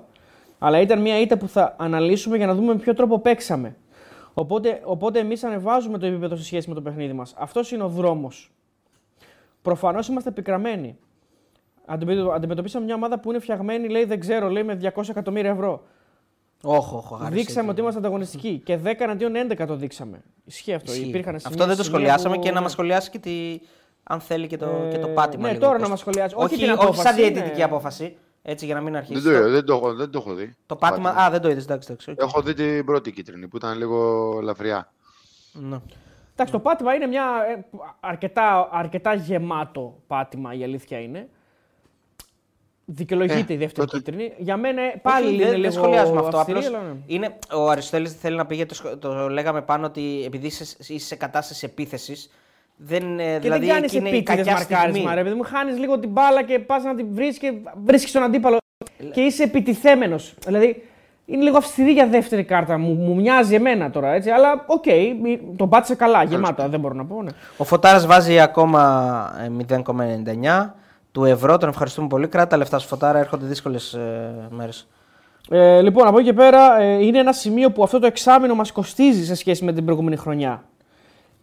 Αλλά ήταν μια ήττα που θα αναλύσουμε για να δούμε με ποιο τρόπο παίξαμε. Οπότε, οπότε εμείς ανεβάζουμε το επίπεδο σε σχέση με το παιχνίδι μας. Αυτός είναι ο δρόμος. Προφανώς είμαστε πικραμένοι. Αντιμετω- Αντιμετωπίσαμε μια ομάδα που είναι φτιαγμένη, λέει, δεν ξέρω, λέει, με 200 εκατομμύρια ευρώ. Όχι, όχι, χάρη Δείξαμε σε- ότι είμαστε ανταγωνιστικοί. Και 10 εναντίον 11 το δείξαμε. Ισχύει αυτό. Ισχύει. Υπήρχαν Αυτό σημεία- δεν το σημεία σχολιάσαμε που- και να ναι. μας σχολιάσει και τη... αν θέλει και το, και το Ε, πάτημα. ναι, λίγο, τώρα Κώστα. να μας σχολιάσει. Όχι Όχι, την όχι σαν απόφαση, διαιτητική ναι. απόφαση. Έτσι για να μην Δεν αρχίσει. το, Το, δεν, το, έχω- δεν το έχω δει. το πάτημα. Α, δεν το είδες. Εντάξει, εντάξει. ΟΚ. Έχω δει την πρώτη κίτρινη που ήταν λίγο ελαφριά. Ναι. Εντάξει, το πάτημα είναι μια ε, αρκετά, αρκετά γεμάτο πάτημα, η αλήθεια είναι. Δικαιολογείται Ε, η δεύτερη τότε- κίτρινη. Για μένα πάλι Όχι, είναι δεν, λίγο δεν σχολιάζουμε αυτό. αυστηρή, Απλώς αλλά ναι. είναι, ο Αριστοτέλης θέλει να πει γιατί το, σχο- το λέγαμε πάνω ότι επειδή είσαι, είσαι σε κατάσταση επίθεσης. Δεν, ε, Και δηλαδή δεν κάνεις εκεί είναι η επίτηδες κακιά μαρκάρισμα, στιγμή. ρε παιδί μου. Χάνεις λίγο την μπάλα και πας να την βρεις και βρίσκεις τον αντίπαλο. Και είσαι επιτιθέμενος. Δηλαδή είναι λίγο αυστηρή για δεύτερη κάρτα. Μου, μου μοιάζει εμένα τώρα έτσι. Αλλά οκ, μη- τον πάτησε καλά, γεμάτα. Δεν μπορώ να πω. Ναι. Ο Φωτάρας βάζει ακόμα ε, 0,99 του ευρώ. Τον ευχαριστούμε πολύ. Κράτα τα λεφτά σου Φωτάρα, έρχονται δύσκολες ε, μέρες. Ε, λοιπόν, από εκεί και πέρα ε, είναι ένα σημείο που αυτό το εξάμηνο μας κοστίζει σε σχέση με την προηγούμενη χρονιά.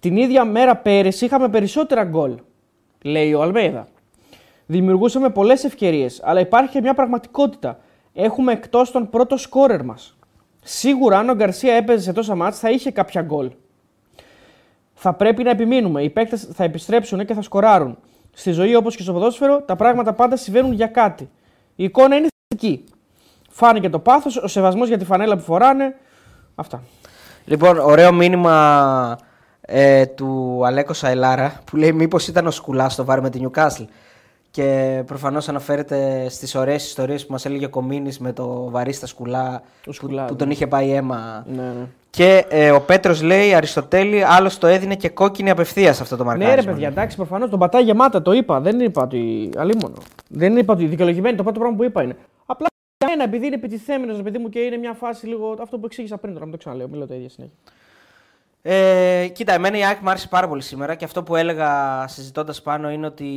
Την ίδια μέρα πέρυσι είχαμε περισσότερα γκολ, λέει ο Αλμέιδα. Δημιουργούσαμε πολλές ευκαιρίες, αλλά υπάρχει και μια πραγματικότητα. Έχουμε εκτός τον πρώτο σκόρερ μας. Σίγουρα, αν ο Γκαρσία έπαιζε σε τόσα μάτς θα είχε κάποια γκολ. Θα πρέπει να επιμείνουμε. Οι παίκτες θα επιστρέψουν και θα σκοράρουν. Στη ζωή, όπως και στο ποδόσφαιρο, τα πράγματα πάντα συμβαίνουν για κάτι. Η εικόνα είναι θετική. Φάνηκε το πάθος, ο σεβασμός για τη φανέλα που φοράνε. Αυτά. Λοιπόν, ωραίο μήνυμα ε, του Αλέκο Σαϊλάρα που λέει μήπως ήταν ο Σκουλάς στο βάρ με την Newcastle. Και προφανώς αναφέρεται στις ωραίες ιστορίες που μας έλεγε ο Κομίνης με το βαρίστα Σκουλά, που, Σκουλά, που ναι. τον είχε πάει αίμα. Ναι, ναι. Και ε, ο Πέτρος λέει Αριστοτέλη, άλλος το έδινε και κόκκινη απευθείας αυτό το μαρκάρισμα. Ναι, ρε παιδιά, εντάξει, προφανώς τον πατάει γεμάτα, το είπα. Δεν είπα ότι. Αλίμονο. Δεν είπα ότι δικαιολογημένη, το πρώτο πράγμα που είπα είναι. Απλά για μένα, επειδή είναι επιτιθέμενος, παιδί μου και είναι μια φάση λίγο. Αυτό που εξήγησα πριν τώρα, μην το ξαναλέω, μιλάω τα ίδια συνέχεια. Ε, κοίτα, εμένα η ΑΕΚ μου άρεσε πάρα πολύ σήμερα και αυτό που έλεγα συζητώντας πάνω είναι ότι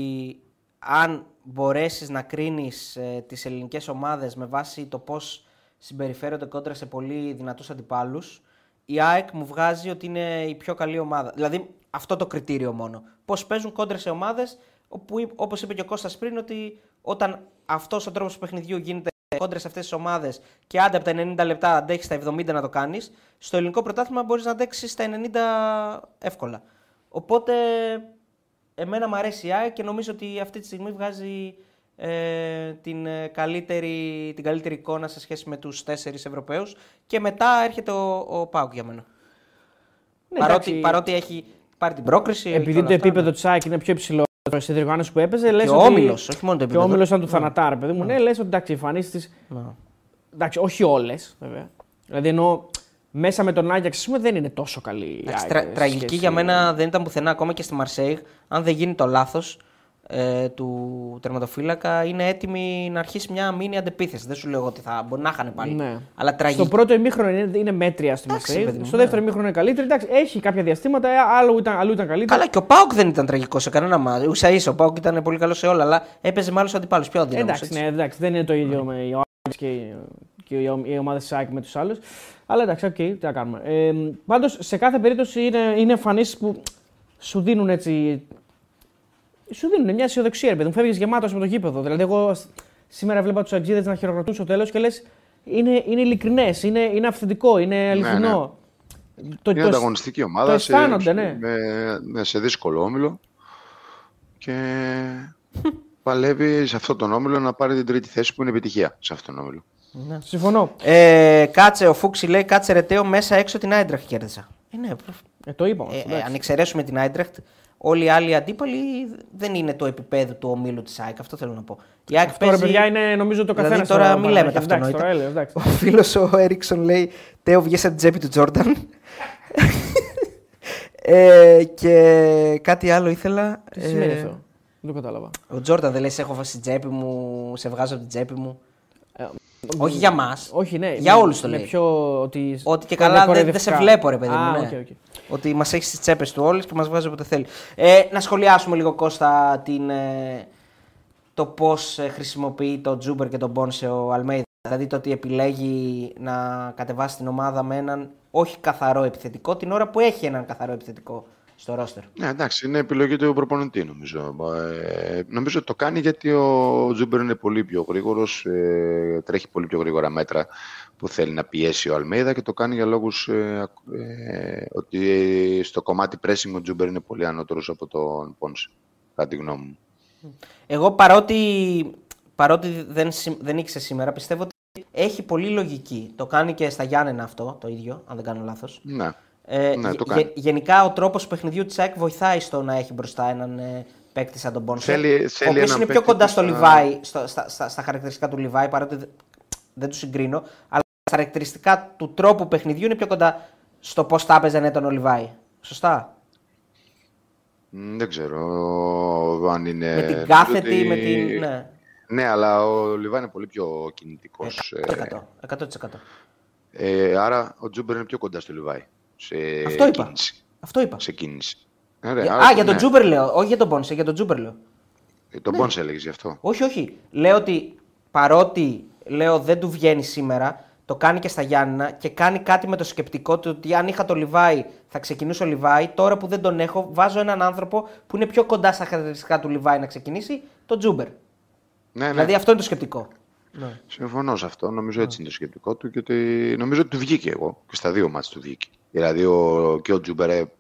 αν μπορέσεις να κρίνεις ε, τις ελληνικές ομάδες με βάση το πώς συμπεριφέρονται κόντρα σε πολύ δυνατούς αντιπάλους, η ΑΕΚ μου βγάζει ότι είναι η πιο καλή ομάδα. Δηλαδή αυτό το κριτήριο μόνο. Πώς παίζουν κόντρα σε ομάδες, όπως είπε και ο Κώστας πριν, ότι όταν αυτός ο τρόπος του παιχνιδιού γίνεται κόντρα σε αυτές τις ομάδες και άντε από τα 90 λεπτά αντέχεις στα 70 να το κάνεις, στο ελληνικό πρωτάθλημα μπορείς να αντέξεις στα 90 εύκολα. Οπότε εμένα μου αρέσει η ΑΕΚ και νομίζω ότι αυτή τη στιγμή βγάζει ε, την, ε, καλύτερη, την καλύτερη εικόνα σε σχέση με τους τέσσερις Ευρωπαίους και μετά έρχεται ο, ο Πάουκ για μένα. Ναι, παρότι, παρότι έχει πάρει την πρόκριση. Επειδή το επίπεδο ναι. της ΑΕΚ είναι πιο υψηλό στη διοργάνωση που έπαιζε, λες. Και ο Όμιλος, όχι μόνο το επίπεδο. Και ο Όμιλος ήταν του ναι. θανατάρ, παιδί μου. Ναι, ναι λες ότι εντάξει, οι εμφανίσει ναι. Εντάξει, όχι όλες βέβαια. Δηλαδή εννοώ μέσα με τον Άγιαξ πούμε, δεν είναι τόσο καλή. Εντάξει, τρα, τραγική για μένα δεν ήταν πουθενά ακόμα και στη Μαρσέιγ. Αν δεν γίνει το λάθος ε, του τερματοφύλακα, είναι έτοιμη να αρχίσει μια μήνυ αντεπίθεση. Δεν σου λέω ότι θα μπορεί να χάνε πάλι. Ναι. Αλλά τραγική. Στο πρώτο ημίχρονο είναι, είναι μέτρια στη Μαρσέιγ. Στο ναι. δεύτερο ημίχρονο είναι καλύτερη. Εντάξει, έχει κάποια διαστήματα, ε, άλλο ήταν, αλλού ήταν καλύτερη. Καλά, και ο ΠΑΟΚ δεν ήταν τραγικό σε κανένα ματς. Ίσα ίσα, ο ΠΑΟΚ ήταν πολύ καλό σε όλα, αλλά έπαιζε με άλλους αντιπάλους. Πιο αδύναμους. Εντάξει, ναι, εντάξει, δεν είναι το ίδιο με ο και, και οι ομάδες της ΑΕΚ με τους άλλους. Αλλά εντάξει, ok, okay, τι να κάνουμε. Ε, Πάντως, σε κάθε περίπτωση είναι, είναι εμφανίσεις που σου δίνουν έτσι. Σου δίνουν μια αισιοδοξία, παιδί μου. Φεύγεις γεμάτος με το γήπεδο. Δηλαδή, εγώ σήμερα βλέπα τους Αγγλίδε να χειροκροτούν στο τέλος και λες: Είναι, είναι ειλικρινές, είναι, είναι αυθεντικό, είναι ναι, αληθινό. Ναι, ναι. Το, είναι το, ανταγωνιστική ομάδα. Το αισθάνονται, σε, ναι. Με, σε δύσκολο όμιλο. Και παλεύει σε αυτόν τον όμιλο να πάρει την τρίτη θέση που είναι επιτυχία σε αυτόν τον όμιλο. Ναι. Συμφωνώ. Ε, κάτσε, ο Φούξη λέει κάτσε ρετέο μέσα έξω την Άιντραχτ κέρδισα. Ε, ναι, ε, το είπαμε. Ε, ε, αν εξαιρέσουμε την Άιντραχτ, όλοι οι άλλοι αντίπαλοι δεν είναι το επίπεδο του ομίλου της ΑΕΚ. Αυτό θέλω να πω. Η ΑΕΚ αυτό παίζει... παιδιά είναι νομίζω το καθένας. Δηλαδή, τώρα μην λέμε τα αυτονόητα. Ο φίλος ο Έριξον λέει Τέο βγαίνει από την τσέπη του Τζόρνταν. ε, και κάτι άλλο ήθελα. Τι σημαίνει αυτό; Δεν το κατάλαβα. Ο Τζόρνταν δεν λέει: Σε έχω βάσει στην τσέπη μου, σε βγάζω από την τσέπη μου. Ε, όχι για μας. Όχι, ναι. Για όλους το λέει. Πιο ότι... ότι και καλά δεν σε βλέπω, ρε παιδί μου. Ναι. Okay, okay. Ότι μας έχεις στις τσέπες του όλους και μας βάζει όποτε θέλει. Ε, να σχολιάσουμε λίγο Κώστα την, ε, το πώς ε, χρησιμοποιεί το Τσούμπερ και τον Πόνσε ο Αλμέιδα. Δηλαδή το ότι επιλέγει να κατεβάσει την ομάδα με έναν όχι καθαρό επιθετικό την ώρα που έχει έναν καθαρό επιθετικό στο ρόστερ. Ναι, εντάξει, είναι επιλογή του προπονητή νομίζω. Ε, νομίζω ότι το κάνει γιατί ο Τσούμπερ είναι πολύ πιο γρήγορος, ε, τρέχει πολύ πιο γρήγορα μέτρα που θέλει να πιέσει ο Αλμέιδα και το κάνει για λόγους ε, ε, ότι στο κομμάτι pressing ο Τζούμπερ είναι πολύ ανώτερος από τον Πόνσε, κατά τη γνώμη μου. Εγώ παρότι, παρότι δεν, δεν ήξερε σήμερα, πιστεύω ότι έχει πολύ λογική. Το κάνει και στα Γιάννενα αυτό το ίδιο, αν δεν κάνω λάθος. Ναι. Ε, ναι, γενικά ο τρόπος παιχνιδιού της ΑΕΚ βοηθάει στο να έχει μπροστά έναν ε, παίκτη σαν τον Μπόνσε. ο οποίος είναι πιο κοντά στο Λιβάη, στα, στα, στα, χαρακτηριστικά του Λιβάη, παρότι δεν τους συγκρίνω. Αλλά τα χαρακτηριστικά του τρόπου παιχνιδιού είναι πιο κοντά στο πώς θα έπαιζε ναι, τον ο Λιβάη. Σωστά; Δεν ξέρω αν είναι. Με την κάθετη, με την. Ναι. ναι, αλλά ο Λιβάη είναι πολύ πιο κινητικός. 100%. 100%. Ε, άρα ο Τσούμπερ είναι πιο κοντά στο Λιβάη σε Αυτό είπα. κίνηση. Αυτό είπα. Σε κίνηση. Ε, ρε, α, για τον ναι. Τσούμπερ λέω. Όχι για τον Πόνσε, για τον Τσούμπερ λέω. Ε, τον ναι. Πόνσε έλεγες γι' αυτό. Όχι, όχι. Λέω ότι παρότι λέω δεν του βγαίνει σήμερα, το κάνει και στα Γιάννενα και κάνει κάτι με το σκεπτικό του ότι αν είχα το Λιβάη θα ξεκινούσε ο Λιβάη. Τώρα που δεν τον έχω, βάζω έναν άνθρωπο που είναι πιο κοντά στα χαρακτηριστικά του Λιβάη να ξεκινήσει, τον Τσούμπερ. Ναι, ναι. Δηλαδή αυτό είναι το σκεπτικό. Ναι. Συμφωνώ σε αυτό. Νομίζω έτσι είναι το σκεπτικό του και ότι νομίζω ότι του βγήκε εγώ. Και στα δύο ματς του βγήκε. Δηλαδή ο, και ο Τσούμπερ ε,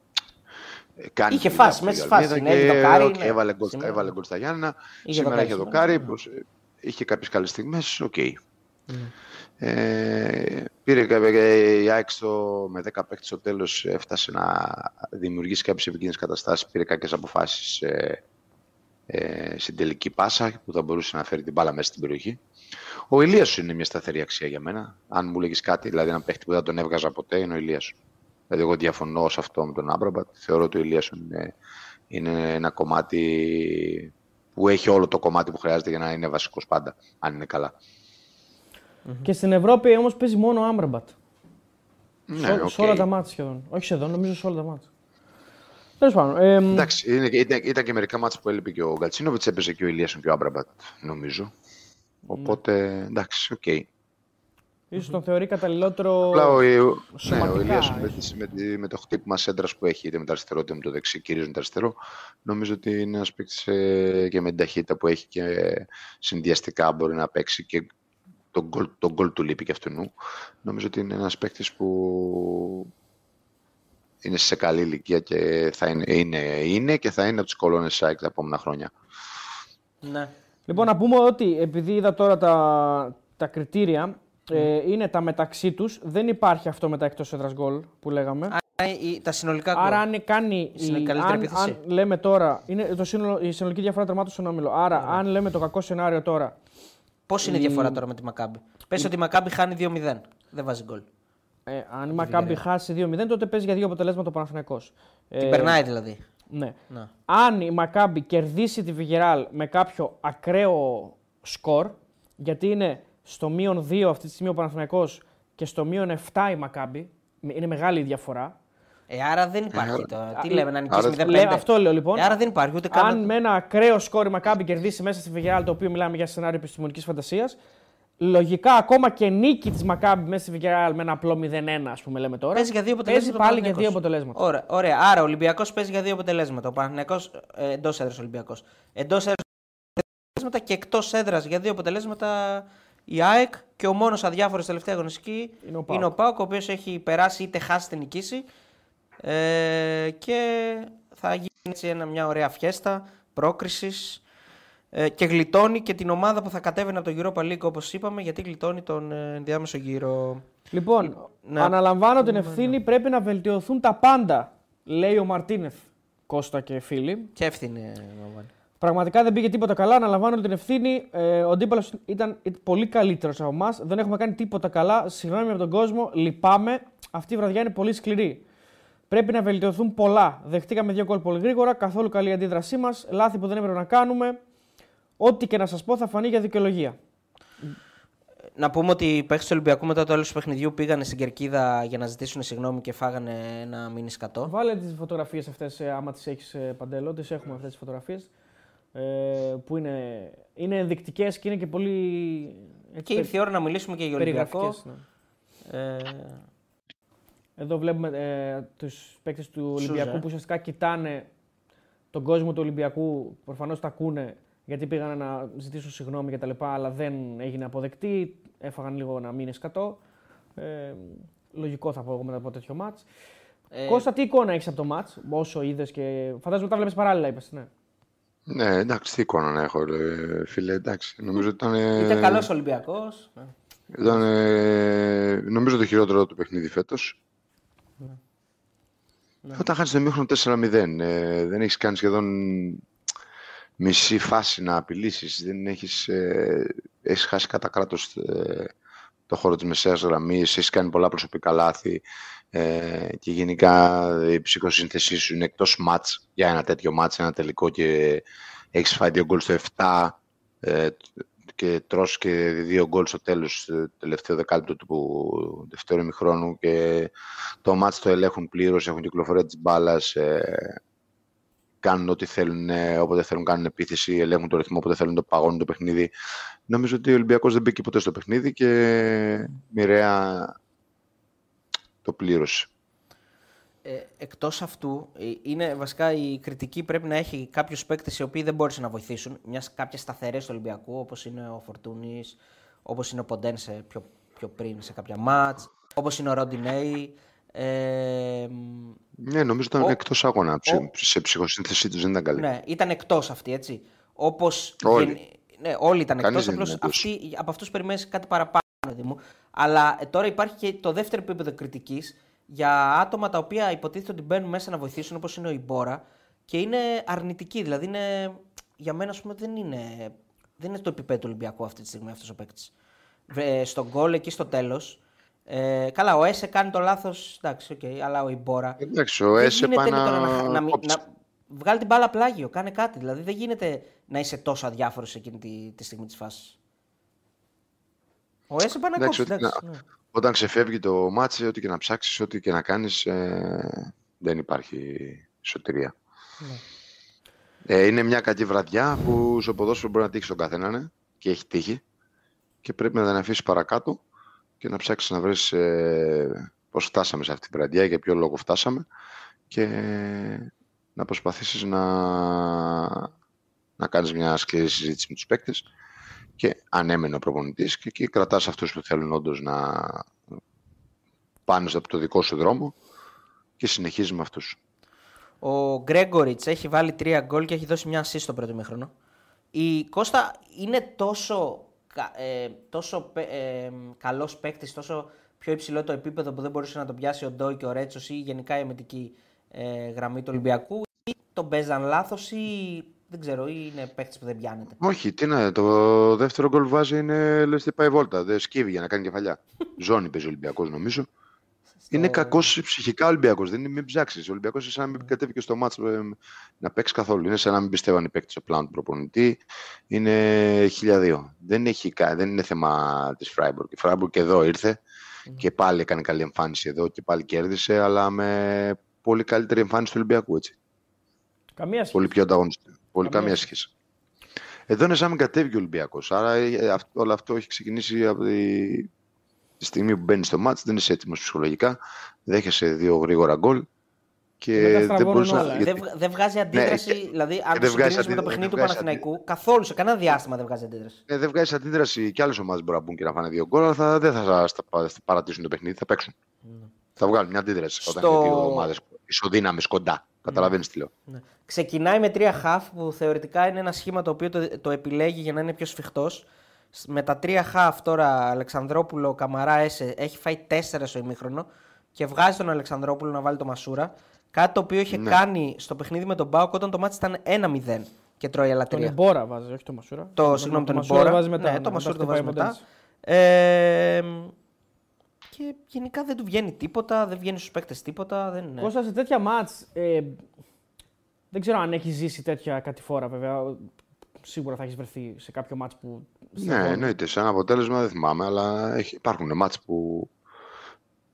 κάνει. Είχε φάσεις μέσα στη φάση. Ναι, και, δοκάρι, ναι. έβαλε, γκολ, έβαλε γκολ στα Γιάννενα. Σήμερα είχε δοκάρι. Ναι. Είχε κάποιες καλές στιγμές. Ok. Okay. Mm. Ε, πήρε η ΑΕΚ με 10 παίκτες στο τέλος έφτασε να δημιουργήσει κάποιες επικίνδυνες καταστάσεις. Πήρε κάποιες αποφάσεις ε, ε, στην τελική πάσα που θα μπορούσε να φέρει την μπάλα μέσα στην περιοχή. Ο Ηλίασον είναι μια σταθερή αξία για μένα. Αν μου λέγεις κάτι, δηλαδή ένα παίχτη που δεν τον έβγαζα ποτέ, είναι ο Ηλίασον. Δηλαδή, εγώ διαφωνώ σε αυτό με τον Αμραμπάτ. Θεωρώ ότι ο Ηλίασον είναι, είναι ένα κομμάτι που έχει όλο το κομμάτι που χρειάζεται για να είναι βασικός πάντα, αν είναι καλά. Και στην Ευρώπη όμως παίζει μόνο ο Άμπραμπατ. Ναι, σε, οκ. σε όλα τα ματς σχεδόν. Όχι σχεδόν, νομίζω σε όλα τα ματς. Τέλος πάντων. Ε, Εντάξει, είναι, ήταν, ήταν και μερικά ματς που έλειπε και ο Γκατσίνοβιτς, έπαιζε και ο Ηλίασον και ο Αμραμπάτ, νομίζω. Οπότε, εντάξει, οκ. ίσως τον θεωρεί καταλληλότερο. Απλά ο, ναι, ο σωματικά, Ηλίασον με, ίσως. τη- με, τη- με το χτύπημα σέντρα που έχει, είτε με το αριστερό είτε με το δεξί, κυρίως με το αριστερό, νομίζω ότι είναι ένας παίκτης και με την ταχύτητα που έχει και συνδυαστικά μπορεί να παίξει και τον γκολ, τον γκολ του λείπει και αυτού. Νομίζω ότι είναι ένας παίκτης που είναι σε καλή ηλικία και θα είναι, είναι, είναι και θα είναι από τι κολόνες ΣΑΕΚ τα επόμενα χρόνια. Ναι. Λοιπόν, να πούμε ότι επειδή είδα τώρα τα, τα κριτήρια, ε, είναι τα μεταξύ τους. Δεν υπάρχει αυτό με τα εκτός έδρας γκολ που λέγαμε. Άρα η- τα συνολικά γκολ. Άρα, αν κάνει. Είναι η- καλύτερη αν, επίθεση. αν λέμε τώρα. Είναι το σύνολο, η συνολική διαφορά τερμάτων στον όμιλο. Άρα, αν λέμε το κακό σενάριο τώρα. Πώς είναι η διαφορά τώρα με τη Μακάμπη; Πες ότι η Μακάμπη χάνει 2-0. Δεν βάζει γκολ. Ε, αν η Μακάμπη χάσει 2-0, τότε παίζει για δύο αποτελέσματα ο Παναθηναϊκός. Ε, Την περνάει δηλαδή. Ναι. Να. Αν η Μακάμπη κερδίσει τη Βιγεράλ με κάποιο ακραίο σκορ, γιατί είναι στο μείον 2 αυτή τη στιγμή ο Παναθηναϊκός και στο μείον 7 η Μακάμπη, είναι μεγάλη η διαφορά. Ε, άρα δεν υπάρχει. τώρα. Τι α, λέμε, να νικήσεις άρα- 0-5. Λέω, αυτό λέω λοιπόν. Ε, άρα δεν υπάρχει ούτε καν. Αν με ένα ακραίο σκόρ η Μακάμπη κερδίσει μέσα στη Βιγεράλ, το οποίο μιλάμε για σενάριο επιστημονικής φαντασίας, λογικά ακόμα και νίκη της Μακάμπη μέσα στη Βιγεράλ με ένα απλό 0-1, ας πούμε, λέμε τώρα. Παίζει για δύο Παίζει αποτελέσματα. πάλι για δύο αποτελέσματα. Ωραία, ωραία. Άρα ο Ολυμπιακός παίζει για δύο αποτελέσματα. Ο Παναθυνιακό ε, εντός έδρας Ολυμπιακός. Εντός έδρας αποτελέσματα και εκτός έδρας για δύο αποτελέσματα η ΑΕΚ και ο μόνος αδιάφορος τελευταία αγωνιστική Είναι ο είναι ο Πάοκ, ο οποίος έχει περάσει είτε χάσει είτε νικήσει. Ε, και θα γίνει έτσι ένα, μια ωραία φιέστα πρόκρισης. Ε, και γλιτώνει και την ομάδα που θα κατέβαινε από το Europa League όπως είπαμε, γιατί γλιτώνει τον ε, ενδιάμεσο γύρο. Λοιπόν, Ναι. αναλαμβάνω την ευθύνη, πρέπει να βελτιωθούν τα πάντα, λέει ο Μαρτίνεθ. Κώστα και φίλοι. Και εύθυνη, ε, Μαβάνη. Πραγματικά δεν πήγε τίποτα καλά. Αναλαμβάνω την ευθύνη. Ε, ο αντίπαλος ήταν πολύ καλύτερος από εμάς. Δεν έχουμε κάνει τίποτα καλά. Συγγνώμη από τον κόσμο. Λυπάμαι. Αυτή η βραδιά είναι πολύ σκληρή. Πρέπει να βελτιωθούν πολλά. Δεχτήκαμε δύο γκολ πολύ γρήγορα. Καθόλου καλή αντίδρασή μας. Λάθη που δεν έπρεπε να κάνουμε. Ό,τι και να σας πω θα φανεί για δικαιολογία. Να πούμε ότι οι παίχτες του Ολυμπιακού μετά το τέλος του παιχνιδιού πήγανε στην κερκίδα για να ζητήσουν συγγνώμη και φάγανε ένα μήνυ σκατό. Βάλε τις φωτογραφίες αυτές, άμα τις έχεις παντέλο. Τις έχουμε αυτές τις φωτογραφίες. Ε, που είναι, είναι ενδεικτικές και είναι και πολύ. Και ήρθε η ώρα να μιλήσουμε και για Ολυμπιακό. περιγραφικές, ναι. Ε, Εδώ βλέπουμε ε, τους παίκτες του Ολυμπιακού Σούζα, ε. που ουσιαστικά κοιτάνε τον κόσμο του Ολυμπιακού. Προφανώς τα ακούνε γιατί πήγαν να ζητήσουν συγγνώμη κτλ. Αλλά δεν έγινε αποδεκτή. Έφαγαν λίγο ένα μήνυ σκατό. Ε, λογικό θα πω εγώ μετά από τέτοιο μάτς. ε, Κώστα, τι εικόνα έχεις από το μάτς, όσο είδες και φαντάζομαι τα βλέπεις παράλληλα, είπες, ναι. Ναι, εντάξει, τι εικόνα να έχω, ρε, φίλε, εντάξει. Νομίζω ότι ήταν. ε, Ήταν καλός Ολυμπιακός. Ήταν, ε, νομίζω το χειρότερο του παιχνίδι φέτος. Όταν χάσει το ημίχρονο 4-0, ε, δεν έχεις κάνει σχεδόν μισή φάση να απειλήσεις. Δεν έχεις, ε, έχεις χάσει κατά κράτος το χώρο της μεσαίας γραμμής. Έχεις κάνει πολλά προσωπικά λάθη. Ε, και γενικά η ψυχοσύνθεσή σου είναι εκτός μάτς για ένα τέτοιο μάτς, ένα τελικό και έχεις φάει δύο γκολ στο 7 ε, και τρως και δύο γκολ στο τέλος, το τελευταίο δεκάλεπτο του δεύτερου ημιχρόνου και το μάτς το ελέγχουν πλήρως, έχουν κυκλοφορία της μπάλας, ε, κάνουν ό,τι θέλουν, ε, όποτε θέλουν κάνουν επίθεση, ελέγχουν το ρυθμό, όποτε θέλουν το παγώνουν το παιχνίδι. Νομίζω ότι ο Ολυμπιακός δεν μπήκε ποτέ στο παιχνίδι και μοιραία το πλήρωσε. Ε, εκτός αυτού, ε, είναι βασικά η κριτική πρέπει να έχει κάποιου παίκτες οι οποίοι δεν μπόρεσαν να βοηθήσουν. Μιας κάποιες σταθερές του Ολυμπιακού, όπως είναι ο Φορτούνης, όπως είναι ο Ποντέν σε πιο, πιο πριν σε κάποια μάτς, όπως είναι ο Ροντινέη. Ε, μ, Ναι, νομίζω ήταν Ο- εκτός αγώνα. Ψε- ο- Σε ψυχοσύνθεσή τους δεν ήταν καλή. ναι, ήταν εκτός αυτοί, έτσι. Όπως Όλοι. γεν- Ναι, όλοι ήταν Κανείς εκτός, δεν απλώς είναι εντός. αυτοί, από αυτούς περιμένεις κάτι παραπάνω, παιδί μου. Αλλά ε, τώρα υπάρχει και το δεύτερο επίπεδο κριτικής για άτομα τα οποία υποτίθεται ότι μπαίνουν μέσα να βοηθήσουν, όπως είναι ο Ιμπόρα, και είναι αρνητικοί. Δηλαδή, είναι, για μένα, ας πούμε, δεν είναι, δεν είναι το επίπεδο του Ολυμπιακού αυτή τη στιγμή αυτός ο παίκτης. Στο γκολ εκεί στο τέλος, ε, καλά, ο Έσε κάνει το λάθος, εντάξει, οκ, αλλά ο Ιμπόρα Εντάξει, ο δεν Έσε γίνεται πάει τώρα να, να, να, μην- κόψει. να βγάλει την μπάλα πλάγιο, κάνε κάτι. Δηλαδή δεν γίνεται να είσαι τόσο αδιάφορος εκείνη τη, τη στιγμή της φάσης. Ο Έσε πάει να Εντάξει, κόψει. ότι- Εντάξει, ναι. όταν ξεφεύγει το ματς, ό,τι και να ψάξεις, ό,τι και να κάνεις, ε, δεν υπάρχει σωτηρία. Ναι. Ε, είναι μια κακή βραδιά που στο ποδόσφαιρο μπορεί να τύχει τον καθένα ναι, και έχει τύχει και πρέπει να την αφήσεις παρακάτω και να ψάξεις να βρεις ε, πώς φτάσαμε σε αυτή την βραδιά, για ποιο λόγο φτάσαμε και να προσπαθήσεις να, να κάνεις μια σκληρή συζήτηση με τους παίκτες και ανέμενο ο προπονητής και εκεί κρατάς αυτούς που θέλουν όντως να πάνε από το δικό σου δρόμο και συνεχίζεις με αυτούς. Ο Γκρέγκοριτς έχει βάλει τρία γκολ και έχει δώσει μια assist στο πρώτο μήχρονο. Η Κώστα είναι τόσο, ε, τόσο ε, καλός παίκτης, τόσο πιο υψηλό το επίπεδο που δεν μπορούσε να το πιάσει ο Ντόι και ο Ρέτσος ή γενικά η εμετική ε, γραμμή του Ολυμπιακού ή τον παίζαν λάθος ή δεν ξέρω, ή είναι παίκτης που δεν πιάνεται. Όχι, τι να, το δεύτερο γκολ βάζει είναι λες τι πάει βόλτα. Δεν σκύβει για να κάνει κεφαλιά. Ζώνη παίζει ο Ολυμπιακός νομίζω. Είναι κακός ψυχικά Ολυμπιακός. Δεν είναι μην ψάξεις. Ο Ολυμπιακός είναι σαν να μην κατέβηκε στο μάτσο ε, να παίξει καθόλου. Είναι σαν να μην πιστεύαν οι παίκτες στο πλάνο του προπονητή. Είναι χιλιαδίο. Δεν, έχει, δεν είναι θέμα της Φράιμπουργκ. Η Φράιμπουργκ και εδώ ήρθε και πάλι έκανε καλή εμφάνιση εδώ και πάλι κέρδισε, αλλά με πολύ καλύτερη εμφάνιση του Ολυμπιακού. Έτσι. Καμία Πολύ πιο ανταγωνιστικό. Πολύ καμία σχέση. Εδώ είναι σαν να μην κατέβει ο Ολυμπιακός. Άρα ε, όλο αυτό έχει ξεκινήσει από τη, τη στιγμή που μπαίνει στο μάτς, δεν είσαι έτοιμος ψυχολογικά. Δέχεσαι δύο γρήγορα γκολ. Και δεν, μπορείς να... δεν, δεν βγάζει αντίδραση, ναι, δηλαδή αν το συγκρίνεις με το παιχνίδι του Παναθηναϊκού, καθόλου σε κανένα διάστημα δεν βγάζει αντίδραση. Ε, δεν βγάζει αντίδραση και άλλες ομάδες μπορεί να μπουν και να φάνε δύο γκολ, αλλά θα, δεν θα, θα, παρατήσουν το παιχνίδι, θα παίξουν. Mm. Θα βγάλουν μια αντίδραση Στο... όταν είναι δύο ομάδες ισοδύναμες κοντά. Καταλαβαίνεις τι λέω. Ναι. Ξεκινάει με τρία χαφ που θεωρητικά είναι ένα σχήμα το οποίο το, το επιλέγει για να είναι πιο σφιχτός. Με τα τρία χαφ τώρα Αλεξανδρόπουλο, Καμαρά, Έσε έχει φάει τέσσερα στο ημίχρονο και βγάζει τον Αλεξανδρόπουλο να βάλει το Μασούρα. Κάτι το οποίο είχε ναι. κάνει στο παιχνίδι με τον Μπάουκ όταν το μάτι ήταν 1-0 και τρώει άλλα τρία. Τον Εμπόρα βάζει, όχι το Μασούρα. Το, συγγνώμη, τον Εμπόρα. Βάζει μετά, ναι, το Μασούρα το βάζει μετά. Ε, και γενικά δεν του βγαίνει τίποτα, δεν βγαίνει στους παίκτες τίποτα. Δεν... Κώστα σε τέτοια μάτς. Ε, δεν ξέρω αν έχει ζήσει τέτοια κατηφόρα βέβαια. Σίγουρα θα έχεις βρεθεί σε κάποιο μάτς που. Ναι, εννοείται. Σε ένα αποτέλεσμα δεν θυμάμαι, αλλά έχει, υπάρχουν μάτς που.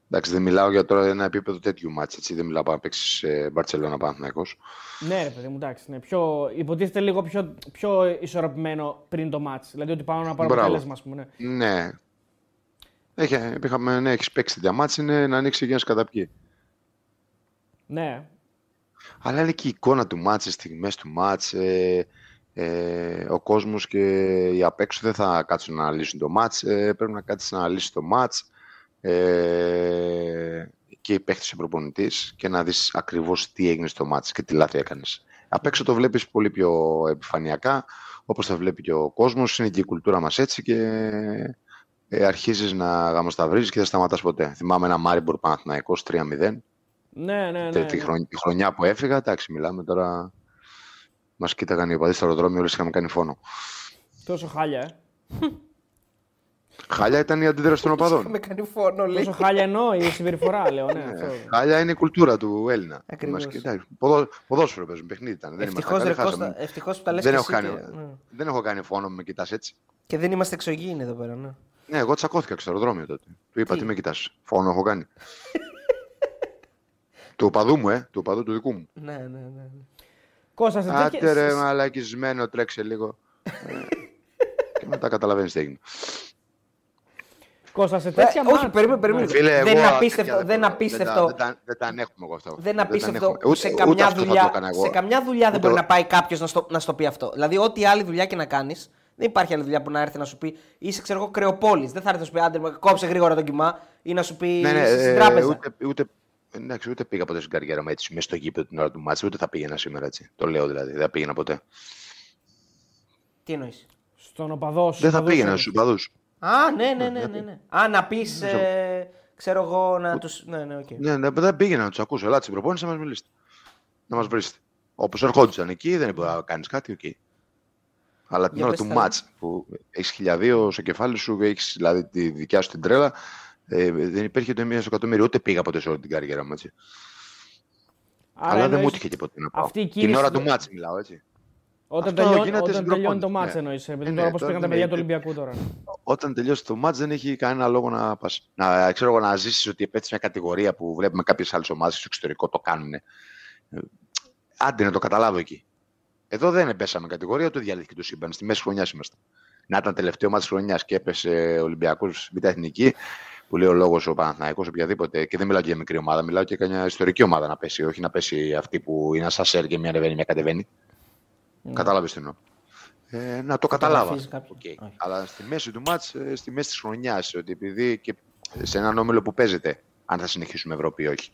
Εντάξει, δεν μιλάω για τώρα ένα επίπεδο τέτοιου μάτς, έτσι, δεν μιλάω να παίξει σε Μπαρτσελώνα Παναθηναϊκός. Ναι, ρε παιδί μου, εντάξει, ναι. πιο, υποτίθεται λίγο πιο, πιο ισορροπημένο πριν το μάτς, δηλαδή ότι πάνω να πάρω αποτέλεσμα, ας πούμε. Ναι, ναι έχει, είχαμε, ναι, έχεις παίξει τη μάτς, είναι να ανοίξει για να καταπιεί. Ναι. Αλλά είναι και η εικόνα του μάτς, οι στιγμές του μάτς, ε, ε, ο κόσμος και οι απ' έξω δεν θα κάτσουν να αναλύσουν το μάτς, ε, πρέπει να κάτσεις να αναλύσεις το μάτς ε, και οι παίχτες ο προπονητής και να δεις ακριβώς τι έγινε στο μάτς και τι λάθη έκανες. Απ' έξω το βλέπεις πολύ πιο επιφανειακά, όπως το βλέπει και ο κόσμος, είναι και η κουλτούρα μας έτσι και ε, αρχίζεις να γαμοσταυρίζεις και δεν σταματάς ποτέ. Θυμάμαι ένα Μάριμπορ Παναθηναϊκός 3-0. Ναι, ναι, ναι. Τη, ναι. χρονιά, τη χρονιά που έφυγα, εντάξει, μιλάμε τώρα. Μας κοίταγαν οι οπαδοί στο αεροδρόμιο, όλες είχαμε κάνει φόνο. Τόσο χάλια, ε. Χάλια ήταν η αντίδραση των οπαδών. Είχαμε κάνει φόνο, λέει. Τόσο χάλια εννοώ η συμπεριφορά, λέω. Ναι, αυτό. Χάλια είναι η κουλτούρα του Έλληνα. Ποδό, ποδόσφαιρο παίζουν, παιχνίδι ήταν. Ευτυχώς που τα λες. Δεν, έχω κάνει, ναι. δεν έχω κάνει φόνο με κοιτάς έτσι. Και δεν είμαστε εξωγήινοι εδώ πέρα, ναι. Ναι, εγώ τσακώθηκα στο αεροδρόμιο τότε. Του είπα, τι, τι με κοιτάς. Φόνο έχω κάνει. του οπαδού μου, ε. Του οπαδού του δικού μου. Ναι, ναι, ναι. Κώστα, σε Άντε ρε, μαλακισμένο, τρέξε λίγο. και μετά καταλαβαίνεις τι έγινε. Κώστα, σε τέτοια ε, Όχι, περίμενε, περίμενε. Φίλε, δεν είναι απίστευτο. Δεν, απίστευτο. Δεν, τα, δεν τα ανέχουμε εγώ αυτό. Δεν είναι απίστευτο. Ούτε, σε, καμιά δουλειά, σε καμιά δουλειά δεν μπορεί να πάει κάποιος να, στο, να στο πει αυτό. Δηλαδή, ό,τι άλλη δουλειά και να κάνεις, δεν υπάρχει άλλη δουλειά που να έρθει να σου πει είσαι ξέρω εγώ κρεοπόλης. Δεν θα έρθει να σου πει άντε, κόψε γρήγορα το κοιμά ή να σου πει ναι, ναι, στην ε, τράπεζα. Ούτε, ούτε, εντάξει, ούτε πήγα ποτέ στην καριέρα μου έτσι, μέσα στο γήπεδο την ώρα του μάτσα, ούτε θα πήγαινα σήμερα έτσι. Το λέω δηλαδή, δεν θα πήγαινα ποτέ. Τι εννοείς; Στους οπαδούς σου. Δεν θα πήγαινα στους οπαδούς. Α, ναι, ναι, ναι. ναι, ναι. Α, να πεις. Ε, ξέρω εγώ να του. Ναι, ναι, okay. ναι, ναι, δεν πήγαινα να τους ακούσω. Ελάτε στην προπόνηση να μας μιλήσετε. Να μας βρίσετε. Όπως ερχόντουσαν εκεί, δεν μπορεί να κάνεις κάτι, οκ. Αλλά την ώρα του ματς που έχεις χίλια δύο στο κεφάλι σου, έχεις δηλαδή τη δικιά σου την τρέλα, ε, δεν υπήρχε ούτε μία στο εκατομμύριο, ούτε πήγα ποτέ σε όλη την καριέρα μου. Έτσι. Άρα Αλλά δεν μου έτυχε τίποτα να πάω. Την ώρα του μάτς μιλάω, έτσι. Όταν, τελειώ, όταν τελειώνει το μάτς ναι. εννοείς, ε, τώρα πώς πήγαν τα παιδιά του Ολυμπιακού τώρα. όταν τελειώσει το μάτς δεν έχει κανένα λόγο να πας. Να, ξέρω εγώ, να ζήσεις ότι επέτυχε μια κατηγορία που βλέπουμε κάποιες άλλες ομάδες στο εξωτερικό το κάνουν. Ε, άντε να το καταλάβω εκεί. Εδώ δεν πέσαμε κατηγορία, το διαλύθηκε το σύμπαν. Στη μέση χρονιάς είμαστε. Να ήταν τελευταίο μάτι χρονιάς και έπεσε Ολυμπιακός Β' Εθνική, που λέει ο λόγος ο Παναθναϊκό, οποιαδήποτε. Και δεν μιλάω για μικρή ομάδα, μιλάω και για μια ιστορική ομάδα να πέσει. Όχι να πέσει αυτή που είναι σαν σερ και μια ανεβαίνει, μια κατεβαίνει. Mm. Κατάλαβες τι εννοώ. Ε, να το καταλάβα. Okay. Αλλά στη μέση του μάτς, ε, στη μέση της χρονιάς, ότι επειδή και σε έναν όμιλο που παίζεται, αν θα συνεχίσουμε Ευρώπη ή όχι.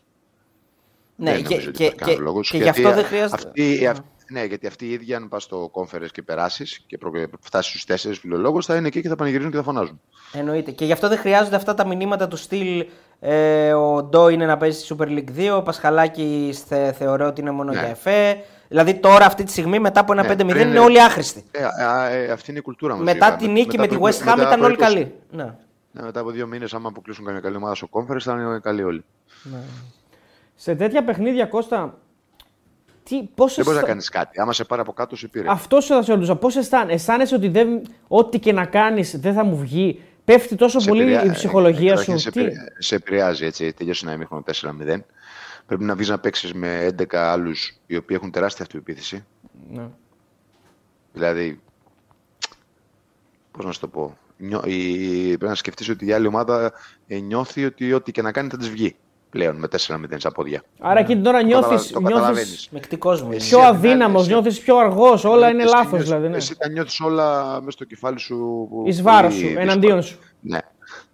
Ναι, δεν και, και, και, και, γι' αυτό δεν χρειάζεται. Αυτή, αυτή, ναι, γιατί αυτή η ίδια, αν πας στο conference και περάσεις και φτάσεις στους τέσσερις φιλολόγους, θα είναι εκεί και θα πανηγυρίζουν και θα φωνάζουν. Εννοείται. Και γι' αυτό δεν χρειάζονται αυτά τα μηνύματα του στυλ. Ε, ο Ντό είναι να παίζει στη Super League 2. Ο Πασχαλάκη θε, θεωρώ ότι είναι μόνο ναι. για εφέ. Δηλαδή τώρα, αυτή τη στιγμή, μετά από ένα ναι, 5-0, είναι όλοι άχρηστοι. Ε, ε, αυτή είναι η κουλτούρα μας. Μετά τη νίκη με τη West Ham ήταν όλοι καλοί. Ναι. Ναι, μετά από δύο μήνες, άμα αποκλείσουν καμία καλή ομάδα στο conference, θα είναι καλοί όλοι. Ναι. Σε τέτοια παιχνίδια, Κώστα, τι, πώς δεν μπορείς να κάνεις κάτι. Άμα σε πάρει από κάτω, σε πήρε. Αυτός θα σε ρωτούσα. Πώς αισθάνεσαι, αισθάνεσαι ότι δεν, ό,τι και να κάνεις δεν θα μου βγει; Πέφτει τόσο σε πολύ η ψυχολογία σου; Σε, τι; σε επηρεάζει έτσι. Τελειώσει ένα ημίχρονο 4-0. Πρέπει να βγεις να παίξεις με 11 άλλους οι οποίοι έχουν τεράστια αυτοεπίθεση. Ναι. Δηλαδή. Πώς να σου το πω. Νιώ, η, πρέπει να σκεφτείς ότι η άλλη ομάδα ε, νιώθει ότι ό,τι και να κάνει θα της βγει πλέον με 4-0 στα πόδια. Άρα εκεί τώρα νιώθει. Νιώθεις... Μεκτικό μου. Πιο αδύναμος, νιώθεις πιο αργός. Όλα είναι λάθος δηλαδή. Ναι. Εσύ τα νιώθεις όλα μέσα στο κεφάλι σου. Εις βάρος σου, εναντίον σου. Ναι.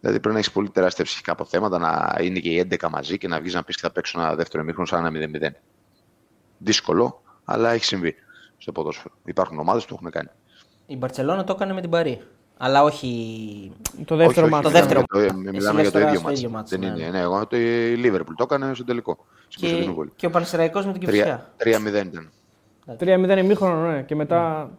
Δηλαδή πρέπει να έχεις πολύ τεράστια ψυχικά αποθέματα, να είναι και οι 11 μαζί και να βγεις να πεις και θα παίξω ένα δεύτερο ημίχρονο σαν ένα 0-0. Δύσκολο, αλλά έχει συμβεί στο ποδόσφαιρο. Υπάρχουν ομάδες που το έχουν κάνει. Η Μπαρσελόνα το έκανε με την Παρή. Αλλά όχι. Το δεύτερο μάτι. Το δεύτερο Μιλάμε για το ίδιο μάτι. Δεν ναι. είναι. Ναι, εγώ το Λίβερπουλ το έκανε στο τελικό. Και, και ο Πανσεραϊκός με την Κυφσιά. 3-0 ήταν. 3-0 ημίχρονο, ναι. Και μετά.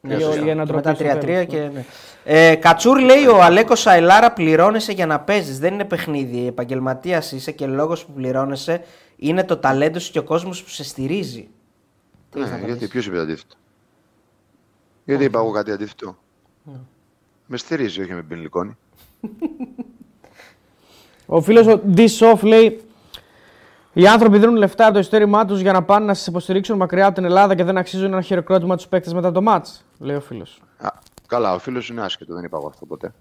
Ναι, για μετά 3-3 και. Ναι. Ε, Κατσούρ λέει ο Αλέκος Σαϊλάρα πληρώνεσαι για να παίζεις. Δεν είναι παιχνίδι. Επαγγελματίας είσαι και λόγος που πληρώνεσαι είναι το ταλέντο σου και ο κόσμος που σε στηρίζει. Ναι, γιατί ποιος είπε αντίθετο; Γιατί είπα εγώ κάτι αντίθετο; Με στηρίζει, όχι με πινελικόνι. Ο φίλος ο D-Soft λέει: Οι άνθρωποι δίνουν λεφτά από το ειστέρημά τους για να πάνε να σας υποστηρίξουν μακριά από την Ελλάδα και δεν αξίζουν ένα χειροκρότημα τους παίκτες μετά το μάτς. Λέει ο φίλος. Καλά, ο φίλος είναι άσχετο, δεν είπα εγώ αυτό ποτέ.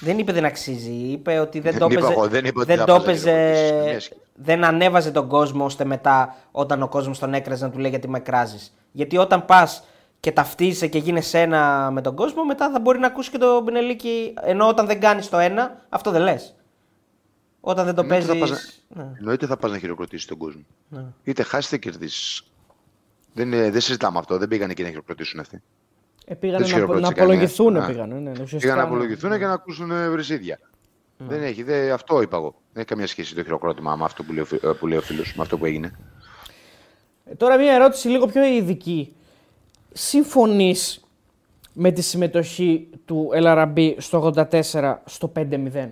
Δεν είπε δεν αξίζει. Είπε ότι δεν, το έπαιζε. Δεν, δεν, το έπαιζε, δεν ανέβαζε τον κόσμο ώστε μετά όταν ο κόσμος τον έκραζε να του λέει γιατί με κράζει. Γιατί όταν πας και ταυτίζεσαι και γίνεσαι ένα με τον κόσμο, μετά θα μπορεί να ακούσει και το Μπινελίκι. Ενώ όταν δεν κάνεις το ένα, αυτό δεν λες. Όταν δεν το παίζεις. Ναι. Εννοείται θα πας να χειροκροτήσεις τον κόσμο. Ναι. Είτε χάσεις είτε κερδίσεις. Δεν, δεν συζητάμε αυτό. Δεν πήγαν εκεί να χειροκροτήσουν αυτοί. Ε, πήγαν να, να απολογηθούν. Ναι. Πήγαν, ναι, πήγαν να απολογηθούν και να ακούσουν βρυσίδια. Ναι. Δεν έχει, δεν, αυτό είπα εγώ. Δεν έχει καμία σχέση το χειροκρότημα με αυτό που λέει, που λέει ο φίλος, με αυτό που έγινε. Ε, τώρα μια ερώτηση λίγο πιο ειδική συμφωνείς με τη συμμετοχή του LRB στο 84 στο 5-0.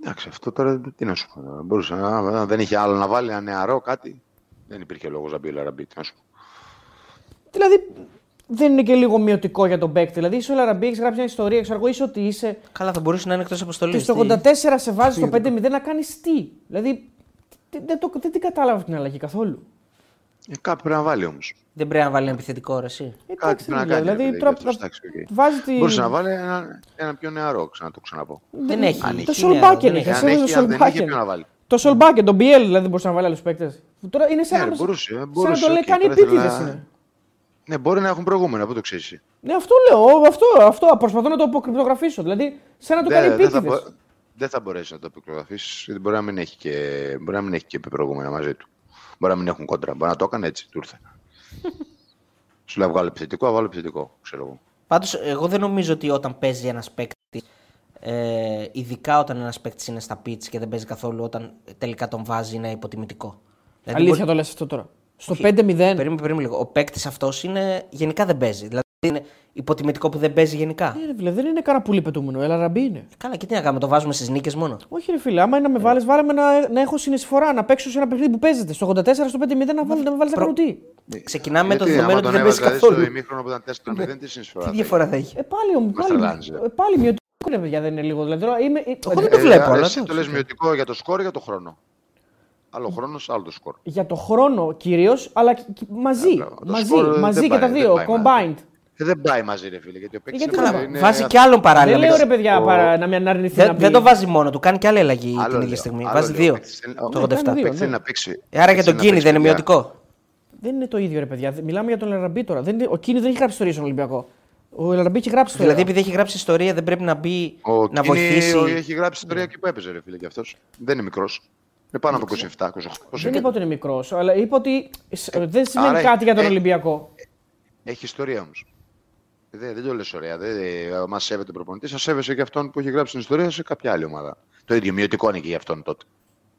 Εντάξει, αυτό τώρα τι να σου πω. Μπορούσε να, δεν είχε άλλο να βάλει ένα νεαρό κάτι. Δεν υπήρχε λόγος να μπει ο LRB. Τι να σου πω. Δηλαδή, δεν είναι και λίγο μειωτικό για τον παίκτη. Δηλαδή, είσαι ο LRB, έχεις γράψει μια ιστορία, ξέρω εγώ, είσαι ότι είσαι. Καλά, θα μπορούσε να είναι εκτός αποστολής. Και στο 84 σε βάζει στο 5-0 να κάνεις τι; Δηλαδή, δεν, το, δεν την κατάλαβα την αλλαγή καθόλου. Ε, κάπου πρέπει να βάλει όμως. Δεν πρέπει να βάλει ένα επιθετικό ρε, εσύ. Ε, κάτι πρέπει να κάνει. Δηλαδή, τώρα, okay. βάζει τη... Μπορούσε να βάλει ένα, ένα πιο νεαρό, ξανά το ξαναπώ. Δεν έχει. Το Σολμπάκεν έχει. Αν έχει, αν δεν έχει, να βάλει; Το Σολμπάκεν, τον BL δηλαδή μπορούσε να βάλει άλλους παίκτες. Τώρα είναι σαν, ναι, να, μπορούσε, μπορούσε, σαν να το λέει κάνει επίτηδες. Ναι, μπορεί να έχουν προηγούμενα, πού το ξέρεις. Ναι, αυτό λέω. Αυτό, αυτό προσπαθώ να το αποκρυπτογραφήσω. Δηλαδή, σαν να το κάνει επίτηδες. Δεν θα μπορέσεις να το αποκρυπτογραφήσεις, γιατί μπορεί να μην έχει και, μπορεί να μην έχει και προηγούμενα μαζί του. Μπορεί να μην έχουν κόντρα. Μπορεί να το έκανε έτσι, του ήρθε. Σου λέει βγάλω επιθετικό, βγάλω επιθετικό, ξέρω εγώ. Πάντως, εγώ δεν νομίζω ότι όταν παίζει ένας παίκτης, ε, ειδικά όταν ένας παίκτης είναι στα πίτς και δεν παίζει καθόλου, όταν τελικά τον βάζει είναι υποτιμητικό. Δηλαδή, Αλήθεια μπορεί... το λες αυτό τώρα. Στο 5-0. Περίμενε, περίμενε λίγο. Ο παίκτης αυτός είναι. Γενικά δεν παίζει. Δηλαδή, είναι υποτιμητικό που δεν παίζει γενικά; Ε, ρε, φίλε, δεν είναι κανένα πουλί πετούμενο. Έλα ραμπί είναι. Καλά, και τι να κάνουμε, το βάζουμε στις νίκες μόνο; Όχι, ρε φίλε, άμα είναι να με βάλεις, βάλε με να, να έχω συνεισφορά, να παίξω σε ένα παιχνίδι που παίζεται. Στο 84 στο 5-0 να, βάλει, να με βάλεις Προ- ακροτή. Ξεκινάμε με το Γιατί, δεδομένο άμα ότι τον δεν παίζει έβαζα, δηλαδή, καθόλου. Στο ημίχρονο που ήταν 4-0, τι συνεισφορά. Τι θα διαφορά θα έχει; Ε, πάλι, ο- Μας πάλι, τρελάνεις, ρε. ε, πάλι μειωτικό είναι, παιδιά, δεν είναι λίγο. Δηλαδή, τώρα είμαι, ε, Εγώ δεν είχε. το βλέπω, αλλά Εσύ εντάξει. το λες μειωτικό για το σκορ ή για το χρόνο; Άλλο χρόνος, άλλο το σκορ. για το χρόνο κυρίως, αλλά και- και μαζί. Ε, μπράβο. Το μαζί, σκορ δεν μαζί και πάει, τα δεν δύο. πάει μαζί. Combined. Ε, δεν πάει μαζί, ρε φίλε. Γιατί ο παίκτης γιατί είναι- καλά, είναι Βάζει αθ- και άλλον παράλληλα. Δεν λέω ρε μεταξύ. παιδιά Ο- παρά, να μην αρνηθεί Δεν, να μπει. δεν το βάζει μόνο του, κάνει και άλλη αλλαγή Άλλο την ίδια λέω, στιγμή. άλλο Βάζει λέω, δύο. ο παίκτης θέλει- Το ο 87. κάνει δύο. παίκτης θέλει ναι. να παίξει. Ε, Άρα για θέλει τον να Κίνη παίξει, δεν είναι παιδιά. μειωτικό. Δεν είναι το ίδιο ρε παιδιά. Μιλάμε για τον Ελαραμπή τώρα. Δεν είναι- ο Κίνης δεν έχει γράψει ιστορία στον Ολυμπιακό. Ο Ελαραμπή έχει γράψει ιστορία. Δηλαδή, επειδή έχει γράψει ιστορία, δεν πρέπει να μπει Ο να Κίνη βοηθήσει. έχει γράψει ιστορία εκεί που έπαιζε, ρε φίλε, κι αυτός. Δεν είναι μικρός. Είναι πάνω από 27-28. Πόσο δεν είναι. είπα ότι είναι μικρός, αλλά είπα ότι σ- δεν σημαίνει Άρα, κάτι για τον ε, Ολυμπιακό. Έχει ιστορία όμως. Δεν, δεν το λες ωραία. Δεν, μα σέβεται ο προπονητή, σα σέβεσαι και αυτόν που έχει γράψει την ιστορία σε κάποια άλλη ομάδα. Το ίδιο μειωτικό είναι και για αυτόν τότε.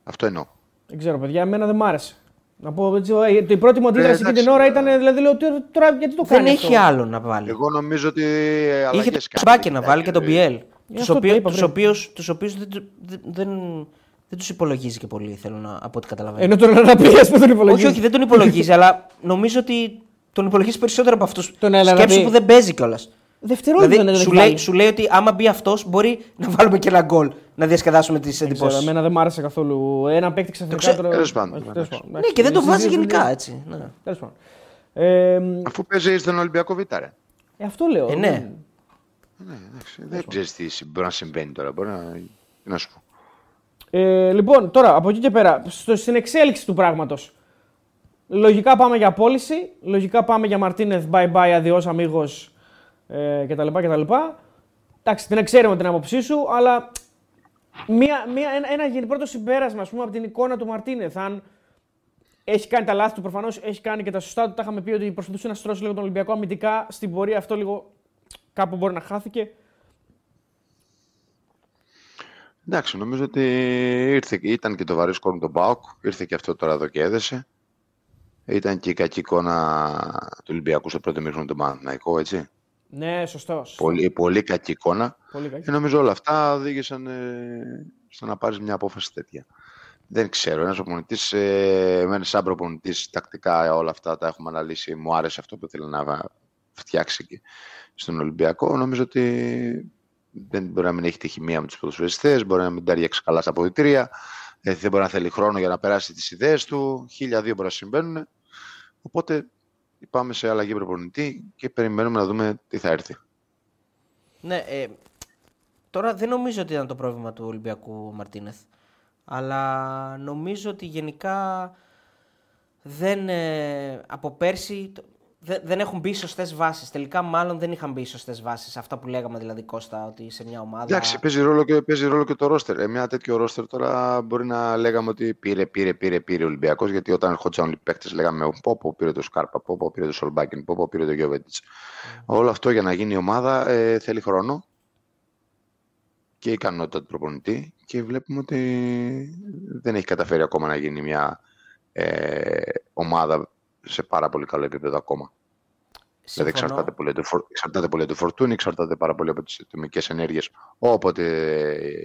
Αυτό εννοώ. Δεν ξέρω, παιδιά, εμένα δεν μ' άρεσε. Να πω έτσι, ε, η πρώτη μου αντίδραση εκείνη εντάξει, την ώρα ε, ήταν, δηλαδή, λέω, «Τι- τώρα γιατί το Δεν κάνει έχει αυτό. άλλο να βάλει. Εγώ νομίζω ότι. Είχε αλλαγές τον κάνει, Μπάκε να κοιτάξτε, βάλει και τον ε, Μπιέλ. Του αυτό το οποίου είπα τους πριν. οποίους, τους οποίους δεν, του- δεν, δεν, δεν τους υπολογίζει και πολύ, θέλω να, από ό,τι καταλαβαίνω. Ενώ τον Ελαραμπή, α πούμε, τον υπολογίζει. όχι, όχι, δεν τον υπολογίζει, αλλά νομίζω ότι τον υπολογίζει περισσότερο από αυτούς. Τον Ελαραμπή. Σκέψου που δεν παίζει κιόλας. Δευτερόλεπτο Δηλαδή, δεν σου έχει λέει, βάλει. σου λέει ότι άμα μπει αυτός, μπορεί να βάλουμε και ένα γκολ να διασκεδάσουμε τις Ξέρω, εντυπώσεις. εμένα δεν μ' άρεσε καθόλου. Ένα παίκτη ξαφνικά. ξέρω, τώρα- τέλος πάντων, Όχι, εντάξει. τέλος πάντων, Ναι, εντάξει. και δεν το Είναι βάζει συζήτηση, γενικά είναι- έτσι. Ναι. Τέλος πάντων. Ε, Αφού παίζει στον Ολυμπιακό Β. Ρε. ε, αυτό λέω. Ε, ναι. Ναι, εντάξει, δεν ξέρεις τι συ- μπορεί να συμβαίνει τώρα. Μπορεί να, τι να σου πω. Ε, λοιπόν, τώρα από εκεί και πέρα, στο, στην εξέλιξη του πράγματος. Λογικά πάμε για πώληση. Λογικά πάμε για Μαρτίνεθ, bye bye, adios amigos ε, κτλ. κτλ. Εντάξει, δεν ξέρουμε την άποψή σου, αλλά μία, μία, ένα, ένα γεν- πρώτο συμπέρασμα ας πούμε, από την εικόνα του Μαρτίνεθ. Αν έχει κάνει τα λάθη του, προφανώς έχει κάνει και τα σωστά του. Τα είχαμε πει ότι προσπαθούσε να στρώσει λίγο τον Ολυμπιακό αμυντικά. Στην πορεία αυτό λίγο κάπου μπορεί να χάθηκε. Εντάξει, νομίζω ότι ήρθε, ήταν και το βαρύ σκορ με τον Μπάουκ. Ήρθε και αυτό τώρα εδώ και έδεσε. Ήταν και η κακή εικόνα του Ολυμπιακού στο πρώτο μήχρονο του Παναθηναϊκού, έτσι. Ναι, σωστός. Πολύ, πολύ κακή εικόνα. Πολύ κακή. Και νομίζω όλα αυτά οδήγησαν ε, στο να πάρεις μια απόφαση τέτοια. Δεν ξέρω. Ένας προπονητή, ε, εμένα σαν προπονητής, τακτικά όλα αυτά τα έχουμε αναλύσει. Μου άρεσε αυτό που ήθελε να φτιάξει και στον Ολυμπιακό. Νομίζω ότι δεν μπορεί να μην έχει τη χημεία με τους ποδοσφαιριστές, μπορεί να μην ταιριάξει καλά στα αποδητήρια, ε, δεν μπορεί να θέλει χρόνο για να περάσει τις ιδέες του. Χίλια δύο μπορεί να συμβαίνουν. Οπότε πάμε σε αλλαγή προπονητή και περιμένουμε να δούμε τι θα έρθει. Ναι, ε, τώρα δεν νομίζω ότι ήταν το πρόβλημα του Ολυμπιακού Μαρτίνεθ. Αλλά νομίζω ότι γενικά δεν, ε, από πέρσι το- δεν, δεν έχουν μπει σωστές βάσεις. Τελικά, μάλλον δεν είχαν μπει σωστές βάσεις. Αυτά που λέγαμε δηλαδή, Κώστα, ότι σε μια ομάδα. Εντάξει, παίζει ρόλο και, παίζει ρόλο και το ρόστερ. Ε, μια τέτοιο ρόστερ τώρα μπορεί να λέγαμε ότι πήρε, πήρε, πήρε, πήρε ο Ολυμπιακός. Γιατί όταν ερχόντουσαν όλοι οι παίκτες, λέγαμε πω, πω, πήρε το Σκάρπα, πω, πω, πήρε το Σολμπάκιν, πω, πω, πήρε το Γιώβετιτς. Όλο αυτό για να γίνει η ομάδα ε, θέλει χρόνο και ικανότητα του προπονητή. Και βλέπουμε ότι δεν έχει καταφέρει ακόμα να γίνει μια ε, ομάδα σε πάρα πολύ καλό επίπεδο ακόμα. Δηλαδή Συμφωνώ. εξαρτάται πολύ, από το φορ- εξαρτάται πολύ από το φορτούνι, εξαρτάται πάρα πολύ από τις ατομικές ενέργειες όποτε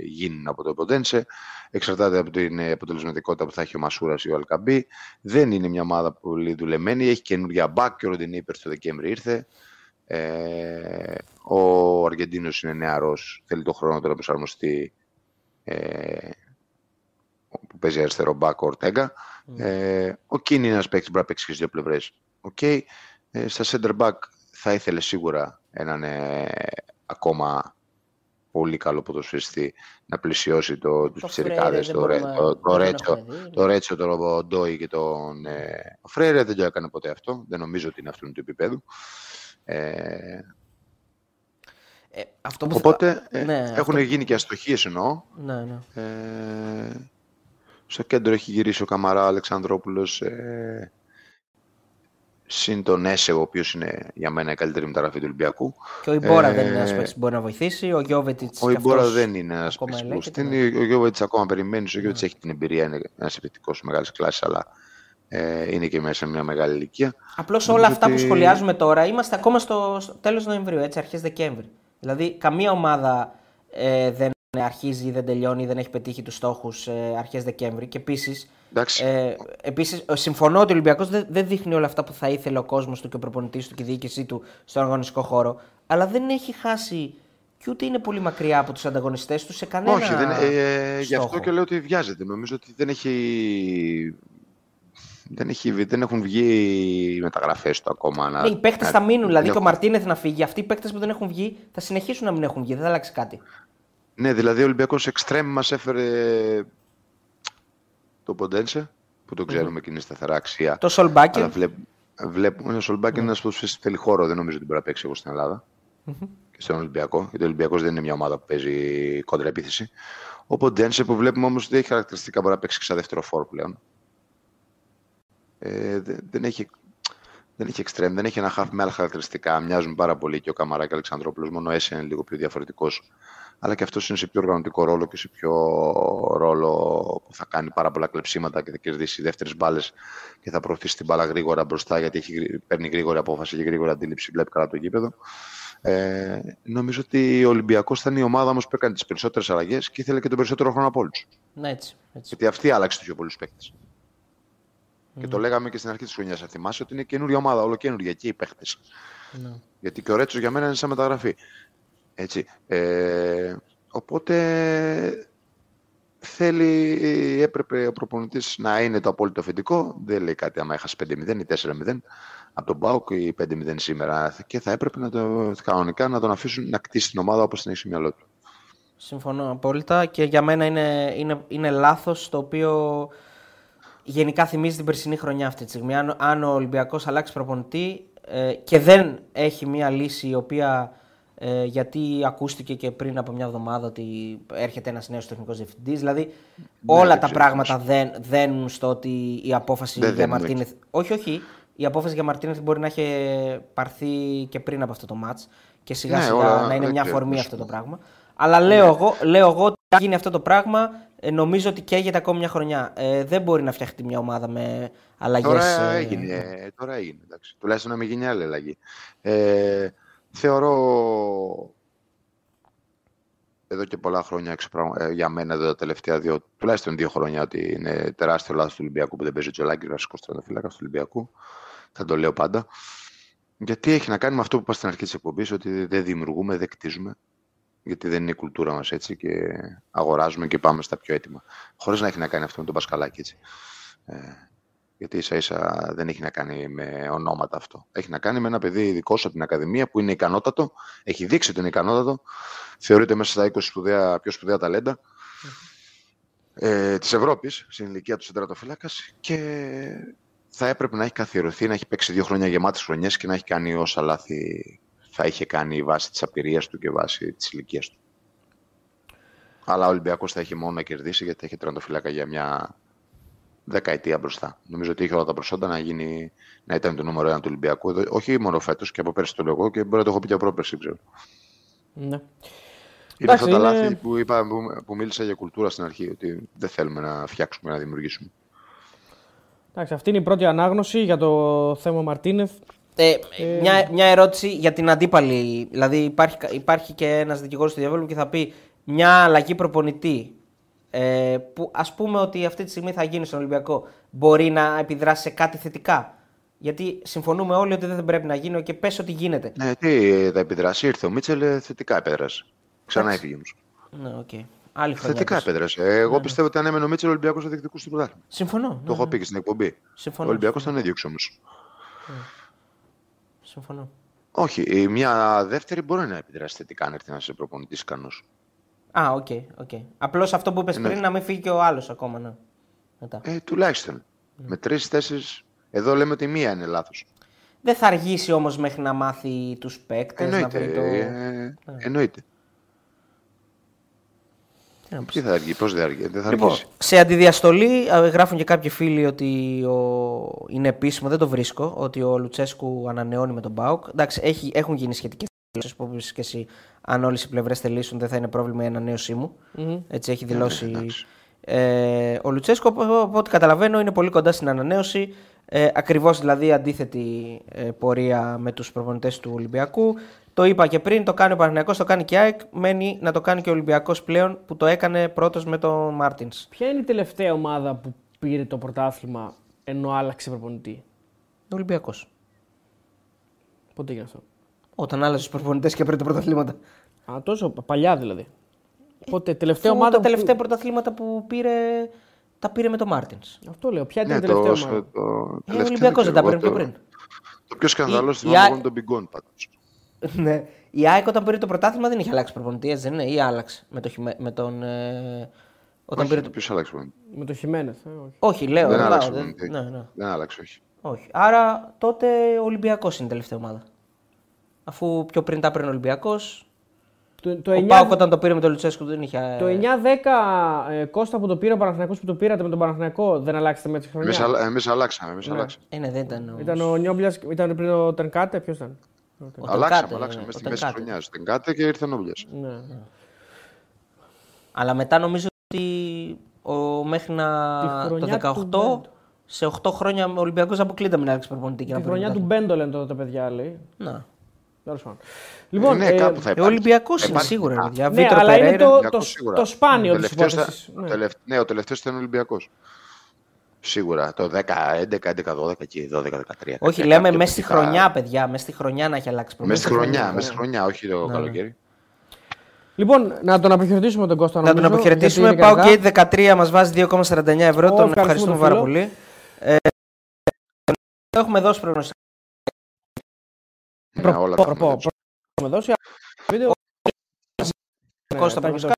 γίνουν από το Ποντένσε, εξαρτάται από την ε, αποτελεσματικότητα που θα έχει ο Μασούρας ή ο Αλκαμπή. Δεν είναι μια ομάδα πολύ δουλεμένη, έχει καινούργια μπακ και ο Ροντινίπερ στο Δεκέμβρη ήρθε. Ε, ο Αργεντίνος είναι νεαρός, θέλει το χρόνο τώρα να προσαρμοστεί ε, που παίζει αριστερό μπακ ο Ορτέγκα. Ε, ο Κίνι είναι ένας παίκτης που μπορεί να παίξει και στις δύο πλευρές. Οκ. Ε, στα center back θα ήθελε σίγουρα έναν ε, ακόμα πολύ καλό ποδοσφαιριστή να πλαισιώσει το, τους Το πιτσιρικάδες, Φρέιρε το, δεν Ρε- μπορούμε- το, το, δεν Ρέτσο, έχουμε δει. το Ρέτσο, τον Ντόι και τον ε, ο Φρέιρε δεν το έκανε ποτέ αυτό. Δεν νομίζω ότι είναι αυτού του επιπέδου. Ε, Ε, αυτό που θα- οπότε ε, ναι, έχουν αυτό- γίνει και αστοχίες εννοώ. Ναι, ναι. Ε, στο κέντρο έχει γυρίσει ο Καμαρά Αλεξανδρόπουλος ε, συν τον Έσε, ο οποίος είναι για μένα η καλύτερη μεταγραφή του Ολυμπιακού. Και ο Ιμπόρα Ε, δεν είναι ένα παίκτη που μπορεί να βοηθήσει. Ο Γιώβετιτς. Ο Ιμπόρα δεν είναι ένα ακόμα παίκτη που ελέγχεται, ναι. στείνει. Ο Γιώβετς ακόμα περιμένεις. Ο Γιώβετς έχει την εμπειρία, είναι ένας επιθετικός μεγάλης κλάσης, αλλά Ε, είναι και μέσα σε μια μεγάλη ηλικία. Απλώς όλα αυτά που σχολιάζουμε τώρα είμαστε ακόμα στο, στο τέλος Νοεμβρίου, έτσι, αρχές Δεκέμβρη. Δηλαδή, καμία ομάδα ε, δεν αρχίζει, δεν τελειώνει, δεν έχει πετύχει τους στόχους ε, αρχές Δεκέμβρη. Και επίσης, ε, επίσης, συμφωνώ ότι ο Ολυμπιακός δεν, δεν δείχνει όλα αυτά που θα ήθελε ο κόσμος του και ο προπονητής του και η διοίκησή του στον αγωνιστικό χώρο. Αλλά δεν έχει χάσει και ούτε είναι πολύ μακριά από τους ανταγωνιστές του σε κανένα. Όχι, δεν, ε, γι' αυτό και λέω ότι βιάζεται. Νομίζω ότι δεν έχει. Δεν, έχει, δεν έχουν βγει οι μεταγραφές του ακόμα. Ναι, οι παίχτε θα μείνουν. Δηλαδή και ο Μαρτίνεθ να φύγει. Αυτοί οι παίχτε που δεν έχουν βγει θα συνεχίσουν να μην έχουν βγει. Δεν θα αλλάξει κάτι. Ναι, δηλαδή ο Ολυμπιακός Εξτρέμ μας έφερε το Ποντένσε, που το ξέρουμε mm. και είναι σταθερά αξία. Το Σολμπάκεν. Βλέπ, βλέπουμε ο Σολμπάκεν είναι ένας που θέλει χώρο, δεν νομίζω ότι μπορεί να παίξει εγώ στην Ελλάδα. Mm-hmm. Και στον Ολυμπιακό. Γιατί ο Ολυμπιακός δεν είναι μια ομάδα που παίζει κόντρα επίθεση. Ο Ποντένσε που βλέπουμε όμως ότι έχει χαρακτηριστικά μπορεί να παίξει σαν δεύτερο φόρ πλέον. Ε, δεν, έχει δεν έχει extreme, δεν έχει ένα half με άλλα χαρακτηριστικά. Μοιάζουν πάρα πολύ και ο Καμαράκη Αλεξανδρόπουλος. Μόνο έσαι είναι λίγο πιο διαφορετικός αλλά και αυτός είναι σε πιο οργανωτικό ρόλο και σε πιο ρόλο που θα κάνει πάρα πολλά κλεψίματα και θα κερδίσει δεύτερες μπάλες και θα προωθήσει την μπάλα γρήγορα μπροστά γιατί έχει, παίρνει γρήγορη απόφαση και γρήγορη αντίληψη, βλέπει καλά το γήπεδο. Ε, νομίζω ότι ο Ολυμπιακός ήταν η ομάδα όμως που έκανε τις περισσότερες αλλαγές και ήθελε και τον περισσότερο χρόνο από όλους. Ναι, έτσι, έτσι. Γιατί αυτή άλλαξε τους πιο πολλούς παίκτες. Mm. Και το λέγαμε και στην αρχή της χρονιάς. Θα θυμάσαι ότι είναι καινούργια ομάδα, όλο καινούργια και οι παίκτες. Ναι. Γιατί και ο Ρέτσος για μένα είναι σαν μεταγραφή. Έτσι. Ε, οπότε θέλει, έπρεπε ο προπονητής να είναι το απόλυτο αφεντικό. Δεν λέει κάτι άμα έχασε 5-0 ή 4-0 από τον Μπάουκ ή 5-0 σήμερα. Και θα έπρεπε να το, κανονικά να τον αφήσουν να κτίσει την ομάδα όπως την έχει στο μυαλό του. Συμφωνώ απόλυτα και για μένα είναι, είναι, είναι λάθος το οποίο γενικά θυμίζει την περσινή χρονιά αυτή τη στιγμή. Αν, αν ο Ολυμπιακός αλλάξει προπονητή ε, και δεν έχει μια λύση η οποία ε, γιατί ακούστηκε και πριν από μια εβδομάδα ότι έρχεται ένας νέος τεχνικός διευθυντής. Δηλαδή, ναι, όλα τα πράγματα δεν δένουν στο ότι η απόφαση δεν για Μαρτίνεθ. Όχι, όχι. Η απόφαση για Μαρτίνεθ μπορεί να έχει πάρθει και πριν από αυτό το match και σιγά ναι, σιγά να είναι μια αφορμή αυτό το πράγμα. Αλλά λέω, ναι. εγώ, λέω εγώ ότι αν γίνει αυτό το πράγμα, ε, νομίζω ότι καίγεται ακόμη μια χρονιά. Ε, δεν μπορεί να φτιαχτεί μια ομάδα με αλλαγές. Τώρα έγινε. τώρα έγινε. Εντάξει. Τουλάχιστον να μην γίνει άλλη αλλαγή. Ε, Θεωρώ εδώ και πολλά χρόνια ε, για μένα εδώ τα τελευταία δύο, τουλάχιστον δύο χρόνια ότι είναι τεράστιο λάθος του Ολυμπιακού που δεν παίζει ο Τζολάκη, βασικό στρατοφύλακα του Ολυμπιακού. Θα το λέω πάντα. Γιατί έχει να κάνει με αυτό που είπα στην αρχή της εκπομπής, ότι δεν δημιουργούμε, δεν κτίζουμε. Γιατί δεν είναι η κουλτούρα μας έτσι και αγοράζουμε και πάμε στα πιο έτοιμα. Χωρίς να έχει να κάνει αυτό με τον Πασκαλάκη. Έτσι. Ε, γιατί ίσα ίσα δεν έχει να κάνει με ονόματα αυτό. Έχει να κάνει με ένα παιδί ειδικό από την Ακαδημία που είναι ικανότατο, έχει δείξει ότι είναι ικανότατο, θεωρείται μέσα στα 20 σπουδαία, πιο σπουδαία ταλέντα ε, της Ευρώπης, στην ηλικία του Σεντρατοφύλακα και θα έπρεπε να έχει καθιερωθεί, να έχει παίξει δύο χρόνια γεμάτες χρονιές και να έχει κάνει όσα λάθη θα είχε κάνει βάσει της απειρίας του και βάσει της ηλικίας του. Αλλά ο Ολυμπιακός θα έχει μόνο να κερδίσει γιατί έχει τερματοφύλακα για μια δεκαετία μπροστά. Νομίζω ότι είχε όλα τα προσόντα να, γίνει, να ήταν το νούμερο ένα του Ολυμπιακού. Όχι μόνο φέτος και από πέρσι το λόγο και μπορεί να το έχω πει και από πρόπερσι, ξέρω. Ναι. Είναι αυτά τα λάθη που, είπα, που, που μίλησα για κουλτούρα στην αρχή, ότι δεν θέλουμε να φτιάξουμε, να δημιουργήσουμε. Εντάξει, αυτή είναι η πρώτη ανάγνωση για το θέμα Μαρτίνεθ. Ε, ε... Μια, μια ερώτηση για την αντίπαλη. Δηλαδή, υπάρχει, υπάρχει και ένας δικηγόρος του διαβόλου και θα πει μια αλλαγή προπονητή ε, που ας πούμε ότι αυτή τη στιγμή θα γίνει στον Ολυμπιακό μπορεί να επιδράσει σε κάτι θετικά; Γιατί συμφωνούμε όλοι ότι δεν πρέπει να γίνει και πες ότι γίνεται. Ναι, τι θα επιδράσει. Ήρθε ο Μίτσελ, ε, θετικά επέδρασε. Ξανά έφυγε όμως. Ναι, okay. Άλλη θετικά επέδρασε. Εγώ ναι, πιστεύω ότι αν έμενε ο Μίτσελ, ο Ολυμπιακός θα διεκδικούσε το πρωτάθλημα. Συμφωνώ. Το ναι, έχω ναι. πει και στην εκπομπή. Συμφωνώ. Ο Ολυμπιακός θα έδιωξε όμως. Ναι. Συμφωνώ. Όχι, μια δεύτερη μπορεί να επιδράσει θετικά αν έρθει ένας προπονητής ικανός. Α, ok. Okay, okay. Απλώς αυτό που είπες ναι. πριν να μην φύγει και ο άλλος ακόμα. Ναι. Μετά. Ε, τουλάχιστον. Ναι. Με τρεις-τέσσερις. Εδώ λέμε ότι μία είναι λάθος. Δεν θα αργήσει όμως μέχρι να μάθει τους παίκτες. Εννοείται. Να βρει το... ε, ναι. εννοείται. Τι θα αργεί, πώς δεν αργεί, δεν θα λοιπόν, Σε αντιδιαστολή γράφουν και κάποιοι φίλοι ότι ο... είναι επίσημο, δεν το βρίσκω, ότι ο Λουτσέσκου ανανεώνει με τον Μπάουκ. Εντάξει, έχει, έχουν γίνει σχετικές που και εσύ, αν όλες οι πλευρές θελήσουν, δεν θα είναι πρόβλημα η ανανέωσή μου. Mm-hmm. Έτσι έχει δηλώσει. Ε, ο Λουτσέσκο, από ό,τι καταλαβαίνω, είναι πολύ κοντά στην ανανέωση. Ε, Ακριβώς δηλαδή αντίθετη ε, πορεία με τους προπονητές του Ολυμπιακού. Το είπα και πριν, το κάνει ο Παναγιακό, το κάνει και η ΑΕΚ. Μένει να το κάνει και ο Ολυμπιακός πλέον που το έκανε πρώτος με τον Μάρτινς. Ποια είναι η τελευταία ομάδα που πήρε το πρωτάθλημα ενώ άλλαξε προπονητή; Ο Ολυμπιακός. Πότε έγινε αυτό; Όταν άλλαζες τους προπονητές και πήρε τα πρωταθλήματα. Α, τόσο παλιά δηλαδή. Πότε, τελευταία Αφού ομάδα. Τα που- τελευταία πρωταθλήματα που πήρε, τα πήρε με τον Μάρτινς. Αυτό λέω. Ποια ήταν Ναι, η τελευταία το, ομάδα; το, Ο τελευταίο Ολυμπιακός δεν τα ξέρω πήρε πιο εγώ, πριν. Το, το πιο σκανδαλό Η- στην η ομάδα Α- είναι τον Μπιγκόν πάντως. ναι. Η ΑΕΚ όταν πήρε το πρωτάθλημα δεν είχε αλλάξει προπονητή, έτσι δεν είναι, ή άλλαξε με, το, Χιμε- με τον. Ε, όταν πήρε το... Ποιος άλλαξε προπονητή; Με το Χιμένεθ. Ε, όχι. Όχι, λέω. Δεν ρωτάω, άλλαξε δεν- προπονητή. ναι, ναι. Δεν άλλαξε, όχι. Όχι. Άρα τότε ο Ολυμπιακός είναι η τελευταία ομάδα. Αφού πιο πριν τα πήρε ο Ολυμπιακός. Το, το Ο 9 Πάουκ όταν το πήρε με τον Λουτσέσκου δεν είχε. Το 9-10 ε, Κώστα που το πήρε ο Παναθηναϊκός που το πήρατε με τον Παναθηναϊκό δεν αλλάξετε με τη χρονιά; Εμείς, αλλα- εμείς αλλάξαμε, εμείς αλλάξαμε. Ε, ναι, δεν ήταν. ο- Ήταν ο Νιόμπλιας, ήταν πριν ο Τερκάτε, ποιος ήταν; ο Αλλάξαμε, Τενκάτε, αλλάξαμε. ε, Μέσα ο στη μέση της Τενκάτε. χρονιάς. Την κάτε και ήρθε ο Νόμπλιας. Ναι. Αλλά μετά νομίζω ότι ο, μέχρι να, Τη χρονιά το του 18 Μπέντ. σε 8 χρόνια ο Ολυμπιακός αποκλείται με να αλλάξει προπονητή. και Τη να πάρει χρονιά του πρωτάθλημα. Μπέντο λένε τότε τα παιδιά, λέει. Να. Τέλος πάντων. Λοιπόν, ναι, ε, κάπου θα Ε, Ο υπάρχει. Ολυμπιακός είναι Υπάρχει. σίγουρα. Α, ρε παιδιά. ναι, Βίτρο αλλά είναι Περέιρα. το, Ολυμπιακός το, σίγουρα. το σπάνιο Ο της τελευταίος υπόθεσης. ήταν- ο τελευ- Ναι, ο τελευταίος ήταν ο Ολυμπιακός. Σίγουρα. Το 10, 11, 11, 12 και 12, 13. Όχι, Κάτι λέμε πιο μέσα στη πιθανά. χρονιά, παιδιά. Μέσα στη χρονιά να έχει αλλάξει προπονητή. Μέσα στη χρονιά, μέσα στη χρονιά, όχι το καλοκαίρι. Λοιπόν, να τον αποχαιρετήσουμε τον Κώστα. Να τον νομίζω, αποχαιρετήσουμε. γιατί είναι Πάω και αργά. Gate 13 μας βάζει 2,49 ευρώ. Ω, τον ευχαριστούμε ευχαριστούμε τον πάρα φίλο. πολύ. Ε, έχουμε δώσει προγνωστικά. Ναι, όλα Προ- τα έχουμε προ- δώσει. Έχουμε δώσει βίντεο. Ναι, Κώστας τα έχει προγνωστικά.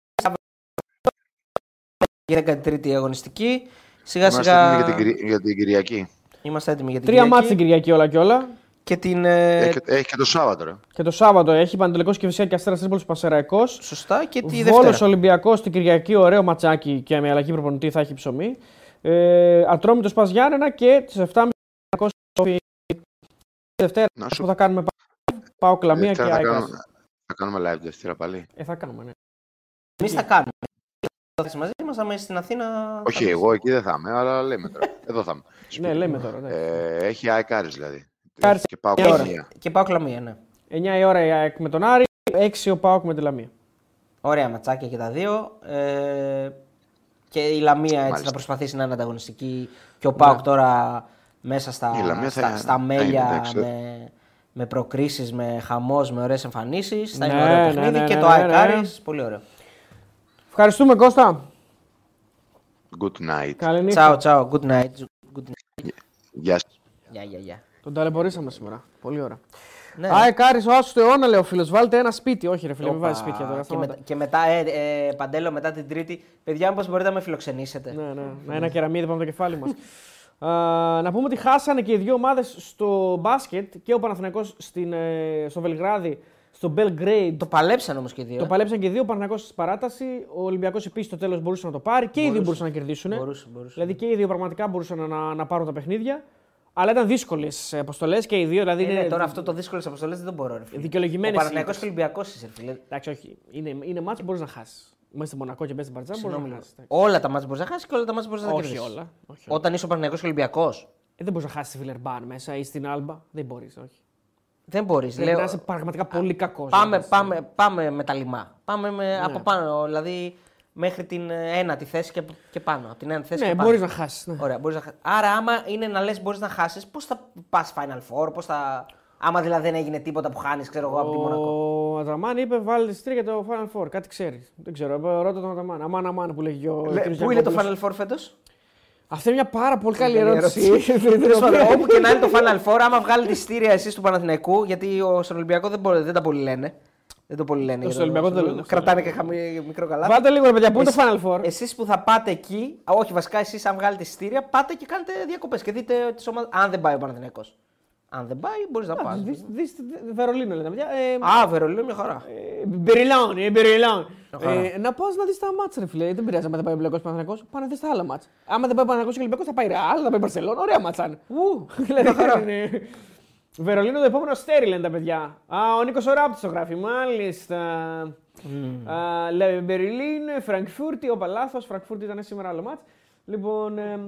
Για 13η αγωνιστική. Σιγά Είμαστε σιγά έτοιμοι για την, Κυρι- για την Κυριακή. είμαστε έτοιμοι για την Τρία μάτια Κυριακή. την Κυριακή όλα και όλα. Και την. ε, Έχει, και- έχει και το Σάββατο, ρε. Και το Σάββατο έχει Παντελικό και φυσικά και Αστέρας Τρίπολης Πασεραϊκός. Σωστά και τη Βόλος Δευτέρα. Ολυμπιακός την Κυριακή, ωραίο ματσάκι και με αλλαγή προπονητή θα έχει ψωμί. Ε, Ατρόμητος Πας Γιάννενα και τις 7.30 τη Δευτέρα Να που σου θα κάνουμε πάω κλαμία και Δευτέρα θα, άικα. κάνουμε, θα κάνουμε live Δευτέρα πάλι. Ε, θα κάνουμε, ναι. Εμείς θα κάνουμε. Θα είσαι μαζί μας, άμα είσαι στην Αθήνα. Όχι, θα- εγώ εκεί δεν θα είμαι, αλλά λέμε τώρα. Εδώ θα είμαι. ναι, λέμε τώρα. Ναι. Ε, έχει αεκάρις δηλαδή. Άρης Και πάω Και- καμία. Και πάω κλαμία, ναι. 9 η ώρα η ΑΕΚ με τον Άρη, 6 ο Πάοκ με τη Λαμία. Ωραία ματσάκια και τα δύο. Ε, και η Λαμία έτσι Μάλιστα. θα προσπαθήσει να είναι ανταγωνιστική. Και ο Πάουκ τώρα μέσα στα, Η Λαμία θα- στα, στα θα μέλια είναι, εντάξει. με, με προκρίσεις, με χαμός, με ωραίες εμφανίσεις. Θα είναι Ναι, ωραίο ναι, παιχνίδι ναι, και ναι, το ναι, ΑΕΚ ναι. Άρης, πολύ ωραίο. Ευχαριστούμε Κώστα. Good night. Καλή νύχτα. Τσάου, τσάου, good night. Good night. Γεια σας. Γεια, γεια, γεια. Τον ταλαιπωρήσαμε σήμερα. Πολύ ωραία. Ναι. ΑΕΚ Άρης, ο Άσος του αιώνα λέει ο φίλος. Βάλτε ένα σπίτι. Όχι ρε φίλε, μην Όπα. βάζεις σπίτια τώρα. Και, σταμάτα. με- και μετά, ε, ε, Παντέλο, μετά την Τρίτη, παιδιά, μήπως μπορείτε να με φιλοξενήσετε. Ναι, ναι. Να ένα κεραμίδι πάνω από το κεφάλι μας. να πούμε ότι χάσανε και οι δύο ομάδες στο μπάσκετ και ο Παναθηναϊκός στην, ε, στο Βελιγράδι, στο Belgrade. Το παλέψαν όμως και οι δύο. Το ε. παλέψαν και οι δύο. Ο Παναθηναϊκός στη παράταση. Ο Ολυμπιακός επίσης στο τέλος μπορούσε να το πάρει. Και οι δύο μπορούσαν να κερδίσουν. Μπορούσε, μπορούσε. Δηλαδή και οι δύο πραγματικά μπορούσαν να, να, να πάρουν τα παιχνίδια. Αλλά ήταν δύσκολες αποστολές και οι δύο. Δηλαδή Ε, ναι, είναι τώρα αυτό το δύσκολο αποστολές δεν το μπορώ. Ρε, φίλε. δικαιολογημένες Ο Παναθηναϊκός ήττες. και ο Ολυμπιακός είσαι, ρε, φίλε. Εντάξει, όχι. Είναι, είναι μάτς που μπορείς να χάσεις. Μέσα στη Μονακό και μέσα στην Παρτιζάν μπορεί Συγγνώμη να λίγο. χάσεις. Όλα τα μάτια μπορείς να χάσεις και όλα τα μάτια μπορείς να τα Όχι κερδίσεις. όλα. Όχι όλα. Όταν είσαι ο Παναθηναϊκός και ο Ολυμπιακός, Ε, δεν μπορείς να χάσεις τη Βιλερμπάν μέσα ή στην Άλμπα. Δεν μπορείς. Όχι. δεν μπορείς. Πρέπει Λέω, να είσαι πραγματικά πολύ κακός. πάμε, πάμε, πάμε με τα λιμά. Πάμε με, από πάνω, δηλαδή μέχρι την ε, ένατη θέση και, και πάνω. Από την ένατη θέση Ναι, και πάνω. μπορείς να χάσεις. Ναι. Ωραία, μπορείς να χάσεις. Άρα, άμα είναι να λες, μπορείς να χάσεις, πώς θα πας Final Four, πώς θα. Άμα δηλαδή δεν έγινε τίποτα που χάνεις, ξέρω εγώ, από τη Μονακό. Ο Αταμάν είπε βάλεις εισιτήρια για το Final Four. Κάτι ξέρεις. Δεν ξέρω. ε, Ρώτα τον Αταμάν. Αμάν, αμάν που λέγει ο Λε, κύριος Πού είναι το Γιαννόπουλος. Final Four φέτος; Αυτή είναι μια πάρα πολύ καλή Καλή ερώτηση. Τέλος πάντων, Όπου και να είναι το Final Four, άμα βγάλετε εισιτήρια εσείς του Παναθηναϊκού, γιατί ο, στον Ολυμπιακό δεν, μπορεί, δεν τα πολύ λένε. Δεν το πολύ λένε. Στο για Ολυμπιακό δεν λένε. Κρατάνε και χαμη, μικρό καλά. Βάλτε λίγο ρε παιδιά, πού είναι το Final Four; Εσείς που θα πάτε εκεί, α, όχι βασικά εσείς αν βγάλετε εισιτήρια, πάτε και κάνετε διακοπές και δείτε τις ομάδε. Αν δεν πάει ο Παναθηναϊκός. Αν δεν πάει, μπορείς να πας. Δεις- δεις- Βερολίνο λένε παιδιά. Ε, Α, Βερολίνο, μια χαρά. ε, Μπεριλάν, ε, Μπεριλάν. χαρά. Ε, να πας να δεις τα μάτσα, ρε φίλε. Δεν πειράζει άμα δεν πάει ο Ολυμπιακό Παναθηναϊκό. Πάνε να δεις τα άλλα μάτσα. Άμα δεν πάει ο Παναθηναϊκός και ο Ολυμπιακός θα πάει Ρεάλ, θα πάει Μπαρσελόνα. Ωραία μάτσα είναι. Ου, δηλαδή, είναι- Βερολίνο το επόμενο αστέρι λένε τα παιδιά. Α, ο Νίκος Οράπτη το γράφει. Μάλιστα. Άλμπα Μπερλίν, Φραγκφούρτη, όπα λάθος. Φραγκφούρτη ήταν σήμερα άλλο ματς. Λοιπόν, ε,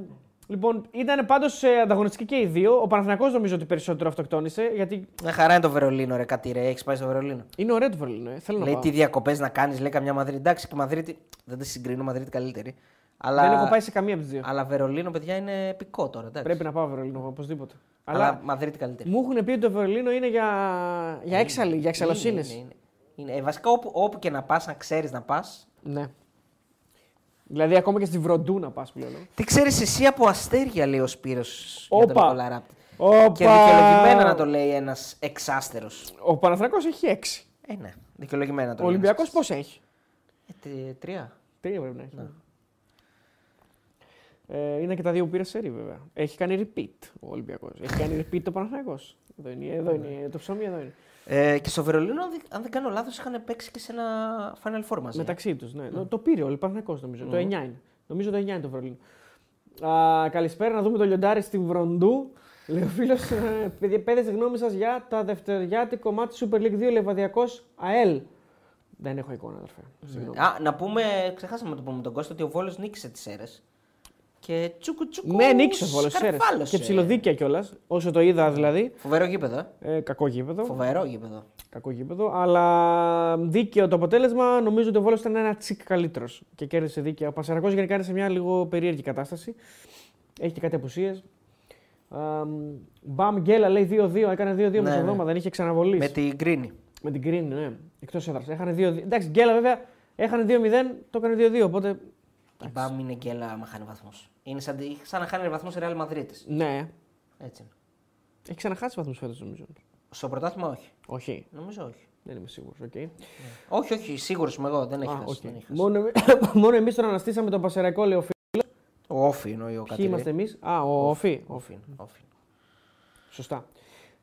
λοιπόν ήταν πάντως ανταγωνιστικοί και οι δύο. Ο Παναθηναϊκός νομίζω ότι περισσότερο αυτοκτόνησε. Γιατί Μια χαρά είναι το Βερολίνο, ρε κάτι ρε. Έχεις πάει στο Βερολίνο. είναι ωραίο το Βερολίνο. Ε. Θέλω να Λέει πάω. τι διακοπές να κάνεις, λέει καμιά Μαδρίτη. Εντάξει, και Μαδρίτη. Δεν τη συγκρίνω, Μαδρίτη καλύτερη. Αλλά, Δεν έχω πάει σε καμία από τις δύο. αλλά Βερολίνο, παιδιά, είναι επικό τώρα. Εντάξει. Πρέπει να πάω Βερολίνο οπωσδήποτε. Αλλά, Αλλά Μαδρίτη καλύτερη. μου έχουν πει ότι το Βερολίνο είναι για, για έξαλλη, για εξαλλοσύνε. Είναι, είναι, είναι. είναι. Ε, βασικά όπου, όπου και να πας, να ξέρεις να πας. Ναι. Δηλαδή ακόμα και στη Βροντού να πας πλέον. ε. Τι ξέρεις εσύ από αστέρια, λέει ο Σπύρος για τον Όπα. Νικολαράπτη. Όπα. Και δικαιολογημένα να το λέει ένας εξάστερος. Ο Παναθηναϊκός έχει 6. Ε, ναι, δικαιολογημένα να το Ο λέει. Ολυμπιακός ένας. πώς έχει; Ε, τε- τρία. Τρία πρέπει να έχει. Ε, είναι και τα δύο που πήρε σερή βέβαια. Έχει κάνει repeat ο Ολυμπιακός. Έχει κάνει repeat το Παναθηναϊκός. Εδώ είναι, εδώ είναι, το ψωμί εδώ είναι. Ε, και στο Βερολίνο, αν δεν- αν δεν κάνω λάθος, είχαν παίξει και σε ένα Final Four μαζί. Μεταξύ τους. Ναι. Το πήρε ο Παναθηναϊκός νομίζω. Το 9 είναι. Νομίζω το 9 είναι το Βερολίνο. Α, καλησπέρα να δούμε το λιοντάρι στην Βροντού. Λέει ο φίλος, παιδιά, πέδε γνώμη σας για τα δευτεριάτικο μάτι Super League 2 Λεβαδιακό ΑΕΛ. Δεν έχω εικόνα, αδερφέ. Συγγνώμη. Α, να πούμε, ξεχάσαμε να το πούμε τον Κώστα, ότι ο Βόλος νίκησε τις αίρες. Και τσούκου τσούκου. Ναι, νίξε ο Βόλο. σκαρφάλωσε. Και ψηλοδίκαια κιόλας. Όσο το είδα δηλαδή. Φοβερό γήπεδο. ε. Ε, κακό γήπεδο. Φοβερό γήπεδο. Κακό γήπεδο. Αλλά δίκαιο το αποτέλεσμα. Νομίζω ότι ο Βόλος ήταν ένα τσικ καλύτερος και κέρδισε δίκαια. Ο Πασαρακό γενικά είναι σε μια λίγο περίεργη κατάσταση. Έχει και κάτι απουσίες. Μπαμ Γκέλα λέει 2-2. Έκανε 2-2 Ναι, μεσοβδόμα. ναι. Δεν είχε ξαναβολής. Με την Γκρίνη. Με την Green, ναι. Εκτός έδρας. Έχανε 2-2. Εντάξει, Γκέλα βέβαια έχανε 2-0. Το έκανε 2-2. Οπότε. Η Μπαμ είναι γκέλα άμα χάνει βαθμούς. Είναι σαν, σαν να χάνει βαθμούς σε Real Madrid. Ναι. Έτσι είναι. Έχει ξαναχάσει βαθμούς φέτος νομίζω. Στο πρωτάθλημα όχι. Όχι. Νομίζω όχι. Δεν είμαι σίγουρος. Okay. Όχι, όχι, σίγουρος είμαι εγώ. Δεν έχει Α, χάσει. οκ. δεν έχει χάσει. Μόνο, μόνο εμείς τον αναστήσαμε τον Πασεραϊκό, λέει ο φίλο. Ο Όφη εννοεί ο Ποιοι Κατήρη. είμαστε εμείς; Α, ο Οφή. Όφη. είναι, Όφη. Σωστά.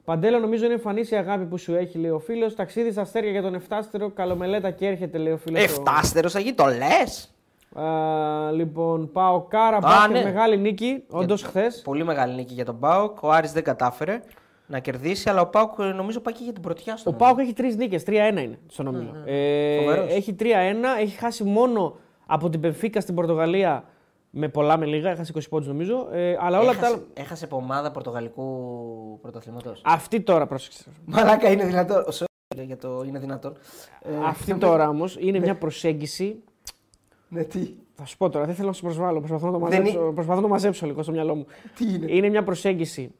Παντέλο, νομίζω είναι εμφανής η αγάπη που σου έχει, λέει ο φίλος. Ταξίδι στα αστέρια για τον Εφτάστερο. Καλομελέτα και έρχεται, λέει ο φίλος. Εφτάστερο θα γίνει, το λες. Λοιπόν, πάω κάρα Α, μπάσκετ, ναι. μεγάλη νίκη. Όντως χθες. Πολύ μεγάλη νίκη για τον Πάοκ. Ο Άρης δεν κατάφερε να κερδίσει, αλλά ο Πάοκ ε, νομίζω πάει και για την πρωτιά στο Ο Πάοκ έχει τρεις νίκες. 3-1 είναι στον όμιλο. Ε, Φοβερός. έχει 3-1. Έχει χάσει μόνο από την Πενφύκα στην Πορτογαλία με πολλά με λίγα. Έχασε 20 πόντους νομίζω. Ε, αλλά όλα τα έχασε, άλλα. έχασε από ομάδα πρωτογαλλικού πρωταθλήματος. Αυτή τώρα, πρόσεξε. Μαλάκα είναι δυνατόν. Ο Σο- για το είναι δυνατόν. Ε, Αυτή τώρα όμως είναι μια προσέγγιση. Ναι, τι; Θα σου πω τώρα, δεν θέλω να σου προσβάλλω. Προσπαθώ να το Δεν μαζέψω, είναι- προσπαθώ να το μαζέψω λίγο στο μυαλό μου. Τι είναι; Είναι μια προσέγγιση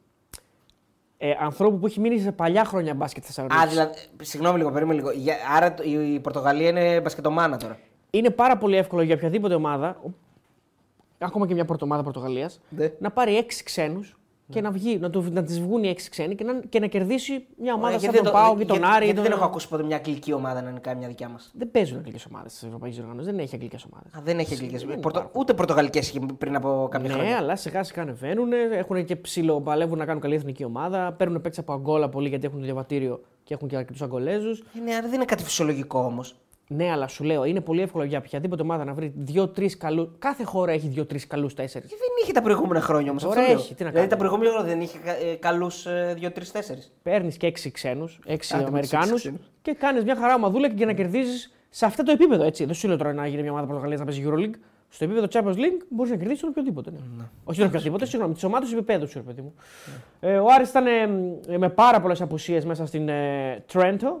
ε, ανθρώπου που έχει μείνει σε παλιά χρόνια μπάσκετ Θεσσαλονίκης. Α, δηλαδή, συγγνώμη λίγο, περίμενε λίγο. Για, άρα το- η, η Πορτογαλία είναι μπασκετομάνα τώρα. Είναι πάρα πολύ εύκολο για οποιαδήποτε ομάδα, ακόμα και μια πρωτομάδα Πορτογαλίας, Ναι. να πάρει έξι ξένους και να, βγει, να, του, να τις βγουν οι έξι ξένοι και να, και να κερδίσει μια ομάδα Ωραία, σαν γιατί τον δεν το- Πάο ή τον γιατί- Άρη. ή Γιατί τον- δεν έχω ακούσει ποτέ μια αγγλική ομάδα να είναι κάνει μια δικιά μας. Δεν παίζουν αγγλικές ομάδες στις ευρωπαϊκές οργανώσεις. Δεν έχει αγγλικές ομάδες. Δεν έχει αγγλικές. Δεν Πορτο... υπάρχουν. Ούτε πορτογαλικές είχε πριν από κάποια Ναι, χρόνια. αλλά σιγά σιγά ανεβαίνουν. Έχουν και ψιλοπαλεύουν να κάνουν καλή εθνική ομάδα. Παίρνουν παίξει από Αγκόλα πολύ γιατί έχουν το διαβατήριο και έχουν και αρκετούς Αγκολέζους. Ε, ναι, άρα δεν είναι κάτι φυσιολογικό όμως. Ναι, αλλά σου λέω είναι πολύ εύκολο για οποιαδήποτε ομάδα να βρει δύο-τρεις καλού. Κάθε χώρα έχει δύο-τρεις καλούς τέσσερις. Και δεν είχε τα προηγούμενα χρόνια όμως. Τώρα έχει, τι να δηλαδή κάνει. τα προηγούμενα χρόνια δεν είχε ε, καλούς 2-3-4. Παίρνεις και έξι ξένους, έξι Άντε με τους Αμερικάνους έξι ξένους. και κάνεις μια χαρά ομαδούλα και να κερδίζεις σε αυτό το επίπεδο. Έτσι. Δεν σου λέω τώρα να γίνει μια ομάδα Πορτογαλίας να παίζει Euroleague. Στο επίπεδο Champions League μπορείς να κερδίσεις τον οποιοδήποτε. Ναι. Όχι τον οποιοδήποτε, συγγνώμη, τι ομάδε του επίπεδου σου, ρε παιδί μου. Ε, ο Άρης ήταν ε, με πάρα πολλές απουσίες μέσα στην ε, Trento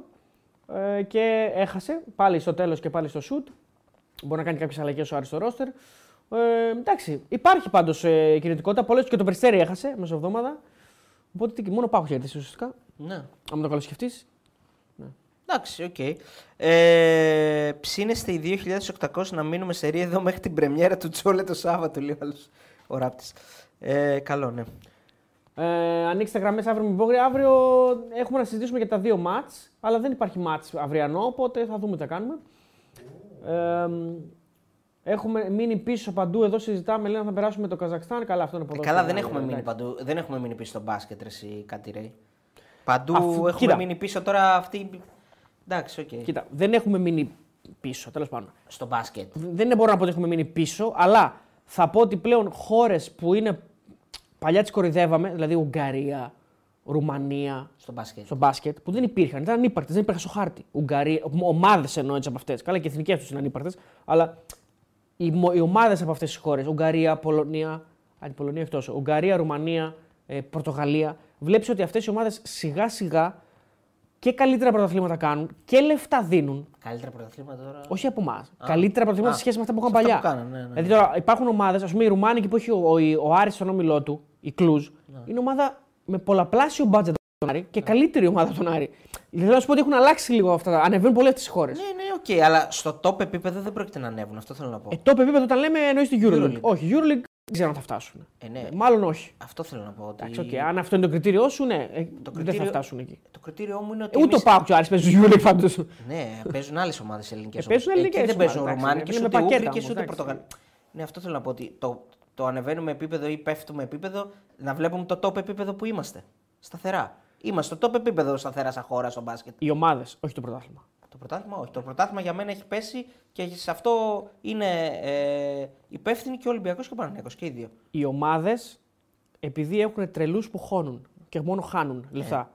ε, και έχασε πάλι στο τέλος και πάλι στο shoot. Μπορεί να κάνει κάποιες αλλαγές ο Άρης στο roster. Ε, εντάξει, υπάρχει πάντως ε, κινητικότητα. Πολλές και το Περιστέρι έχασε μέσα εβδομάδα. Οπότε τι, μόνο πάω κερδίσει ουσιαστικά. Ναι. Αν το καλοσκεφτείς. Εντάξει, οκ. Ε, ψήνεστε οι 2.800 να μείνουμε σερί εδώ μέχρι την πρεμιέρα του Τσόλε το Σάββατο, λέει ο άλλος, ο Ράπτης. Ε, καλό, ναι. Ε, ανοίξτε γραμμές αύριο με Μπόγρι. Αύριο έχουμε να συζητήσουμε για τα δύο ματς, αλλά δεν υπάρχει ματς αυριανό, οπότε θα δούμε τι θα κάνουμε. Ε, έχουμε μείνει πίσω παντού. Εδώ συζητάμε, λένε θα περάσουμε το Καζακστάν. Καλά, αυτό είναι Ε, ποδόσφαιρο. καλά, δεν έχουμε, εντάξει. μείνει παντού, δεν έχουμε μείνει πίσω στο μπάσκετ, ρε, εσύ, κάτι ρε. Παντού Αφού- έχουμε κοίτα. μείνει πίσω τώρα αυτή. Εντάξει, οκ. Κοίτα, δεν έχουμε μείνει πίσω, τέλος πάντων. Στο μπάσκετ. Δεν μπορώ να πω ότι έχουμε μείνει πίσω, αλλά θα πω ότι πλέον χώρες που είναι παλιά τις κορυδεύαμε, δηλαδή Ουγγαρία, Ρουμανία Στο μπάσκετ. στο μπάσκετ που δεν υπήρχαν, ήταν ανύπαρκτες, δεν υπήρχαν στο χάρτη. Ουγγαρία, ομάδες εννοώ έτσι από αυτές. Καλά και εθνικές τους είναι ανύπαρκτες, αλλά οι, μο- οι ομάδες από αυτές τις χώρες, Ουγγαρία, Πολωνία, αν η Πολωνία εκτό, Ουγγαρία, Ρουμανία, ε, Πορτογαλία, βλέπεις ότι αυτές οι ομάδες σιγά σιγά και καλύτερα πρωταθλήματα κάνουν και λεφτά δίνουν. Καλύτερα πρωταθλήματα τώρα. Όχι από εμάς. Καλύτερα πρωταθλήματα Α, σε σχέση με αυτά που σε είχαν αυτά παλιά. που κάνανε, ναι, ναι. Δηλαδή τώρα υπάρχουν ομάδες, ας πούμε η Ρουμάνικη που έχει ο, ο, ο Άρης στον όμιλό του, η Κλουζ, Ναι. είναι ομάδα με πολλαπλάσιο budget από τον Άρη και καλύτερη ομάδα από τον Άρη. Δηλαδή θέλω να σου πω ότι έχουν αλλάξει λίγο αυτά. Ανεβαίνουν πολλές τις χώρες. Ναι, ναι, οκ, αλλά στο top επίπεδο δεν πρόκειται να ανέβουν. Αυτό θέλω να πω. Ε, το επίπεδο όταν λέμε εννοείς την Euroleague. Euroleague. Όχι, Euroleague δεν ξέρω αν θα φτάσουν. Ε, ναι. Μάλλον όχι. Αυτό θέλω να πω. Ότι... Εντάξει, οκ. Αν αυτό είναι το κριτήριό σου, ναι, ε, δεν θα κριτήριο- φτάσουν εκεί. Το κριτήριό μου είναι ότι. Ε, ούτε ο εμείς- Πάουκ και ο Άρης παίζουν στο Euroleague πάντως. Ναι, παίζουν άλλες ομάδες ελληνικές. Ε, παίζουν ελληνικές δεν παίζουν ομάδες, εντάξει, Ρουμάνικε, είναι με ούτε πακέτα Ούγγρικε, όμως, ούτε εντάξει. Πορτογαλίε. Ναι, αυτό θέλω να πω. Ότι το, το ανεβαίνουμε επίπεδο ή πέφτουμε επίπεδο, να βλέπουμε το top επίπεδο που είμαστε. Σταθερά. Είμαστε στο top επίπεδο σταθερά σαν χώρα στο μπάσκετ. Οι ομάδες, όχι το πρωτάθλημα. Το πρωτάθλημα, όχι. Το πρωτάθλημα για μένα έχει πέσει και σε αυτό είναι ε, υπεύθυνοι και ο Ολυμπιακός και ο Παναγιακό και οι δύο. οι ομάδες, επειδή έχουν τρελούς που χώνουν και μόνο χάνουν λεφτά.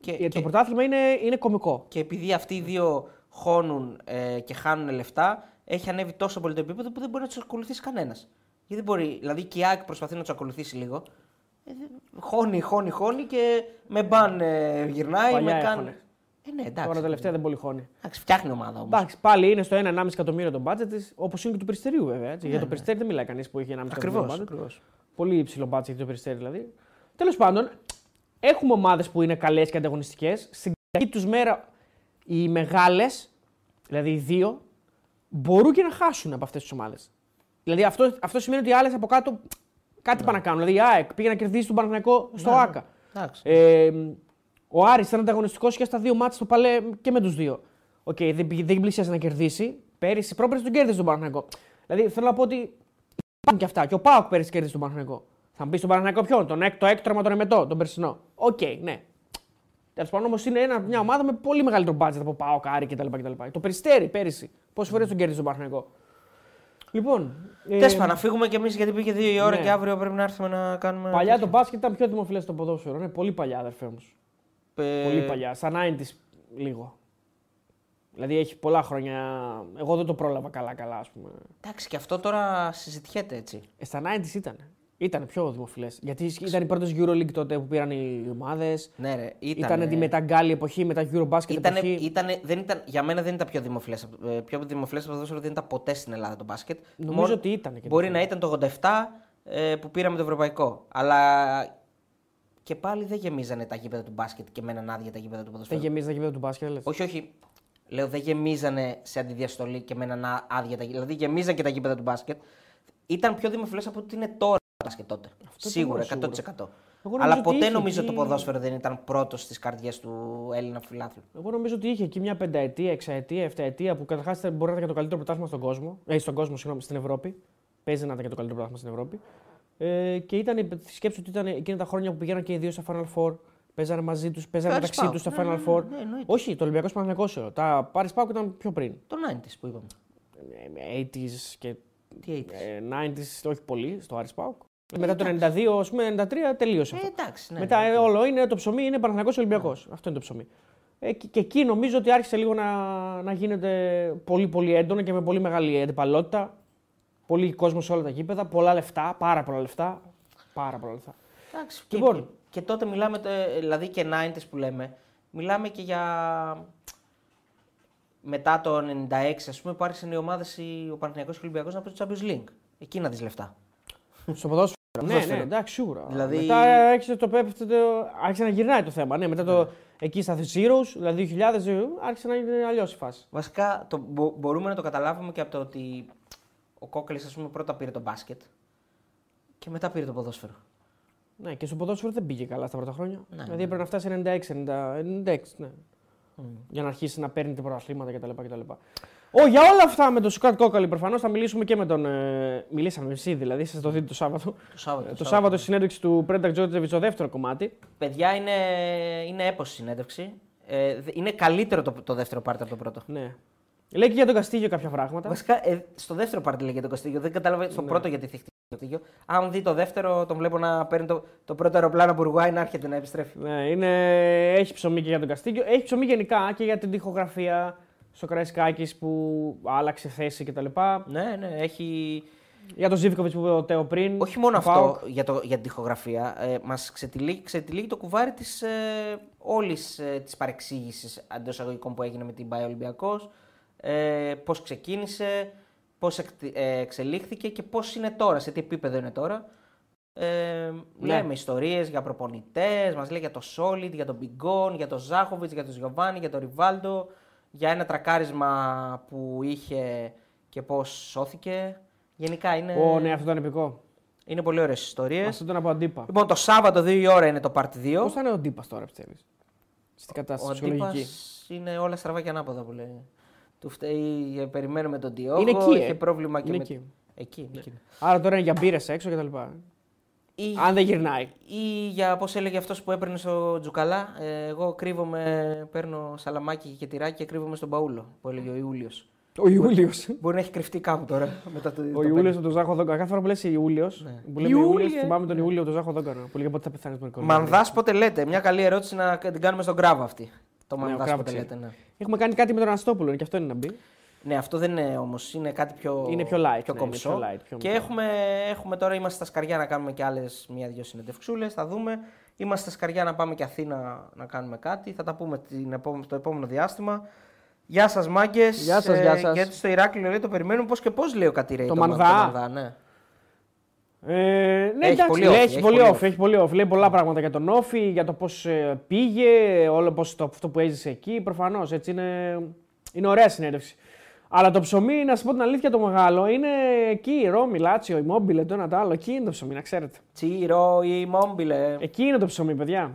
Και, Ε, και, Το πρωτάθλημα είναι, είναι κωμικό. και επειδή αυτοί οι δύο χώνουν ε, και χάνουν λεφτά, έχει ανέβει τόσο πολύ το επίπεδο που δεν μπορεί να τους ακολουθήσει κανένας. Γιατί δεν μπορεί, δηλαδή και η ΑΕΚ προσπαθεί να τους ακολουθήσει λίγο. Ε, δε- χώνει, χώνει, χώνει και με μπαν ε, γυρνάει, Παλιά με κάνει. έχουνε. Ε, ναι, εντάξει. Τώρα τελευταία δεν πολύ χώνει. Εντάξει, φτιάχνει ομάδα όμως. Εντάξει, πάλι είναι στο 1,5 εκατομμύριο το budget της, όπως είναι και του Περιστερίου βέβαια. Έτσι. Για το Περιστέρι δεν μιλάει κανείς που είχε 1,5 Ακριβώς. εκατομμύριο budget. Πολύ υψηλό budget για το Περιστέρι δηλαδή. Τέλος πάντων, έχουμε ομάδες που είναι καλές και ανταγωνιστικές. Στην κακή τους μέρα οι μεγάλες, δηλαδή οι δύο, μπορούν και να χάσουν από αυτές τις ομάδες. Δηλαδή αυτό, αυτό σημαίνει ότι οι άλλες από κάτω κάτι πάνε να κάνουν. Δηλαδή η ΑΕΚ πήγε να κερδίσει τον Παναθηναϊκό στο Ναι, ναι. ΟΑΚΑ. Εντάξει. Ε, ο Άρης ήταν ανταγωνιστικός και στα δύο ματς στο Παλέ και με τους δύο. Οκ, δεν, πήγε- δεν πλησίασε να κερδίσει. Πέρυσι, πρόπερσι τον κέρδισε τον Παναθηναϊκό. Δηλαδή θέλω να πω ότι υπάρχουν και αυτά. Και ο Πάοκ πέρυσι κέρδισε τον Παναθηναϊκό. Θα μου πεις τον Παναθηναϊκό ποιον, τον έκτο, έκτο, τον εμετό, τον περσινό. Οκ, ναι. Τέλος πάντων όμως είναι ένα, μια ομάδα με πολύ μεγαλύτερο budget από Πάοκ, Άρη κτλ. κτλ. Το Περιστέρι πέρυσι. Πόσες φορές τον κέρδισε τον Παναθηναϊκό; Λοιπόν. ε, Τέλος πάντων, να φύγουμε κι εμείς γιατί πήγε δύο η ώρα ναι. και αύριο πρέπει να έρθουμε να κάνουμε. Παλιά το μπάσκετ ήταν πιο δημοφιλές στο ποδόσφαιρο. Είναι πολύ παλιά, αδερφέ μου. Ε, Πολύ παλιά. Στα 90s λίγο. Δηλαδή έχει πολλά χρόνια. Εγώ δεν το πρόλαβα καλά-καλά, ας πούμε. Εντάξει, και αυτό τώρα συζητιέται έτσι. Ε, στα 90s ήταν. Ήταν πιο δημοφιλές. Γιατί ήταν οι πρώτε Euroleague τότε που πήραν οι ομάδες. Ναι, ρε, ήταν. Ήταν τη μεταγκάλη εποχή, μετά Eurobasket Ήτανε, εποχή. ήτανε, δεν ήταν, για μένα δεν ήταν πιο δημοφιλές. Πιο δημοφιλές από το ποδόσφαιρο δεν ήταν ποτέ στην Ελλάδα το μπάσκετ. Νομίζω ότι ήταν και Μπορεί τότε. να ήταν το 87 ε, που πήραμε το ευρωπαϊκό. Αλλά και πάλι δεν γεμίζανε τα γήπεδα του μπάσκετ και μέναν άδεια τα γήπεδα του Δεν ποδοσφαίρου. γεμίζει τα γήπεδα του μπάσκετ, λες. Όχι, όχι. Λέω δεν γεμίζανε σε αντιδιαστολή και μέναν ά- άδεια τα γήπεδα. Δηλαδή γεμίζαν και τα γήπεδα του μπάσκετ. Ήταν πιο δημοφιλές από ότι είναι τώρα το μπάσκετ τότε. το Σίγουρα, σίγουρο. 100%. Εγώ νομίζω Αλλά ότι ποτέ είχε νομίζω εκεί- το ποδόσφαιρο δεν ήταν πρώτος στις καρδιές του Έλληνα φιλάθλου. Εγώ νομίζω ότι είχε εκεί μια πενταετία, εξαετία, εφταετία που καταρχάς μπορεί να ήταν και το καλύτερο πρωτάθλημα στον κόσμο. Ε, στον κόσμο, συγγνώμη, στην Ευρώπη. Παίζει να ήταν και το καλύτερο πρωτάθλημα στην Ευρώπη. Ε, και ήταν, σκέψου ότι ήταν εκείνα τα χρόνια που πηγαίναν και οι δύο στα Final Four. Παίζανε μαζί τους, παίζανε Paris μεταξύ Pauk. τους στα Ναι, Final ναι, ναι, Four. ναι, εννοείται. Όχι, το Ολυμπιακός Παναγιακό Τα Paris Pauk ήταν πιο πριν. Το 90s που είπαμε. Ε, 80s και Τι AIDS. ε, 90s, όχι πολύ, στο Paris Pauk. Μετά το 92, ας πούμε, 93 τελείωσε. Ε, αυτό. εντάξει, ναι. Μετά ναι. ε, όλο είναι το ψωμί, είναι Παναθηναϊκός Ολυμπιακός. Αυτό είναι το ψωμί. Ε, και, και εκεί νομίζω ότι άρχισε λίγο να, να γίνεται πολύ πολύ έντονο και με πολύ μεγάλη αντιπαλότητα. Πολύ κόσμος σε όλα τα γήπεδα, πολλά λεφτά, πάρα πολλά λεφτά. Πάρα πολλά λεφτά. Εντάξει, και, Λοιπόν. και, και τότε μιλάμε, ε, δηλαδή και 90s που λέμε, μιλάμε και για μετά το 96 ας πούμε που άρχισαν οι ομάδες, οι- ο Παναθηναϊκός και ο Ολυμπιακός να παίζουν Champions League. Εκεί να δεις λεφτά. Στο ποδόσφαιρο. ναι, ποδόσφαιρο. ναι, εντάξει, σίγουρα. Δηλαδή- Μετά άρχισε, το, πέφτει το, άρχισε να γυρνάει το θέμα. Ναι, μετά το, εκεί στα Zeros, δηλαδή 2000, ε, άρχισε να είναι αλλιώς η φάση. Βασικά το, μπο- μπορούμε να το καταλάβουμε και από το ότι ο Κόκκαλης ας πούμε πρώτα πήρε το μπάσκετ και μετά πήρε το ποδόσφαιρο. Ναι, και στο ποδόσφαιρο δεν πήγε καλά στα πρώτα χρόνια. Ναι, δηλαδή ναι. έπρεπε να φτάσει 96, 90, 96 ναι. Για να αρχίσει να παίρνει πρωταθλήματα κτλ. Κτλ. Ω, για όλα αυτά με τον Σκάτ Κόκαλη προφανώς θα μιλήσουμε και με τον. Ε, μιλήσαμε εσύ δηλαδή, σας το δείτε το Σάββατο. Το Σάββατο. Ε, το Σάββατο στη συνέντευξη του Πρέντα Τζόρτζεβιτς στο δεύτερο κομμάτι. Παιδιά είναι, είναι έπος η συνέντευξη. Ε, δε- είναι καλύτερο το, το δεύτερο πάρτι από το πρώτο. Ναι. Λέει και για τον Καστίγιο κάποια πράγματα. Βασικά, ε, στο δεύτερο πάρτι λέγεται το Καστίγιο. Δεν κατάλαβα στο πρώτο γιατί θυχτήκε. Καστίγιο. Αν δει το δεύτερο, τον βλέπω να παίρνει το, το πρώτο αεροπλάνο από Ουρουάη να έρχεται να επιστρέφει. Ναι, είναι... έχει ψωμί και για τον Καστίγιο. Έχει ψωμί γενικά και για την τυχογραφία στο Καραϊσκάκης που άλλαξε θέση κτλ. Ναι, ναι, έχει. Για τον Ζήβκοβιτ που είπε ο Τέο πριν. Όχι μόνο του αυτό ΠΑΟΚ. για, το, για την τυχογραφία. Ε, Μας ξετυλίγει, ξετυλίγει το κουβάρι της ε, όλης ε, της παρεξήγησης εντός εισαγωγικών που έγινε με την Πάη Ολυμπιακός. Ε, πώς ξεκίνησε, πώς ε, εξελίχθηκε και πώς είναι τώρα, σε τι επίπεδο είναι τώρα. Ε, Ναι. Λέμε ιστορίες για προπονητές, μας λέει για το Σόλιτ, για τον Μπιγκόν, για τον Ζάχοβιτς, για τον Γιωβάνι, για τον Ριβάλντο, για ένα τρακάρισμα που είχε και πώς σώθηκε. Γενικά είναι, Ω, ναι, αυτό ήταν επικό. είναι πολύ ωραίες ιστορίες. Αυτό ήταν από αντίπα. Λοιπόν, το Σάββατο 2 η ώρα είναι το Part 2. Πώς θα είναι ο Ντίπα τώρα, πιστεύεις. Στην Ο κατάσταση Αντίπας ψυχολογική. είναι όλα στραβά και ανάποδα που λέει. Του φταίει, ε, περιμένουμε τον Διόγο, Είναι εκεί, είχε ε. πρόβλημα και Είναι με... εκεί. Εκεί, εκεί. Άρα τώρα είναι για μπύρες έξω κτλ. Ή, Αν δεν γυρνάει. ή για πώ έλεγε αυτός που έπαιρνε στο Τζουκαλά, ε, εγώ κρύβομαι, παίρνω σαλαμάκι και τυράκι και κρύβομαι στον Παούλο, που έλεγε ο Ιούλιος. Ο Ιούλιος. Μπορεί να έχει κρυφτεί κάπου τώρα. Μετά το, Ο Ιούλιος με τον Ζάχο Δόγκανα. Κάθε φορά που λες Ιούλιος. Ναι. Που λέμε Ιούλιος, Ιούλιε. θυμάμαι τον Ιούλιο τον Ζάχο Δόγκανα. Που λέγε πότε θα πεθάνεις τον Νικόλα. Μανδά πότε λέτε. Μια καλή ερώτηση να την κάνουμε στον Γκράβα αυτή. Το Ναι, ο Μανδά Γκράβα πότε ξέρει. λέτε. Ναι. Έχουμε κάνει κάτι με τον Αναστόπουλο, είναι και αυτό είναι να μπει. Ναι, αυτό δεν είναι όμως. Είναι κάτι πιο, Είναι πιο light, πιο ναι, κομψό. είναι πιο light, πιο και μικρό. έχουμε, έχουμε τώρα, είμαστε στα σκαριά να κάνουμε και άλλες μία-δύο συνεντευξούλες. Θα δούμε. Είμαστε στα σκαριά να πάμε και Αθήνα να κάνουμε κάτι. Θα τα πούμε την επόμενη, το επόμενο διάστημα. Γεια σας, μάγκες. Γεια σας, γεια σας. γιατί στο Ηράκλειο λέει το περιμένουμε πώς και πώς λέει ο Κατηρέη. Το Μα- Μανδά. ναι. Ε, ναι, Έχει εντάξει, πολύ λέει, off, έχει, έχει πολύ πολύ off, off. έχει πολύ off. Λέει πολλά πράγματα για τον Όφη, για το πώς πήγε, όλο πώς το, αυτό που έζησε εκεί. Προφανώς έτσι είναι, είναι ωραία συνέντευξη. Αλλά το ψωμί, να σα πω την αλήθεια, το μεγάλο είναι εκεί. Η Ρώμη, Λάτσιο, η Μόμπιλε, το ένα το άλλο. Εκεί είναι το ψωμί, να ξέρετε. Τσίρο ή Μόμπιλε. Εκεί είναι το ψωμί, παιδιά.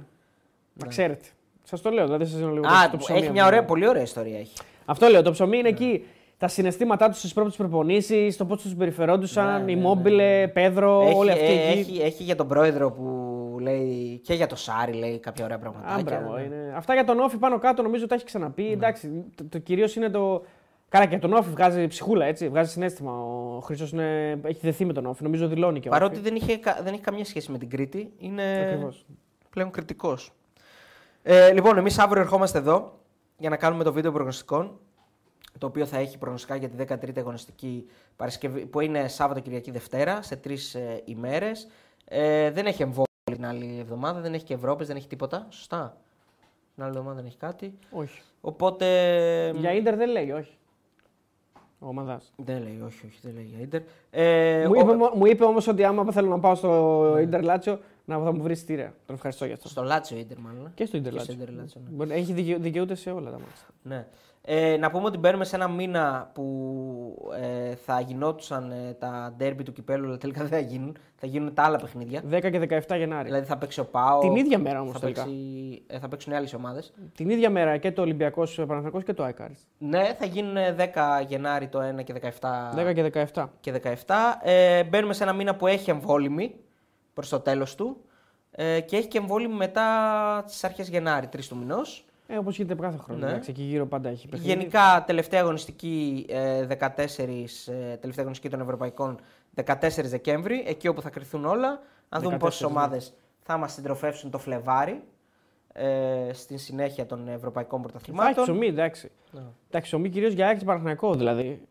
Να ξέρετε. Σας το λέω, δηλαδή σας λέω λίγο Ναι. Α, το ψωμί. έχει από μια εδώ. ωραία, πολύ ωραία ιστορία. Έχει. Αυτό λέω, το ψωμί είναι εκεί. Τα συναισθήματά τους στις πρώτες προπονήσεις, το πώς τους συμπεριφερόντουσαν, Ναι, η ναι, Μόμπιλε, Πέδρο, έχει, όλοι αυτοί ε, εκεί. έχει, έχει για τον πρόεδρο που λέει και για το Σάρι λέει κάποια ωραία Α, πραγματάκια. μπράβο, ναι. είναι... Αυτά για τον Όφη πάνω κάτω νομίζω τα έχει ξαναπεί. Εντάξει, το, το κυρίως είναι το. Καλά, και τον Όφη βγάζει ψυχούλα, έτσι. Βγάζει συνέστημα. Ο Χρυσός έχει δεθεί με τον Όφη. Νομίζω δηλώνει και ο Παρότι Όφη. δεν, είχε, κα- δεν έχει καμία σχέση με την Κρήτη, είναι Ακριβώς. πλέον κριτικός. Ε, λοιπόν, εμείς αύριο ερχόμαστε εδώ για να κάνουμε το βίντεο προγνωστικών. Το οποίο θα έχει προγνωστικά για τη 13η αγωνιστική Παρασκευή, που είναι Σάββατο, Κυριακή, Δευτέρα, σε τρεις ε, ημέρες. Ε, δεν έχει εμβόλιο την άλλη εβδομάδα, δεν έχει και Ευρώπη, δεν έχει τίποτα. Σωστά. Την άλλη εβδομάδα δεν έχει κάτι. Όχι. Οπότε. Για ίντερ δεν λέει, όχι. Ο Μαδά. Δεν λέει, όχι, όχι, δεν λέει για Ίντερ. Ε, Μου, ο- είπε, μου είπε όμως ότι άμα θέλω να πάω στο ίντερ Λάτσιο να θα μου βρεις στήρα. Τον ευχαριστώ για αυτό. Στο Λάτσιο Ίντερ, μάλλον. Και στο ίντερ Και στο Λάτσιο. Ίντερ Λάτσιο, ναι. Μπορεί- Έχει δικαιού- δικαιούται σε όλα τα μάτια. Ναι. Ε, να πούμε ότι μπαίνουμε σε ένα μήνα που ε, θα γινόντουσαν ε, τα ντέρμπι του κυπέλου, αλλά τελικά δεν θα γίνουν. Θα γίνουν τα άλλα παιχνίδια. 10 και 17 Γενάρη. Δηλαδή θα παίξει ο Πάο. Την ίδια μέρα όμως θα, τελικά. παίξει, ε, θα παίξουν οι άλλες ομάδες. Την ίδια μέρα και το Ολυμπιακός Παναθηναϊκός και το Άικαρ. Ναι, θα γίνουν ε, 10 Γενάρη το 1 και 17. 10 και 17. και 17. Ε, μπαίνουμε σε ένα μήνα που έχει εμβόλυμη προς το τέλος του. Ε, και έχει και εμβόλυμη μετά τις αρχές Γενάρη, 3 του μηνός. Ε, Όπως γίνεται κάθε χρόνο. Ναι. Εντάξει, εκεί γύρω πάντα έχει παιχνίδι. Γενικά, τελευταία αγωνιστική, ε, 14, ε, τελευταία αγωνιστική των Ευρωπαϊκών 14 Δεκέμβρη, εκεί όπου θα κρυθούν όλα. Να δούμε 14, πόσε ναι. ομάδες θα μας συντροφεύσουν το Φλεβάρι ε, στην συνέχεια των Ευρωπαϊκών Θα έχει Πρωταθλημάτων. ψωμί, εντάξει. Ναι. Εντάξει, ψωμί κυρίως για ΑΕΚ και Παναθηναϊκό δηλαδή.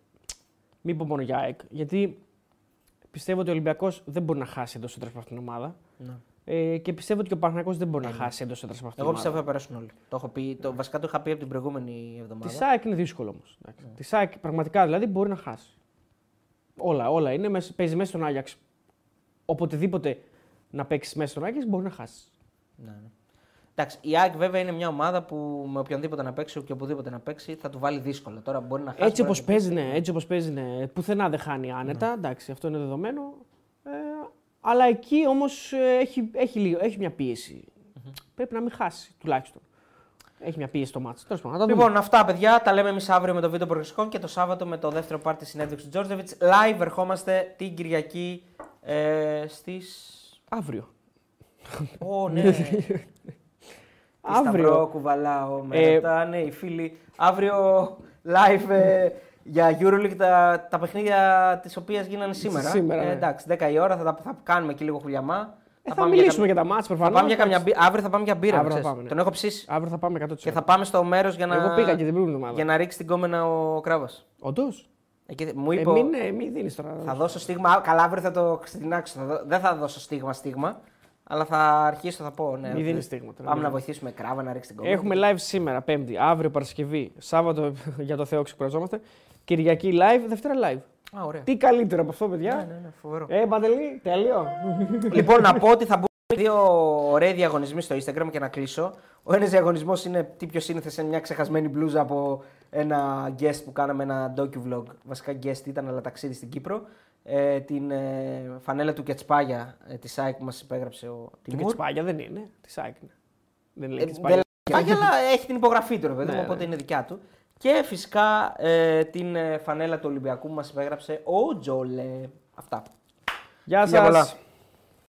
Μην πω μόνο για ΑΕΚ. Γιατί πιστεύω ότι ο Ολυμπιακός δεν μπορεί να χάσει εντός έδρα από αυτήν την ομάδα. Ναι. Ε, και πιστεύω ότι και ο Παναθηναϊκός δεν μπορεί να χάσει εντός έδρας από αυτήν την Εγώ πιστεύω ομάδα. θα περάσουν όλοι. Το έχω πει, το, βασικά το είχα πει από την προηγούμενη εβδομάδα. Τη ΑΕΚ είναι δύσκολο όμως. Ναι. Τη ΑΕΚ πραγματικά δηλαδή μπορεί να χάσει. Όλα, όλα είναι. Μέσα- Παίζει μέσα στον Άγιαξ. Οποτεδήποτε να παίξεις μέσα στον Άγιαξ μπορεί να χάσεις. Ναι, ναι. Εντάξει, η ΑΕΚ βέβαια είναι μια ομάδα που με οποιονδήποτε να παίξει και οπουδήποτε να παίξει θα του βάλει δύσκολα. Τώρα μπορεί να χάσει. Έτσι μπορεί όπως να παίζει, ναι, έτσι όπως παίζει, ναι. Πουθενά δεν χάνει άνετα. Εντάξει, αυτό είναι δεδομένο. Ε, αλλά εκεί όμως έχει, έχει, λίγο- έχει μια πιεση Πρέπει να μην χάσει τουλάχιστον. Έχει μια πίεση στο μάτσο. Τέλος πάντων, να τα δούμε. Λοιπόν, αυτά παιδιά. Τα λέμε εμείς αύριο με το βίντεο προγνωστικών και το Σάββατο με το δεύτερο πάρτι συνέντευξη του Τζόρτζεβιτς. Live ερχόμαστε την Κυριακή ε, στι. Αύριο. Ω, ναι. Τι Σταυρό Αύριο. κουβαλάω, με Ε, ρωτάνε οι φίλοι. Αύριο live ε, για Euroleague τα, τα παιχνίδια τις οποίες γίνανε σήμερα. Σήμερα, ναι. εντάξει, 10 η ώρα θα, τα- θα κάνουμε και λίγο χουλιαμά. Ε, θα πάμε για μιλήσουμε κα- για τα μάτς Θα προφανώς. πάμε για καμιά, μπι- αύριο θα πάμε για μπύρα. Αύριο θα ξέρεις. πάμε, ναι. Τον έχω ψήσει. Αύριο θα πάμε 100%. Και θα πάμε στο μέρος για να. Εγώ πήγα και την προηγούμενη εβδομάδα. Για να ρίξει την κόμενα ο Κράβα. Όντως; Εκεί, μου Ε, είπε. ο- μην, ε, μην δίνεις τώρα. Θα δώσω στίγμα. α, Καλά, αύριο θα το ξετινάξω. Θα δω- Δεν θα δώσω στίγμα-στίγμα. Αλλά θα αρχίσω, θα πω. Ναι, Μην ότι δίνεις στίγματα, Πάμε μην να δίνεις. βοηθήσουμε Κράβα να ρίξει την κόμενα. Έχουμε live σήμερα, Πέμπτη, αύριο Παρασκευή, Σάββατο για το Θεό ξεκουραζόμαστε. Κυριακή live, Δευτέρα live. Α, ωραία. Τι καλύτερο από αυτό, παιδιά; Ναι, ναι, ναι, φοβερό. Ε, Παντελή, τέλειο. λοιπόν, να πω ότι θα μπουν δύο ωραίοι διαγωνισμοί στο Instagram και να κλείσω. Ο ένας διαγωνισμός είναι τι πιο σύνηθες σε μια ξεχασμένη μπλούζα από ένα guest που κάναμε ένα docu-vlog. Βασικά guest ήταν, αλλά ταξίδι στην Κύπρο. Ε, την ε, φανέλα του Κετσπάγια ε, της ΣΑΙΚ που μας υπέγραψε ο Και Τιμούρ. τσπάγια δεν είναι. Τι σάκ είναι. Δεν λέει Ε, και δεν τσπάγια. λέει Κετσπάγια, αλλά έχει την υπογραφή του, ρε παιδί μου, Ναι, οπότε ναι. είναι δικιά του. Και φυσικά ε, την ε, φανέλα του Ολυμπιακού που μας υπέγραψε ο Τζόλε. Αυτά. Γεια Φιλιά πολλά. σας.